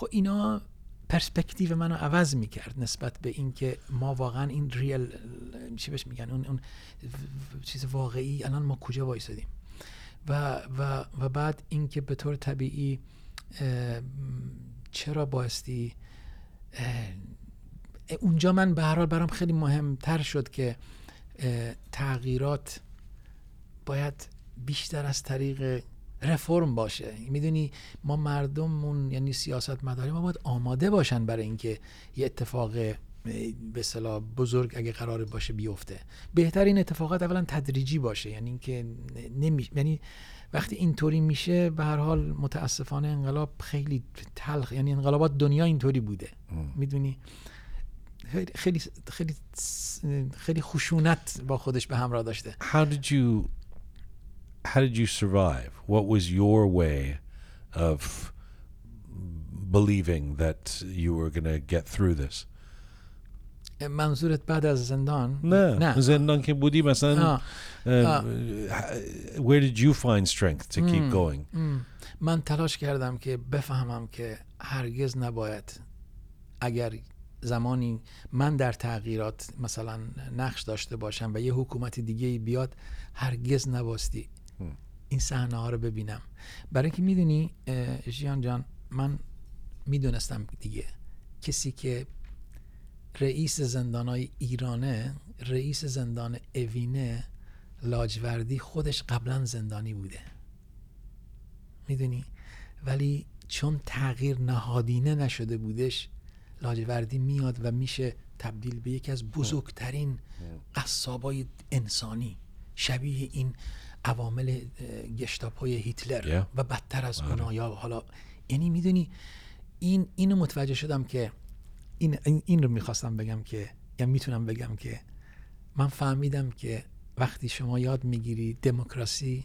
خب اینا پرسپکتیو منو عوض می‌کرد نسبت به اینکه ما واقعا این ریل چی بهش میگن؟ اون اون چیز واقعی الان ما کجا وایسادیم؟ و و و بعد اینکه به طور طبیعی چرا بایستی اه، اونجا من به هر حال برام خیلی مهمتر شد که تغییرات باید بیشتر از طریق رفرم باشه. می‌دونی ما مردممون یعنی سیاست مداری ما باید آماده باشن برای اینکه یه اتفاق به اصطلاح بزرگ اگه قرار باشه بیفته. بهتر این اتفاقات اولا تدریجی باشه. یعنی اینکه نمی یعنی وقتی اینطوری میشه به هر حال متاسفانه انقلاب خیلی تلخ یعنی انقلابات دنیا اینطوری بوده. می‌دونی؟ خیلی خیلی خیلی خیلی خشونت با خودش به همراه داشته. How did you how did you survive? What was your way of believing that you were going to get through this? منظورت بعد از زندان نه نه زندان که بودی مثلا آه. uh, where did you find strength to keep going م. من تلاش کردم که بفهمم که هرگز نباید اگر زمانی من در تغییرات مثلا نقش داشته باشم و یه حکومت دیگه بیاد هرگز نباستی این صحنه ها رو ببینم. برای اینکه می‌دونی ژیان جان من می‌دونستم دیگه. کسی که رئیس زندان های ایرانه رئیس زندان اوینه لاجوردی خودش قبلا زندانی بوده. می‌دونی؟ ولی چون تغییر نهادینه نشده بودش لاجوردی میاد و میشه تبدیل به یکی از بزرگترین قصابای انسانی. شبیه این عوامل گشتاپوی هیتلر Yeah. و بدتر از اونا. یا حالا یعنی می‌دونی این اینو متوجه شدم که این این, این رو می‌خواستم بگم که یا می‌تونم بگم که من فهمیدم که وقتی شما یاد می‌گیری دموکراسی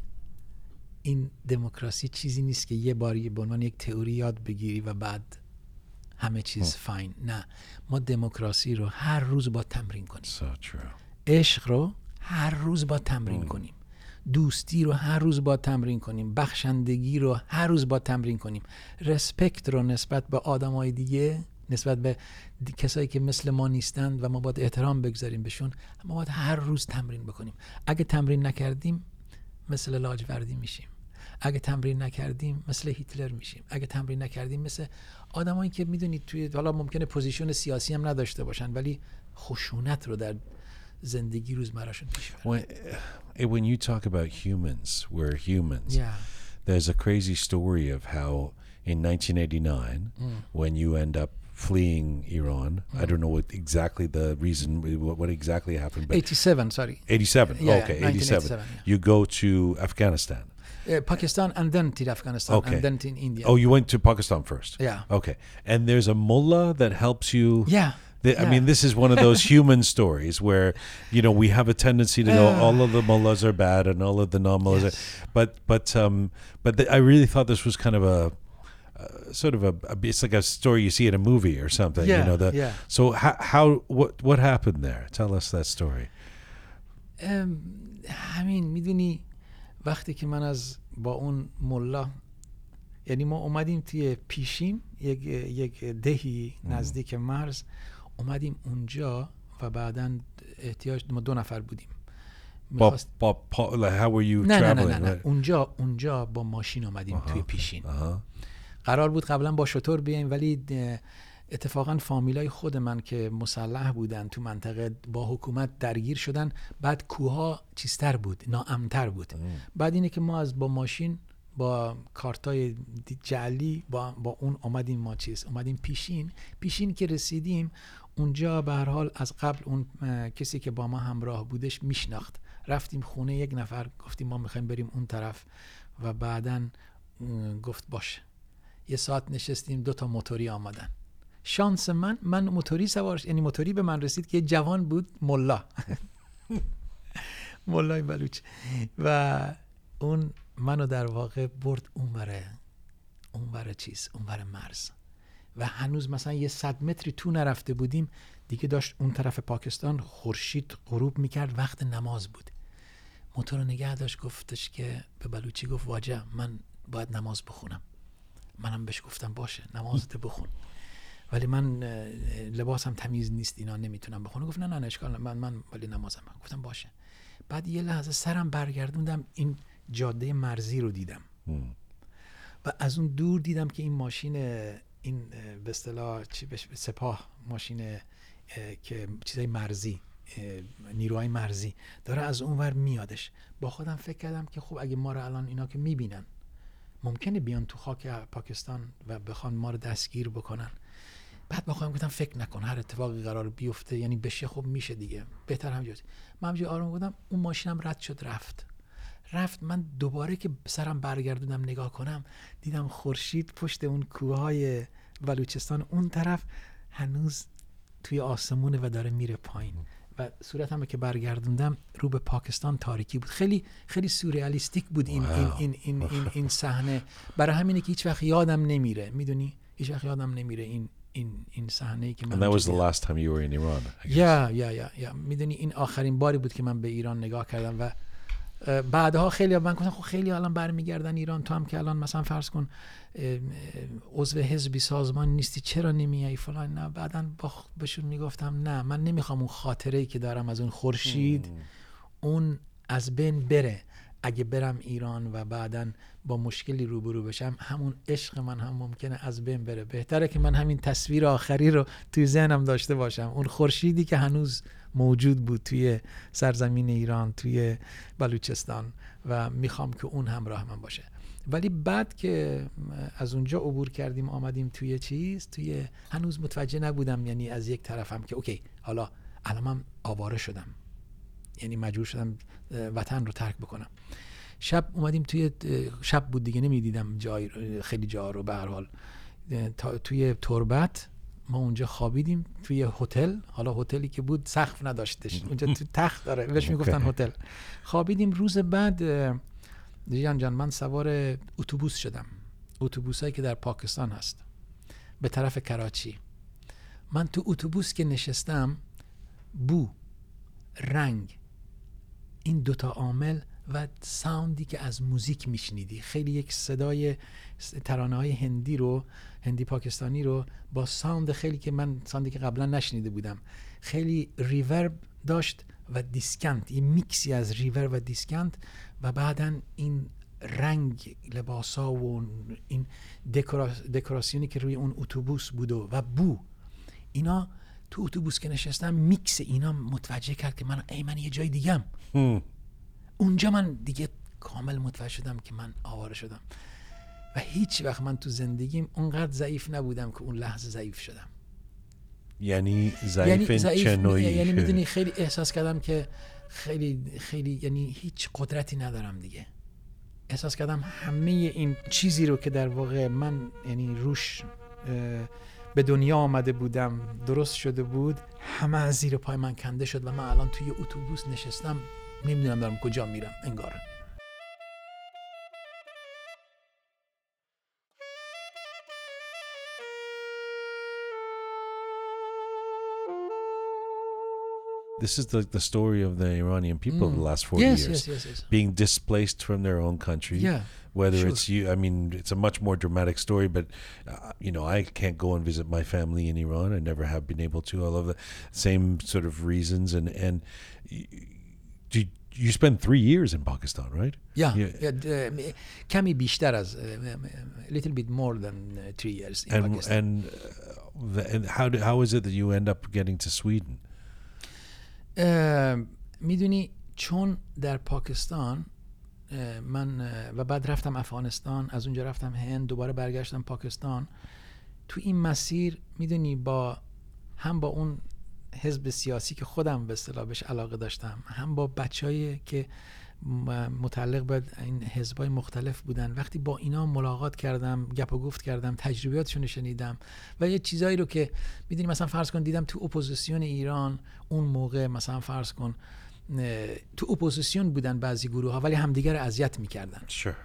این دموکراسی چیزی نیست که یه باری به عنوان یک تئوری یاد بگیری و بعد همه چیز فاین. نه. ما دموکراسی رو هر روز با تمرین کنیم. So عشق رو هر روز با تمرین کنیم. دوستی رو هر روز با تمرین کنیم بخشندگی رو هر روز با تمرین کنیم. رسپکت رو نسبت به آدمای دیگه نسبت به کسایی که مثل ما نیستند و ما باید احترام بگذاریم بهشون ما باید هر روز تمرین بکنیم. اگه تمرین نکردیم مثل لاجوردی میشیم. اگه تمرین نکردیم مثل هیتلر میشیم. اگه تمرین نکردیم مثل آدمایی که می‌دونید توی حالا ممکنه پوزیشن سیاسی هم نداشته باشن ولی خشونت رو در زندگی روزمرهشون پیش when, when you talk about humans, we're humans. Yeah. There's a crazy story of how in 1989, when you end up fleeing Iran, I don't know what exactly the reason, what, what exactly happened, but 87 sorry 87. Yeah, okay, 1987, 87. yeah. You go to Afghanistan. uh, Pakistan and then to Afghanistan Okay. and then to India Oh, you went to Pakistan first. Yeah. Okay. And there's a mullah that helps you. yeah The, I Yeah. mean, this is one of those human stories where, you know, we have a tendency to go, Yeah. all of the mullahs are bad and all of the non-mullahs Yes. are. But, but, um, but the, I really thought this was kind of a, uh, sort of a, a, it's like a story you see in a movie or something. you Yeah, know, the, yeah. So how, how, what, what happened there? Tell us that story. ام، همین میدونی وقتی که من از با اون ملا یعنی ما اومدیم توی پیشین یک, یک دهی نزدیک مرز اومدیم اونجا و بعدا احتیاج ما دو نفر بودیم ba, pa- like, how were you نه نه نه? نه, نه. اونجا اونجا با ماشین آمدیم توی پیشین. قرار بود قبلا با شطور بیایم ولی اتفاقا فامیلای خود من که مسلح بودن تو منطقه با حکومت درگیر شدن بعد کوها چیزتر بود ناامتر بود بعد اینه که ما از با ماشین با کارتای جعلی با, با اون اومدیم ما چیز اومدیم پیشین پیشین که رسیدیم اونجا به هر حال از قبل اون کسی که با ما همراه بودش میشناخت. رفتیم خونه یک نفر گفتیم ما می‌خوایم بریم اون طرف و بعدا گفت باشه یه ساعت نشستیم دو تا موتوری آمدن. شانس من من موتوری سوارش یعنی موتوری به من رسید که جوان بود ملا. ملای بلوچ. و اون منو در واقع برد اونوره اونور چیز اونور مرز. و هنوز مثلا یه صد متری تو نرفته بودیم دیگه داشت اون طرف پاکستان خورشید غروب می‌کرد وقت نماز بود. موتور رو نگه داشت گفتش که به بلوچی گفت واجه من باید نماز بخونم. منم بهش گفتم باشه نمازت بخون. ولی من لباسم تمیز نیست اینا نمی‌تونم بخونم گفت نه نه اشکال من من ولی نمازم بخونم. گفتم باشه. بعد یه لحظه سرم برگردوندم این جاده مرزی رو دیدم. و از اون دور دیدم که این ماشین این به اصطلاح سپاه ماشین که چیزای مرزی نیروهای مرزی داره از اونور میادش. با خودم فکر کردم که خب اگه ما رو الان اینا که می‌بینن ممکنه بیان تو خاک پاکستان و بخوان ما رو دستگیر بکنن. بعد با خودم گفتم فکر نکن هر اتفاقی قرار بیفته یعنی بشه خب میشه دیگه. بهتر همینجوری من همینجوری آروم بودم اون ماشینم رد شد رفت. رفت. من دوباره که سرم برگردوندم نگاه کنم دیدم خورشید پشت اون کوههای بلوچستان اون طرف هنوز توی آسمونه و داره میره پایین. و صورتم که برگردوندم رو به پاکستان تاریکی بود. خیلی خیلی سورئالیستیک بود این این این این این, این صحنه. برای همینه که هیچ وقت یادم نمیره. می‌دونی؟ هیچ وقت یادم نمیره این این این صحنه ای که من And that was the last time you were in Iran. یا یا یا یا. می‌دونی؟ این آخرین باری بود که من به ایران نگاه کردم و بعدها خیلی من گفتم خب خیلی الان برمیگردن ایران. تو هم که الان مثلا فرض کن عضو حزبی سازمان نیستی چرا نمیای فلان؟ نه بعدا با بهشون می‌گفتم نه من نمی‌خوام اون خاطره ای که دارم از اون خورشید اون از بین بره. اگه برم ایران و بعدا با مشکلی روبرو بشم همون عشق من هم ممکنه از بین بره. بهتره که من همین تصویر آخری رو توی ذهنم داشته باشم. اون خورشیدی که هنوز موجود بود توی سرزمین ایران توی بلوچستان و می‌خوام که اون همراه من باشه. ولی بعد که از اونجا عبور کردیم آمدیم توی چیز؟ توی هنوز متوجه نبودم یعنی از یک طرفم که اوکی حالا الان من آواره شدم. یعنی مجبور شدم وطن رو ترک بکنم. شب اومدیم توی شب بود دیگه نمی‌دیدم جای خیلی جا رو. به هر حال توی تربت ما اونجا خوابیدیم توی هتل. حالا هتلی که بود سقف نداشتش. اونجا تو تخت داره. بهش می‌گفتن. هتل. خوابیدیم. روز بعد اه، جیان جان من سوار اتوبوس شدم. اتوبوسایی که در پاکستان هست. به طرف کراچی. من تو اتوبوس که نشستم بو رنگ این دوتا عامل و ساوندی که از موزیک میشنیدی. خیلی یک صدای ترانه های هندی رو هندی پاکستانی رو با ساوند خیلی که من ساوندی که قبلا نشنیده بودم. خیلی ریورب داشت و دیسکانت یه میکسی از ریورب و دیسکانت و بعدا این رنگ لباسا و این دکورا- دکوراسیونی که روی اون اتوبوس بود و بو. اینا تو اتوبوس که نشستم میکس اینا متوجه کرد که من ای من یه جای دیگم اونجا من دیگه کامل متوجه شدم که من آواره شدم. و هیچ وقت من تو زندگیم اونقدر ضعیف نبودم که اون لحظه ضعیف شدم. یعنی ضعیف نوعی؟ یعنی می‌دونی خیلی احساس کردم که خیلی خیلی یعنی هیچ قدرتی ندارم دیگه. احساس کردم همه این چیزی رو که در واقع من یعنی روش به دنیا آمده بودم. درست شده بود. همه از زیر پای من کنده شد و من الان توی اتوبوس نشستم. نمی‌دونم دارم کجا میرم. انگار. this is the, the story of the Iranian people mm. of the last 40 yes, years yes, yes, being displaced from their own country. Yeah. Whether sure. it's you, I mean, it's a much more dramatic story, but uh, you know, I can't go and visit my family in Iran. I never have been able to. I love the same sort of reasons. And, and you you spent three years in Pakistan, right? Yeah, yeah. yeah Kami uh, uh, um, um, a little bit more than uh, three years in and, Pakistan. And, uh, the, and how do, how is it that you end up getting to Sweden? می‌دونی چون در پاکستان من و بعد رفتم افغانستان از اونجا رفتم هند دوباره برگشتم پاکستان. تو این مسیر می‌دونی با هم با اون حزب سیاسی که خودم به اصطلاح بهش علاقه داشتم هم با بچه‌ای که متعلق به این حزبای مختلف بودن. وقتی با اینا ملاقات کردم گپ و گفت کردم تجربیاتشون رو شنیدم و یه چیزایی رو که می‌دونی مثلا فرض کن دیدم تو اپوزیسیون ایران اون موقع مثلا فرض کن تو اپوزیسیون بودن بعضی گروه ها ولی همدیگر رو اذیت می‌کردن. Sure.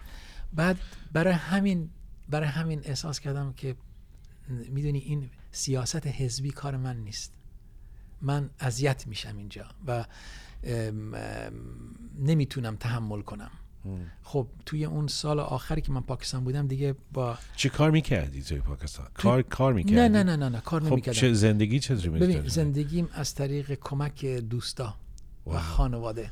بعد برای همین برای همین احساس کردم که می‌دونی این سیاست حزبی کار من نیست. من اذیت میشم اینجا و نمی‌تونم تحمل کنم خب توی اون سال آخری که من پاکستان بودم دیگه با چه کار می‌کردی توی پاکستان؟ کار کار می‌کردی؟ نه نه نه نه, نه کار خب نمی‌کردم چه زندگی چطوری ببین؟ زندگیم از طریق کمک دوستا و واو. خانواده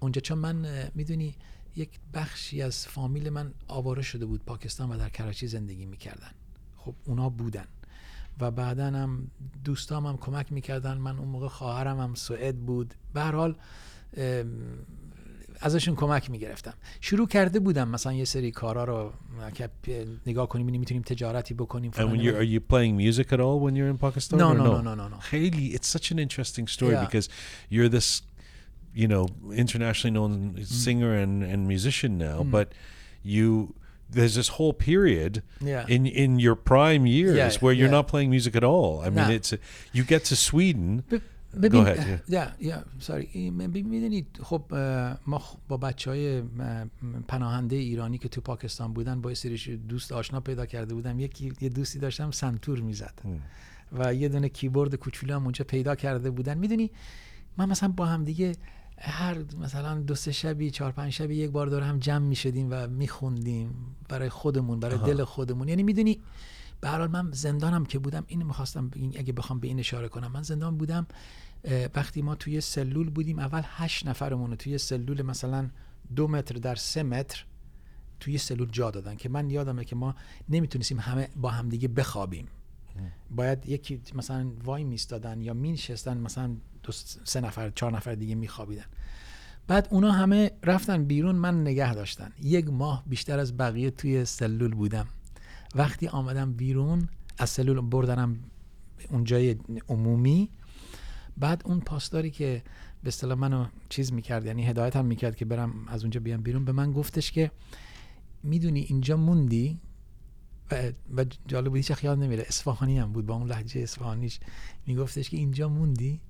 اونجا چون من می‌دونی یک بخشی از فامیل من آواره شده بود پاکستان و در کراچی زندگی می‌کردن خب اونا بودن و بعدا هم دوستام هم کمک می‌کردن من اون موقع خواهرم هم سوئد بود به حال ازشون کمک می‌گرفتم شروع کرده بودم مثلا یه سری کارا رو که نگاه کنیم ببینیم می‌تونیم تجارتی بکنیم And when you're, are you playing music at all when you're in Pakistan? No, no, no, no, no, no, no. خیلی, it's such an interesting story Yeah. because you're this, you know, internationally known Mm. singer and, and musician now, but you there's this whole period Yeah. in in your prime years Yeah, where you're yeah. not playing music at all. I mean, No. it's you get to Sweden. ب- ببین ahead, yeah. یا یا ساری می‌دونید خب ما با بچه های پناهنده ایرانی که تو پاکستان بودن با سریش دوست آشنا پیدا کرده بودم یکی یه دوستی داشتم سنتور می‌زد و یه دونه کیبورد کوچولو هم اونجا پیدا کرده بودن می‌دونی من مثلا با هم دیگه هر مثلا دو سه شبی چهار پنج شبی یک بار دور هم جمع می‌شدیم و میخوندیم برای خودمون برای دل خودمون. یعنی می‌دونی به هر حال من زندانم که بودم اینو می‌خواستم اگه بخوام به این اشاره کنم. من زندان بودم وقتی ما توی سلول بودیم اول هشت نفرمون توی سلول مثلا دو متر در سه متر توی سلول جا دادن که من یادمه که ما نمی‌تونستیم همه با همدیگه بخوابیم. باید یکی مثلا وای میستادن یا مینشستن مثلا دو سه نفر چهار نفر دیگه میخوابیدن. بعد اونا همه رفتن بیرون من نگه داشتن یک ماه بیشتر از بقیه توی سلول بودم. وقتی آمدم بیرون از سلول بردنم اونجای عمومی. بعد اون پاسداری که به اصطلاح منو چیز می‌کرد یعنی هدایت هم می‌کرد که برم از اونجا بیام بیرون به من گفتش که می‌دونی اینجا موندی؟ و, جالب بود هیچ وقت یاد نمیره. اصفهانی هم بود با اون لحجه اصفهانیش. میگفتش که اینجا موندی؟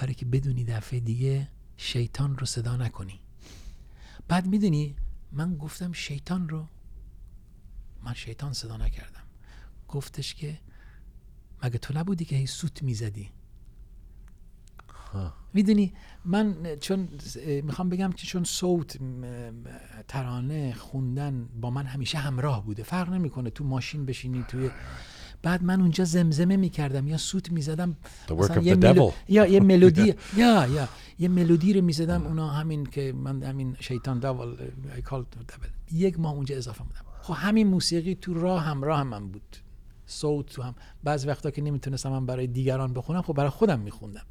برای که بدونی دفعه دیگه شیطان رو صدا نکنی. بعد می‌دونی من گفتم شیطان رو من شیطان صدا نکردم. گفتش که مگه تو نبودی که هی سوت می‌زدی؟ می‌دونی من چون می‌خوام بگم که چون صوت ترانه خوندن با من همیشه همراه بوده. فرق نمی‌کنه تو ماشین بشینی توی بعد من اونجا زمزمه می‌کردم یا سوت می‌زدم یه ملو-. یا یه ملودی یا یا یه ملودی رو می‌زدم اونا همین که من همین شیطان دول. یک ماه اونجا اضافه بودم خب همین موسیقی تو راه هم من بود. صوت تو هم. بعض وقتا که نمی‌تونستم من برای دیگران بخونم خب برای خودم میخوندم.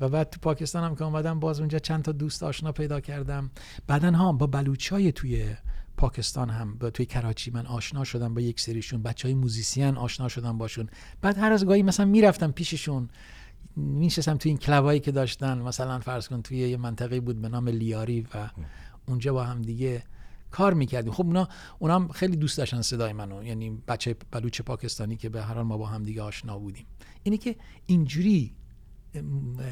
و بعد تو پاکستان هم که اومدم باز اونجا چند تا دوست آشنا پیدا کردم. بعدا ها با بلوچای توی پاکستان هم با توی کراچی من آشنا شدم با یک سریشون. بچه های موزیسین آشنا شدم باشون. بعد هر از گاهی مثلا می‌رفتم پیششون. میشستم توی این کلبایی که داشتن. مثلا فرض کن توی یه منطقه بود به نام لیاری و اونجا با هم دیگه کار می‌کردیم. خب اونا اونا هم خیلی دوست داشتن صدای منو. یعنی بچه بلوچ پاکستانی که به هر حال ما با هم دیگه آشنا بودیم. اینه که اینجوری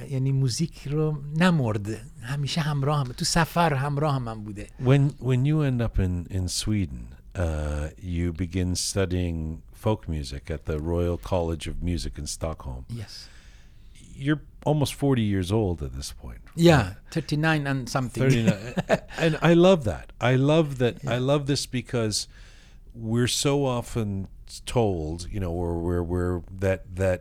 یعنی موزیک رو نمرد همیشه همراه هم تو سفر همراه هم, من بوده When when you end up in in Sweden, uh, you begin studying folk music at the Royal College of Music in Stockholm. yes. You're almost 40 years old at this point. yeah 39 and something 39 and I love that. I love that. I love this because we're so often told, you know, we're, we're, we're that that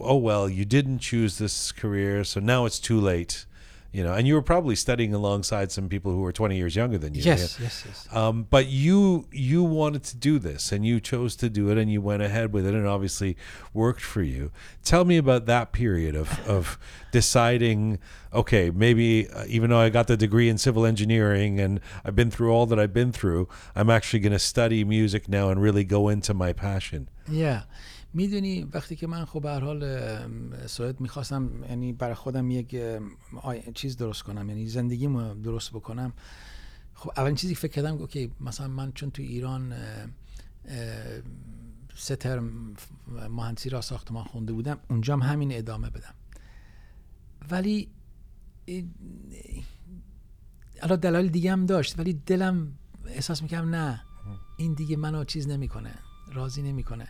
oh well, you didn't choose this career, so now it's too late. You know, and you were probably studying alongside some people who were 20 years younger than you. yes yes yes Um, but you you wanted to do this and you chose to do it and you went ahead with it and obviously worked for you. Tell me about that period of, of deciding, okay, maybe uh, even though I got the degree in civil engineering and I've been through all that I've been through, I'm actually going to study music now and really go into my passion. yeah. می‌دونی وقتی که من خب به حال سوئد می‌خواستم یعنی برای خودم یک چیز درست کنم یعنی زندگیمو درست بکنم. خب اولین چیزی که فکر کردم اوکی مثلا من چون تو ایران سه ترم مهندسی را ساختمان خونده بودم اونجام همین ادامه بدم. ولی حالا دلایل دیگه هم داشت ولی دلم احساس می‌کردم نه این دیگه منو چیز نمی‌کنه راضی نمی‌کنه.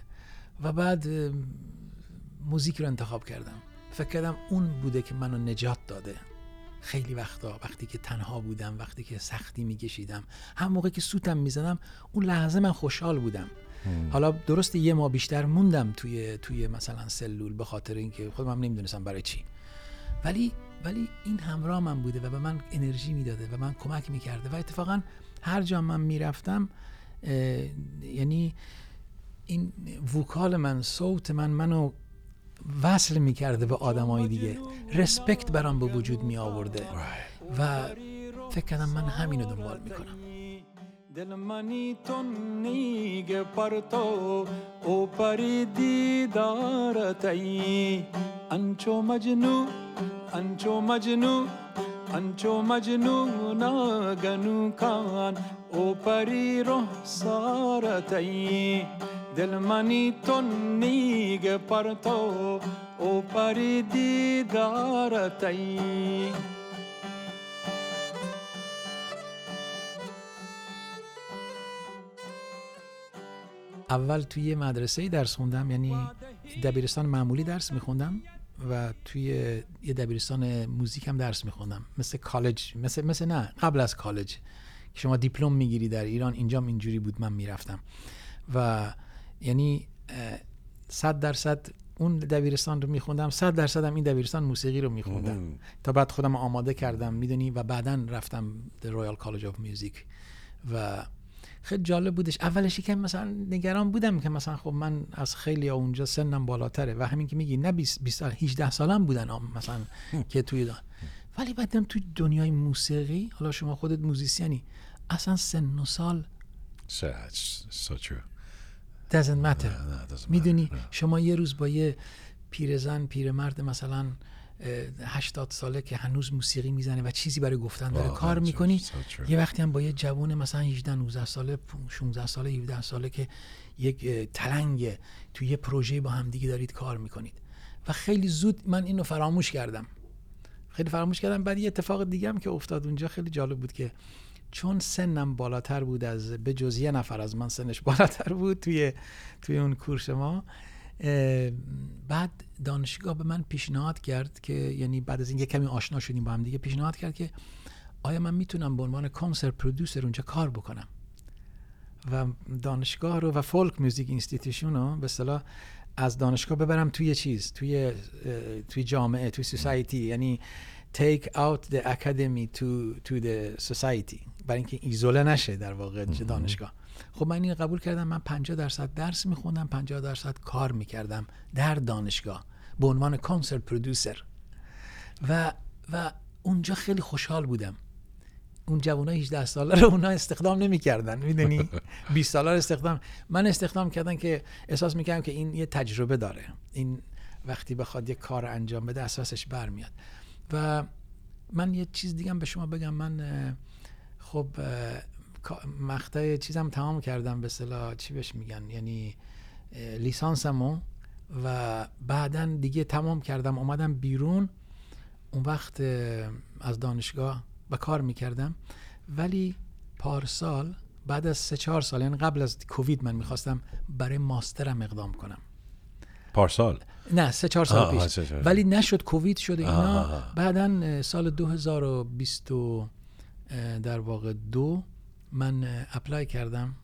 و بعد موزیک رو انتخاب کردم. فکر کردم اون بوده که منو نجات داده. خیلی وقتا وقتی که تنها بودم وقتی که سختی میکشیدم. هم موقع که سوتم می‌زدم اون لحظه من خوشحال بودم. حالا درست یه ماه بیشتر موندم توی توی مثلا سلول به خاطر اینکه خودم هم نمی‌دونستم برای چی. ولی ولی این همراه من بوده و به من انرژی می‌داده و من کمک می‌کرده. و اتفاقا هر جا من می‌رفتم یعنی این وکال من صوت من منو وصل می‌کرده به آدمای دیگه. رسپکت برام به وجود می آورده و فکر کردم من همینو دنبال می‌کنم. دل منی تو نیگ پر تو او پری دیدارتی انچو مجنو انچو مجنو انچو مجنو ناگنو کان. او پری رو سارتی دل منی تو نیگ پر تو او پری دیدارتی اول توی یه مدرسه درس خوندم یعنی دبیرستان معمولی درس میخوندم و توی یه دبیرستان موزیک هم درس میخوندم. مثل کالج مثل مثل نه قبل از کالج که شما دیپلم می‌گیری در ایران اینجام اینجوری بود من می‌رفتم. و یعنی صد درصد اون دبیرستان رو میخوندم صد درصد هم این دبیرستان موسیقی رو میخوندم. تا بعد خودم آماده کردم می‌دونی؟ و بعدا رفتم The Royal College of Music. و خیلی جالب بودش. اولش که مثلا نگران بودم که مثلا خب من از خیلی اونجا سنم بالاتره. و همین که میگی نه 20 20 سال 18 سالم بودن مثلا که توی دان. ولی بعدم توی دنیای موسیقی حالا شما خودت موزیسیانی اصلا سن و سال So so true. Doesn't matter. می‌دونی. شما یه روز با یه پیرزن پیرمرد مثلا اه، 80 ساله که هنوز موسیقی می‌زنه و چیزی برای گفتن داره کار می‌کنی. یه وقتی هم با یه جوون مثلا 18 19 ساله 16 ساله 17 ساله که یک تلنگ توی یه پروژه با هم دیگه دارید کار می‌کنید. و خیلی زود من اینو فراموش کردم. خیلی فراموش کردم. بعد یه اتفاق دیگه هم که افتاد اونجا خیلی جالب بود که چون سنم بالاتر بود از به جز یه نفر از من سنش بالاتر بود توی توی اون کورس ما بعد دانشگاه به من پیشنهاد کرد که یعنی بعد از این یه کمی آشنا شدیم با هم دیگه پیشنهاد کرد که آیا من می‌تونم به عنوان کنسرت پرودوسر اونجا کار بکنم؟ و دانشگاه رو و فولک میوزیک اینستیتوشن رو به اصطلاح از دانشگاه ببرم توی چیز؟ توی توی جامعه توی سوسایتی. یعنی take out the academy to, to the society. برای اینکه ایزوله نشه در واقع دانشگاه. خب من این قبول کردم. من 50 درصد درس میخوندم 50 درصد کار می‌کردم در دانشگاه به عنوان کنسرت پرودوسر و و اونجا خیلی خوشحال بودم. اون جوانای 18 ساله رو اونا استخدام نمی‌کردن می‌دونی؟ 20 ساله رو استخدام. من استخدام کردن که احساس می‌کردم که این یه تجربه داره. این وقتی بخواد یه کار انجام بده اساسش برمیاد. و من یه چیز دیگه به شما بگم. من خب مقطع چیزم تمام کردم به اصطلاح چی بهش میگن؟ یعنی لیسانسمو و بعدا دیگه تمام کردم. اومدم بیرون اون وقت از دانشگاه و کار می‌کردم. ولی پارسال بعد از سه چهار سال یعنی قبل از کووید من می‌خواستم برای ماسترم اقدام کنم. پارسال؟ نه سه چهار سال پیش. آه، چهار. ولی نشد کووید شد اینا. آه،. بعدا سال 2020 و، اه، در واقع دو من اپلای کردم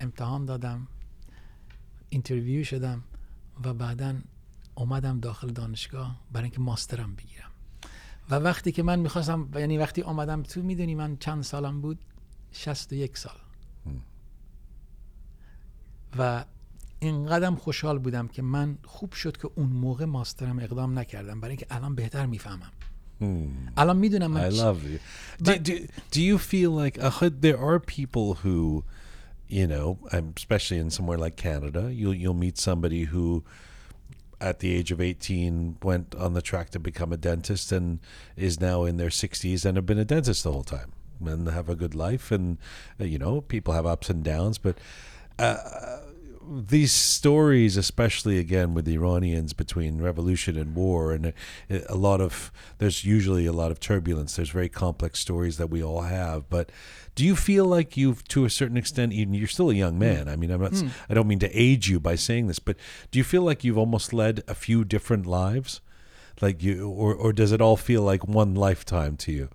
امتحان دادم اینترویو شدم و بعدا اومدم داخل دانشگاه برای اینکه ماسترم بگیرم. و وقتی که من می‌خواستم یعنی وقتی اومدم تو می‌دونی من چند سالم بود؟ 61 سال. و اینقدرم خوشحال بودم که من خوب شد که اون موقع ماسترم اقدام نکردم برای اینکه الان بهتر میفهمم الان میدونم من I چی- love you. Do, But- do, do you feel like uh, there are people who, you know, um, especially in somewhere like Canada, you'll you'll meet somebody who, at the age of eighteen, went on the track to become a dentist and is now in their sixties and have been a dentist the whole time and have a good life and uh, you know people have ups and downs, but these stories, especially again with the Iranians between revolution and war, and a, a lot of there's usually a lot of turbulence. There's very complex stories that we all have. But do you feel like you've, to a certain extent, even you're still a young hmm. man. I mean, I'm not. s- hmm. I don't mean to age you by saying this, but do you feel like you've almost led a few different lives, like you, or or does it all feel like one lifetime to you?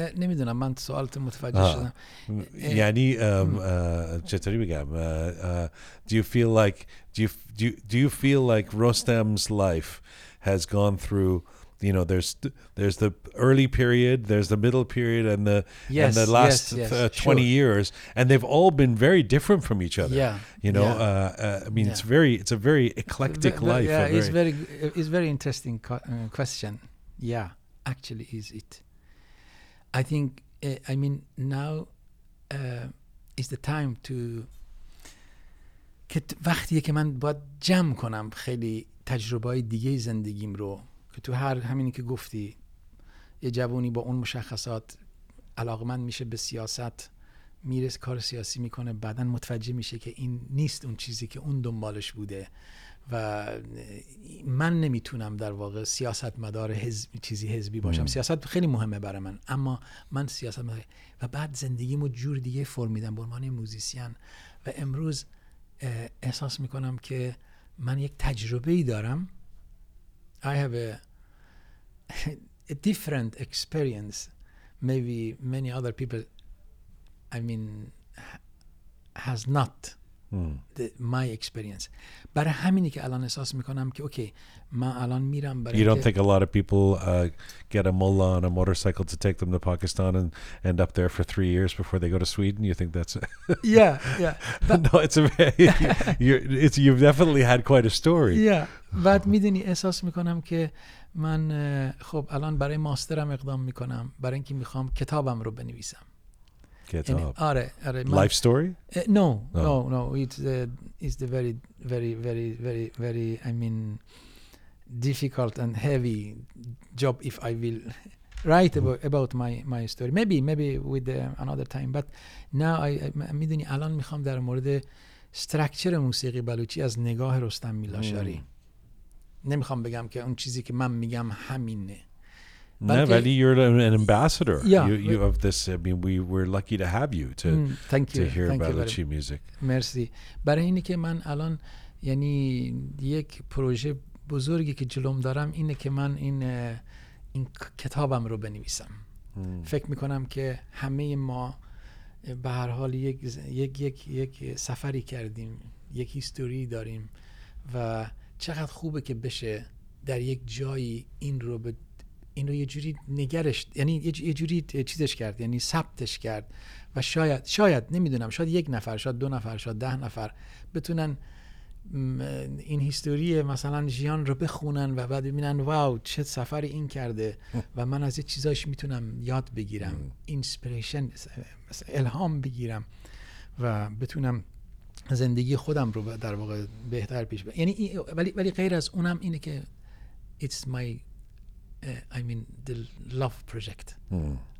Eh, Nemiduna man t-soqalt mutfaġiċ. Ah. Mm, eh, yani, um, mm. uh, ċetaribigam, um, uh, uh, do you feel like, do you, do, you, do you feel like Rostam's life has gone through you know there's there's the early period there's the middle period and the yes, and the last yes, yes, uh, 20 sure. years and they've all been very different from each other yeah you know yeah. Uh, uh, i mean yeah. it's very it's a very eclectic v- life yeah very it's very it's very interesting co- question yeah actually is it I think uh, I mean now uh, is the time to که وقتیه که من باید جمع کنم خیلی تجربه های دیگه زندگیم رو که تو هر همینی که گفتی یه جوونی با اون مشخصات علاقمند میشه به سیاست میره کار سیاسی می‌کنه بعدا متوجه میشه که این نیست اون چیزی که اون دنبالش بوده. و من نمی‌تونم در واقع سیاست مدار حزب چیزی حزبی باشم. سیاست خیلی مهمه برای من. اما من سیاست مدار و بعد زندگیمو جور دیگه فرم میدم به عنوان موزیسین. و امروز احساس می‌کنم که من یک تجربه ای دارم. I have a, a different experience. Maybe many other people I mean ha- has not my experience برای همینی که الان احساس می‌کنم که اوکی من الان میرم برای You don't think a lot of people uh, get a mullah on a motorcycle to take them to Pakistan and end up there for three years before they go to Sweden? You think that's yeah yeah but no? It's a very, it's you've definitely had quite a story. yeah. بعد می‌دونی احساس می‌کنم که من خب الان برای ماسترم اقدام می‌کنم برای اینکه می‌خوام کتابم رو بنویسم Get یعنی up. آره آره من- Life story? Uh, no, No. no, no. It's uh, it's the very, very, very, very, very. I mean, difficult and heavy job if I will write about about my my story. Maybe maybe with uh, another time. But now I, I می‌دونی الان می‌خوام در مورد استرکچر موسیقی بلوچی از نگاه رستم میلاشاری نمی‌خوام بگم که اون چیزی که من میگم همینه بلکه- Vali, you're an, ambassador. Yeah, you, you of this. I mean, we we're lucky to have you to Mm, thank to you, hear thank you music. مرسی برای اینه که من الان یعنی یک پروژه بزرگی که جلوم دارم اینه که من این این کتابم رو بنویسم فکر می‌کنم که همه ما به هر حال یک یک یک یک سفری کردیم یک هیستوری داریم و چقدر خوبه که بشه در یک جایی این رو به این رو یه جوری نگرش یعنی یه جوری چیزش کرد یعنی ثبتش کرد و شاید شاید نمی‌دونم شاید یک نفر شاید دو نفر شاید ده نفر بتونن این هیستوری مثلا ژیان رو بخونن و بعد ببینن واو چه سفر این کرده و من از یه چیزاش می‌تونم یاد بگیرم اینسپریشن الهام بگیرم و بتونم زندگی خودم رو در واقع بهتر پیش ببرم. یعنی ولی ولی غیر از اونم اینه که it's my I mean the love project.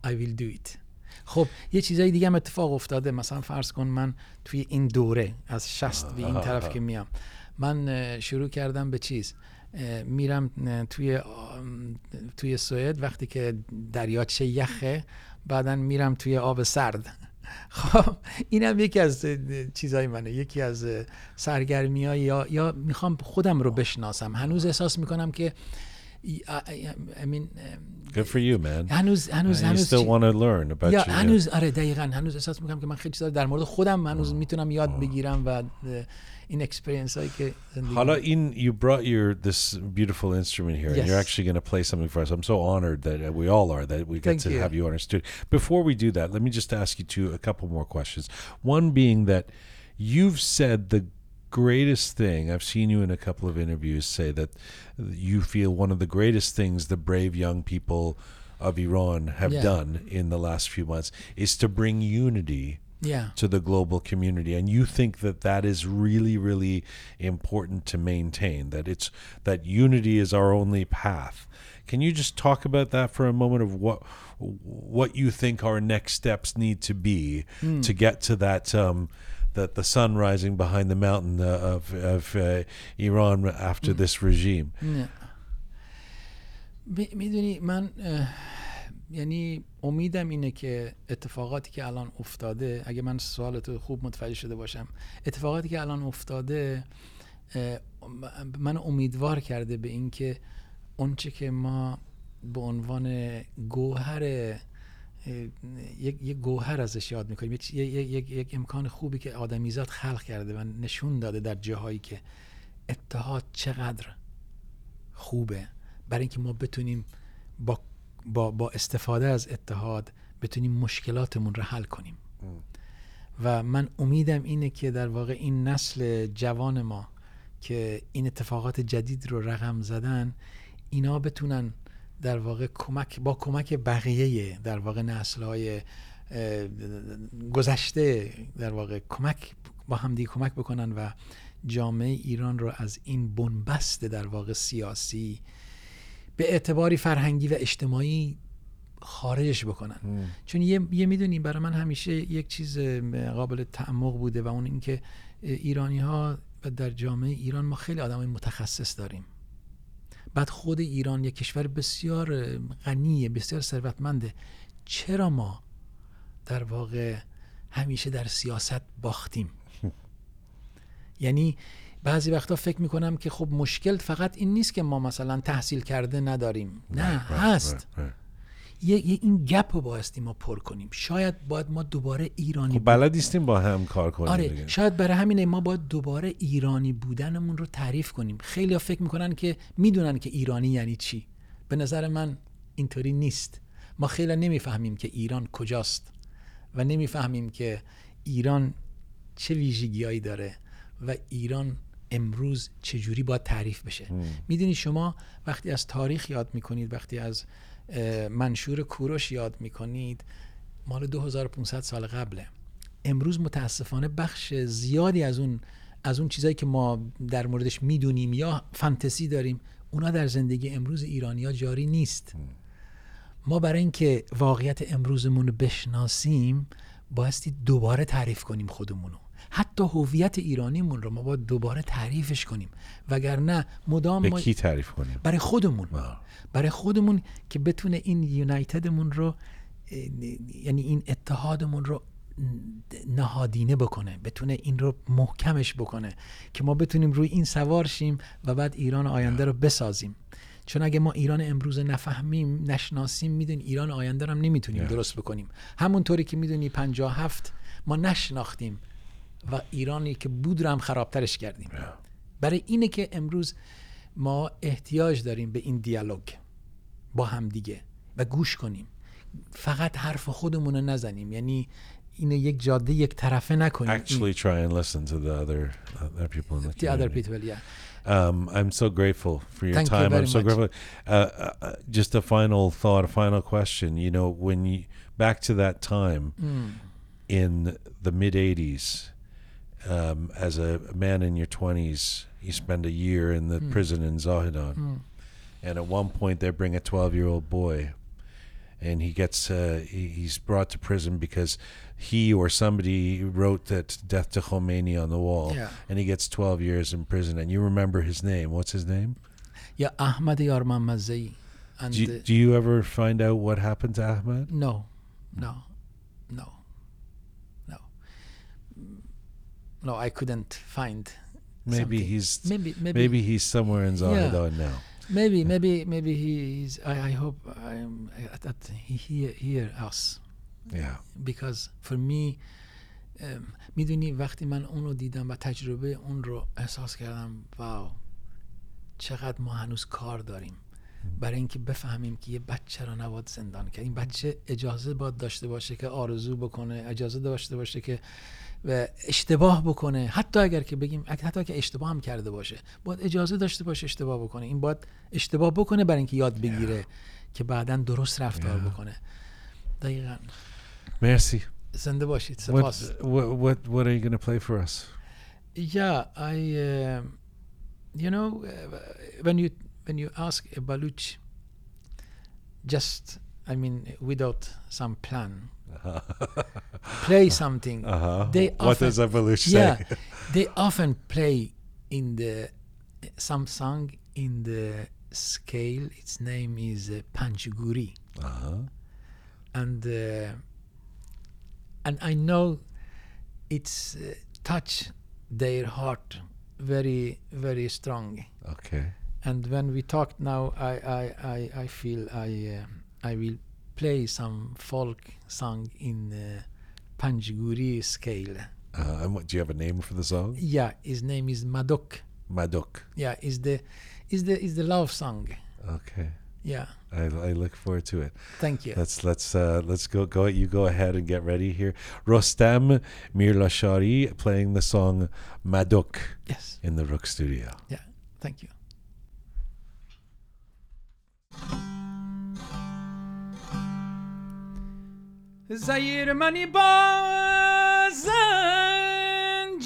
I will do it. خب یه چیزای دیگه هم اتفاق افتاده. مثلا فرض کن من توی این دوره از 60 به این طرف که میام من شروع کردم به چیز؟ میرم توی توی سوئد. وقتی که دریاچه یخه بعدا میرم توی آب سرد. خب اینم یکی از چیزای منه. یکی از سرگرمی یا یا می‌خوام خودم رو بشناسم. هنوز احساس می‌کنم که I- I- I mean, اه، Good for you, man. هنوز هنوز And you هنوز still چی- want to learn about یا you. yeah. هنوز آره دقیقا هنوز احساس میکنم که من خیلی چیزا در مورد خودم هنوز میتونم یاد بگیرم و اه، این اکسپریانس هایی که زندگی Hala, in you brought your this beautiful instrument here, and you're Yes. actually going to play something for us. I'm so honored that uh, we all are that we get Thank to you. have you on our studio. Before we do that, let me just ask you two a couple more questions. One being that you've said the greatest thing. I've seen you in a couple of interviews say that you feel one of the greatest things the brave young people of Iran have Yeah. done in the last few months is to bring unity yeah to the global community and you think that that is really really important to maintain that it's that unity is our only path can you just talk about that for a moment of what what you think our next steps need to be to get to that um that the sun rising behind the mountain uh, of of uh, Iran after this regime. نه می‌دونی من یعنی امیدم اینه که اتفاقاتی که الان افتاده اگه من سوالتو خوب متوجه شده باشم اتفاقاتی که الان افتاده من امیدوار کرده به اینکه اونچه که ما به عنوان گوهر یک یک گوهر ازش یاد می‌کنیم. یک, یک, یک, یک امکان خوبی که آدمیزاد خلق کرده و نشون داده در جاهایی که اتحاد چقدر خوبه. برای اینکه ما بتونیم با, با, با استفاده از اتحاد بتونیم مشکلاتمون رو حل کنیم. و من امیدم اینه که در واقع این نسل جوان ما که این اتفاقات جدید رو رقم زدن اینا بتونن در واقع کمک با کمک بقیه در واقع نسل های گذشته در واقع کمک با همدیگه کمک بکنن و جامعه ایران رو از این بنبست در واقع سیاسی به اعتباری فرهنگی و اجتماعی خارجش بکنن. چون یه, یه می‌دونیم برای من همیشه یک چیز قابل تعمق بوده و اون اینکه ایرانی ها و در جامعه ایران ما خیلی آدمای متخصص داریم. بعد خود ایران یک کشور بسیار غنیه بسیار ثروتمنده. چرا ما در واقع همیشه در سیاست باختیم؟ یعنی بعضی وقتا فکر می‌کنم که خب مشکل فقط این نیست که ما مثلا تحصیل کرده نداریم. نه هست. یه, یه این گپ رو بایستی ما پر کنیم. شاید باید ما دوباره ایرانی خب بلد نیستیم با هم کار کنیم آره دیگه. شاید برای همینه ما باید دوباره ایرانی بودنمون رو تعریف کنیم. خیلی فکر می‌کنن که می‌دونن که ایرانی یعنی چی. به نظر من اینطوری نیست. ما خیلی نمی‌فهمیم که ایران کجاست و نمی‌فهمیم که ایران چه ویژگیهایی داره و ایران امروز چجوری باید تعریف بشه. می‌دونی شما وقتی از تاریخ یاد می‌کنید وقتی از منشور کوروش یاد می‌کنید مال 2500 سال قبله. امروز متاسفانه بخش زیادی از اون از اون چیزایی که ما در موردش می‌دونیم یا فانتزی داریم اونا در زندگی امروز ایرانیا جاری نیست. ما برای اینکه واقعیت امروزمون رو بشناسیم بایستی دوباره تعریف کنیم خودمونو. حتی هویت ایرانیمون رو ما باید دوباره تعریفش کنیم. وگرنه مدام به ما کی تعریف کنیم؟ برای خودمون. برای خودمون که بتونه این یونایتدمون رو یعنی این اتحادمون رو نهادینه بکنه بتونه این رو محکمش بکنه که ما بتونیم روی این سوار شیم و بعد ایران آینده رو بسازیم. چون اگه ما ایران امروز نفهمیم نشناسیم می‌دونیم ایران آینده رو هم نمی‌تونیم درست بکنیم. همونطوری که می‌دونی 57 ما نشناختیم. و ایرانی که بود رو هم خرابترش کردیم برای اینه که امروز ما احتیاج داریم به این دیالوگ با هم دیگه و گوش کنیم فقط حرف خودمون رو نزنیم یعنی اینو یک جاده یک طرفه نکنیم Actually, try and listen to the other other people in the the other people yeah Um, I'm so grateful for your Thank you time. very I'm so much. grateful. Uh, uh, uh, just a final thought, a final question. You know, when you back to that time Mm. in the mid '80s, um, as a man in your 20s, you spend a year in the Mm. prison in Zahedan, Mm. and at one point they bring a 12 year old boy, and he gets uh, he, he's brought to prison because he or somebody wrote that death to Khomeini on the wall. Yeah. And he gets 12 years in prison. And you remember his name. What's his name? Yeah Ahmad Yar Mahmadzei and do you, uh, do you ever find out what happened to ahmed no no. No no I couldn't find maybe something. he's maybe maybe. maybe he's somewhere in Zahedan now maybe maybe maybe he's I, I hope I'm, that he hear, hear us yeah. Because for me می‌دونی وقتی من اون رو دیدم و تجربه اون رو احساس کردم واو چقدر ما هنوز کار داریم. برای اینکه بفهمیم که یه بچه رو نباید زندان کرد. این بچه اجازه باید داشته باشه که آرزو بکنه اجازه داشته باشه که و اشتباه بکنه. حتی اگر که بگیم حتی که اشتباه هم کرده باشه باید اجازه داشته باشه اشتباه بکنه. این باید اشتباه بکنه برای اینکه یاد بگیره که بعدا درست رفتار Yeah. بکنه. دقیقا. merci زنده باشید. سپاس. what what what are you going to play for us? Yeah, I, um you know, uh, when you when you ask a Baluch, just I mean, without some plan, play something. uh-huh They what often- does Abelush Yeah, say they often play in the some song in the scale. Its name is uh, Panchguri, uh-huh and uh, and I know it's uh, touch their heart very very strong. okay And when we talked now, I I, I, I feel I uh, I will play some folk song in uh, Panjguri scale. uh, and what, do you have a name for the song Yeah, his name is Madok. Madok. Yeah, is the is the is the love song. okay Yeah, I, I look forward to it thank you. Let's let's uh, let's go go. You go ahead and get ready here. Rostam Mirlashari playing the song Madok. yes, in the Roqe Studio. Yeah. Thank you. زیر منی بازن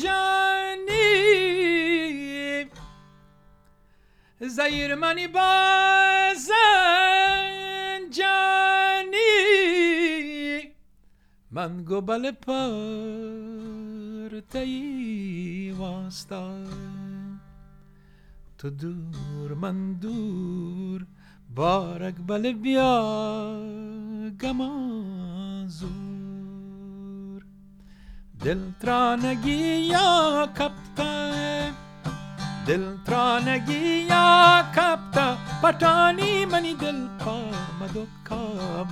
جانی زیر منی بازن جانی من گوبل پر تی واسطه تو دور من دور. بارک بل بیا گمازور دل ترانگی یا کپتا دل ترانگی یا کپتا پتانی منی دل پا مدوکا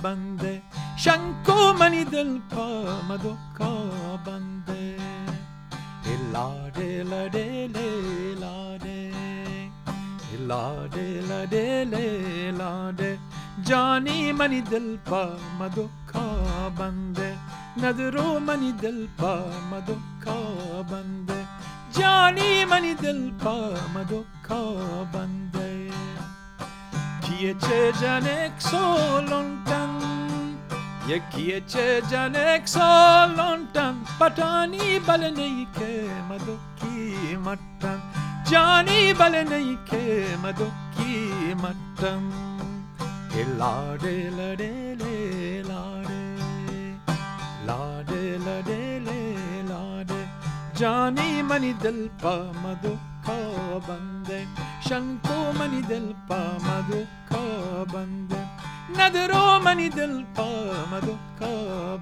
بنده شنکو منی دل پا مدوکا بنده la de la de le la de Jani mani मनी pa पा bande, बंदे। mani मनी pa पा bande, Jani mani मनी pa पा bande. Kiye che janek solontan Ye kiye che janek solontan Patani balenei ke madoki mattan Johnny Balenike Madoki Matam La de la de le la de La de la de le la de Johnny Mani Delpa Madoka Bande Shanko Mani Delpa Madoka Bande Nadro Mani Delpa Madoka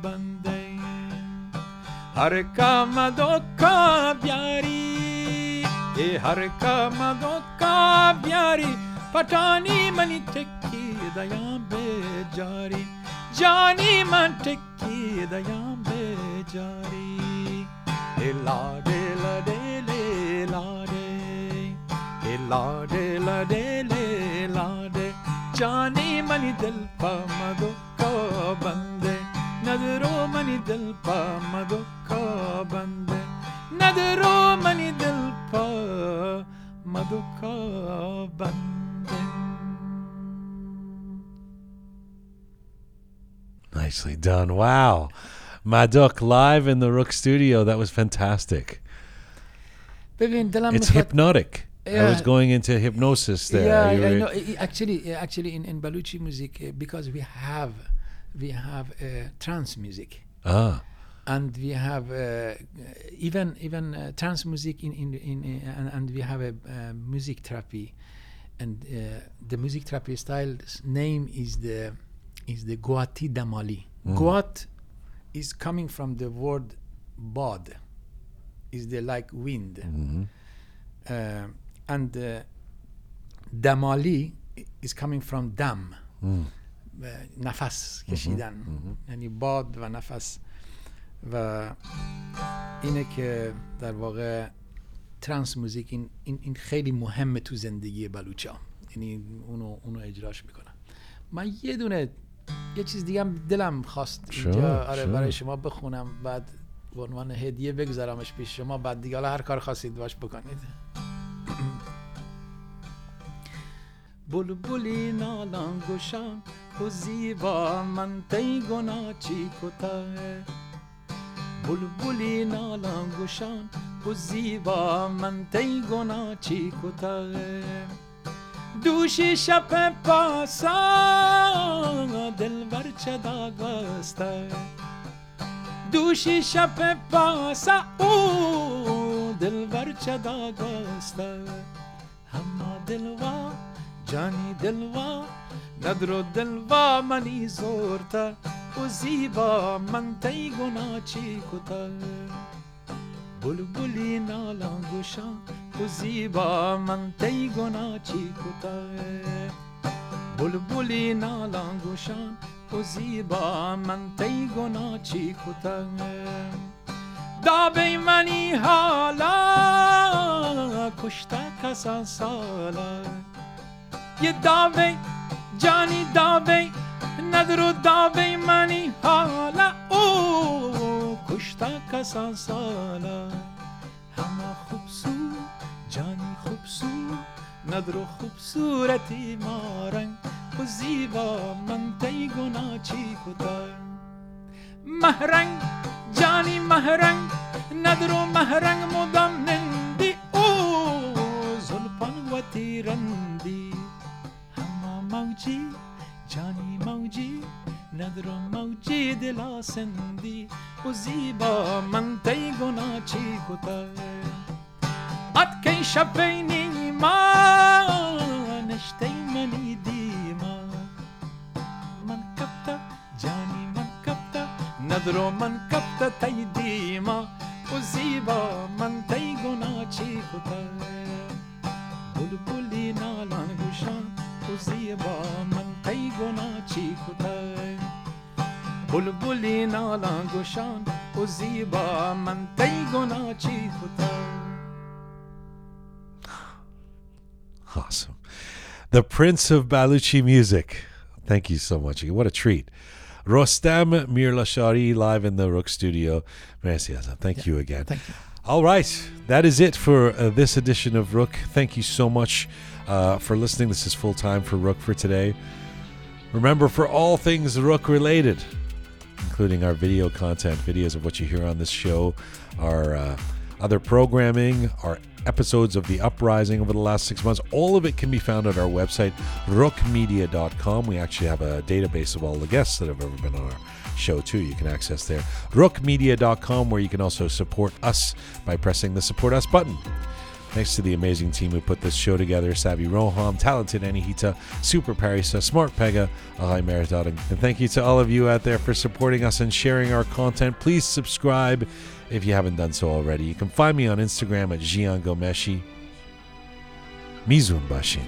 Bande हर का मदोखा प्यारी ये हर का मदों का प्यारी Patani money टिक्की दया बेजारी। जानी मन टिक्की दया बेजारी। ए लाडे लड़े ले ला डे ए ला डे ले ला डे जानी मनी दिल पा मगो को बंदे, नज़रों मनी दिल पा मगो का बंदे। ಮನಿದಲ್ಪ ಮಧುಕ ಬಂದೆ. Nicely done. Wow. Madok live in the Roqe studio. That was fantastic. It's hypnotic. I was going into hypnosis there. Yeah, You Actually, actually, in, in Baluchi music, uh, because we have we have uh, trance music. Ah, and we have uh, even even uh, trance music in in, in uh, and, and we have a uh, music therapy, and uh, the music therapy style's name is the is the Guati Damali. Guat is coming from the word bod, is the like wind. Uh, and uh, damali is coming from dam uh, نفس کشیدن یعنی باد و نفس و اینه که در واقع ترانس موزیک این, این, این خیلی مهمه تو زندگی بلوچا. یعنی اونو, اونو اجراش می‌کنم من یه دونه یه چیز دیگه هم دلم خواست اینجا. آره. برای شما بخونم بعد به عنوان هدیه بگذارمش پیش شما. بعد دیگه حالا هر کار خواستید باش بکنید. بلبلی نالان گوشم و زیبا من تی گنا چی کتاه بلبلی نالان گوشم و زیبا من تی گنا چی کتاه دوشی شب پاسا دلبر چدا گسته دوشی شب پاسا او دلبر چدا گسته همه دلوا جانی دلوا ندرو دلوا منی زورتا و زیبا من تی گنا چی کتا بلبلی نالان گوشان و زیبا من تی گنا چی کتا بلبلی نالان گوشان و زیبا من تی گنا چی کتا دابه منی حالا کشته کسان سالا یه داوی جانی داوی ندرو داوی منی حالا او کشتا کسان سالا. همه خوبسو جانی خوبسو ندرو خوبصورتی مارنگ و زیبا من تی گنا چی کتا. مهرنگ جانی مهرنگ ندرو مهرنگ. زیبا من تی گنا چی کتا ات کی شبینی Prince of Baluchi music. Thank you so much. What a treat. Rostam Mirlashari live in the Roqe studio. Merci, Azam. Thank you again. Thank you. All right, that is it for uh, this edition of Roqe. Thank you so much uh, for listening. This is full time for Roqe for today. Remember, for all things Roqe related, including our video content, videos of what you hear on this show, our uh, other programming, our episodes of The Uprising over the last six months, all of it can be found at our website, roqemedia.com. We actually have a database of all the guests that have ever been on our show, too. You can access there. roqemedia.com, where you can also support us by pressing the Support Us button. Thanks to the amazing team who put this show together Savi Roham, Talented Anihita, Super Parisa, Smart Pegah, Ahai Meritading. And thank you to all of you out there for supporting us and sharing our content. Please subscribe if you haven't done so already. You can find me on Instagram at Jian Ghomeshi. Mizun Bashin.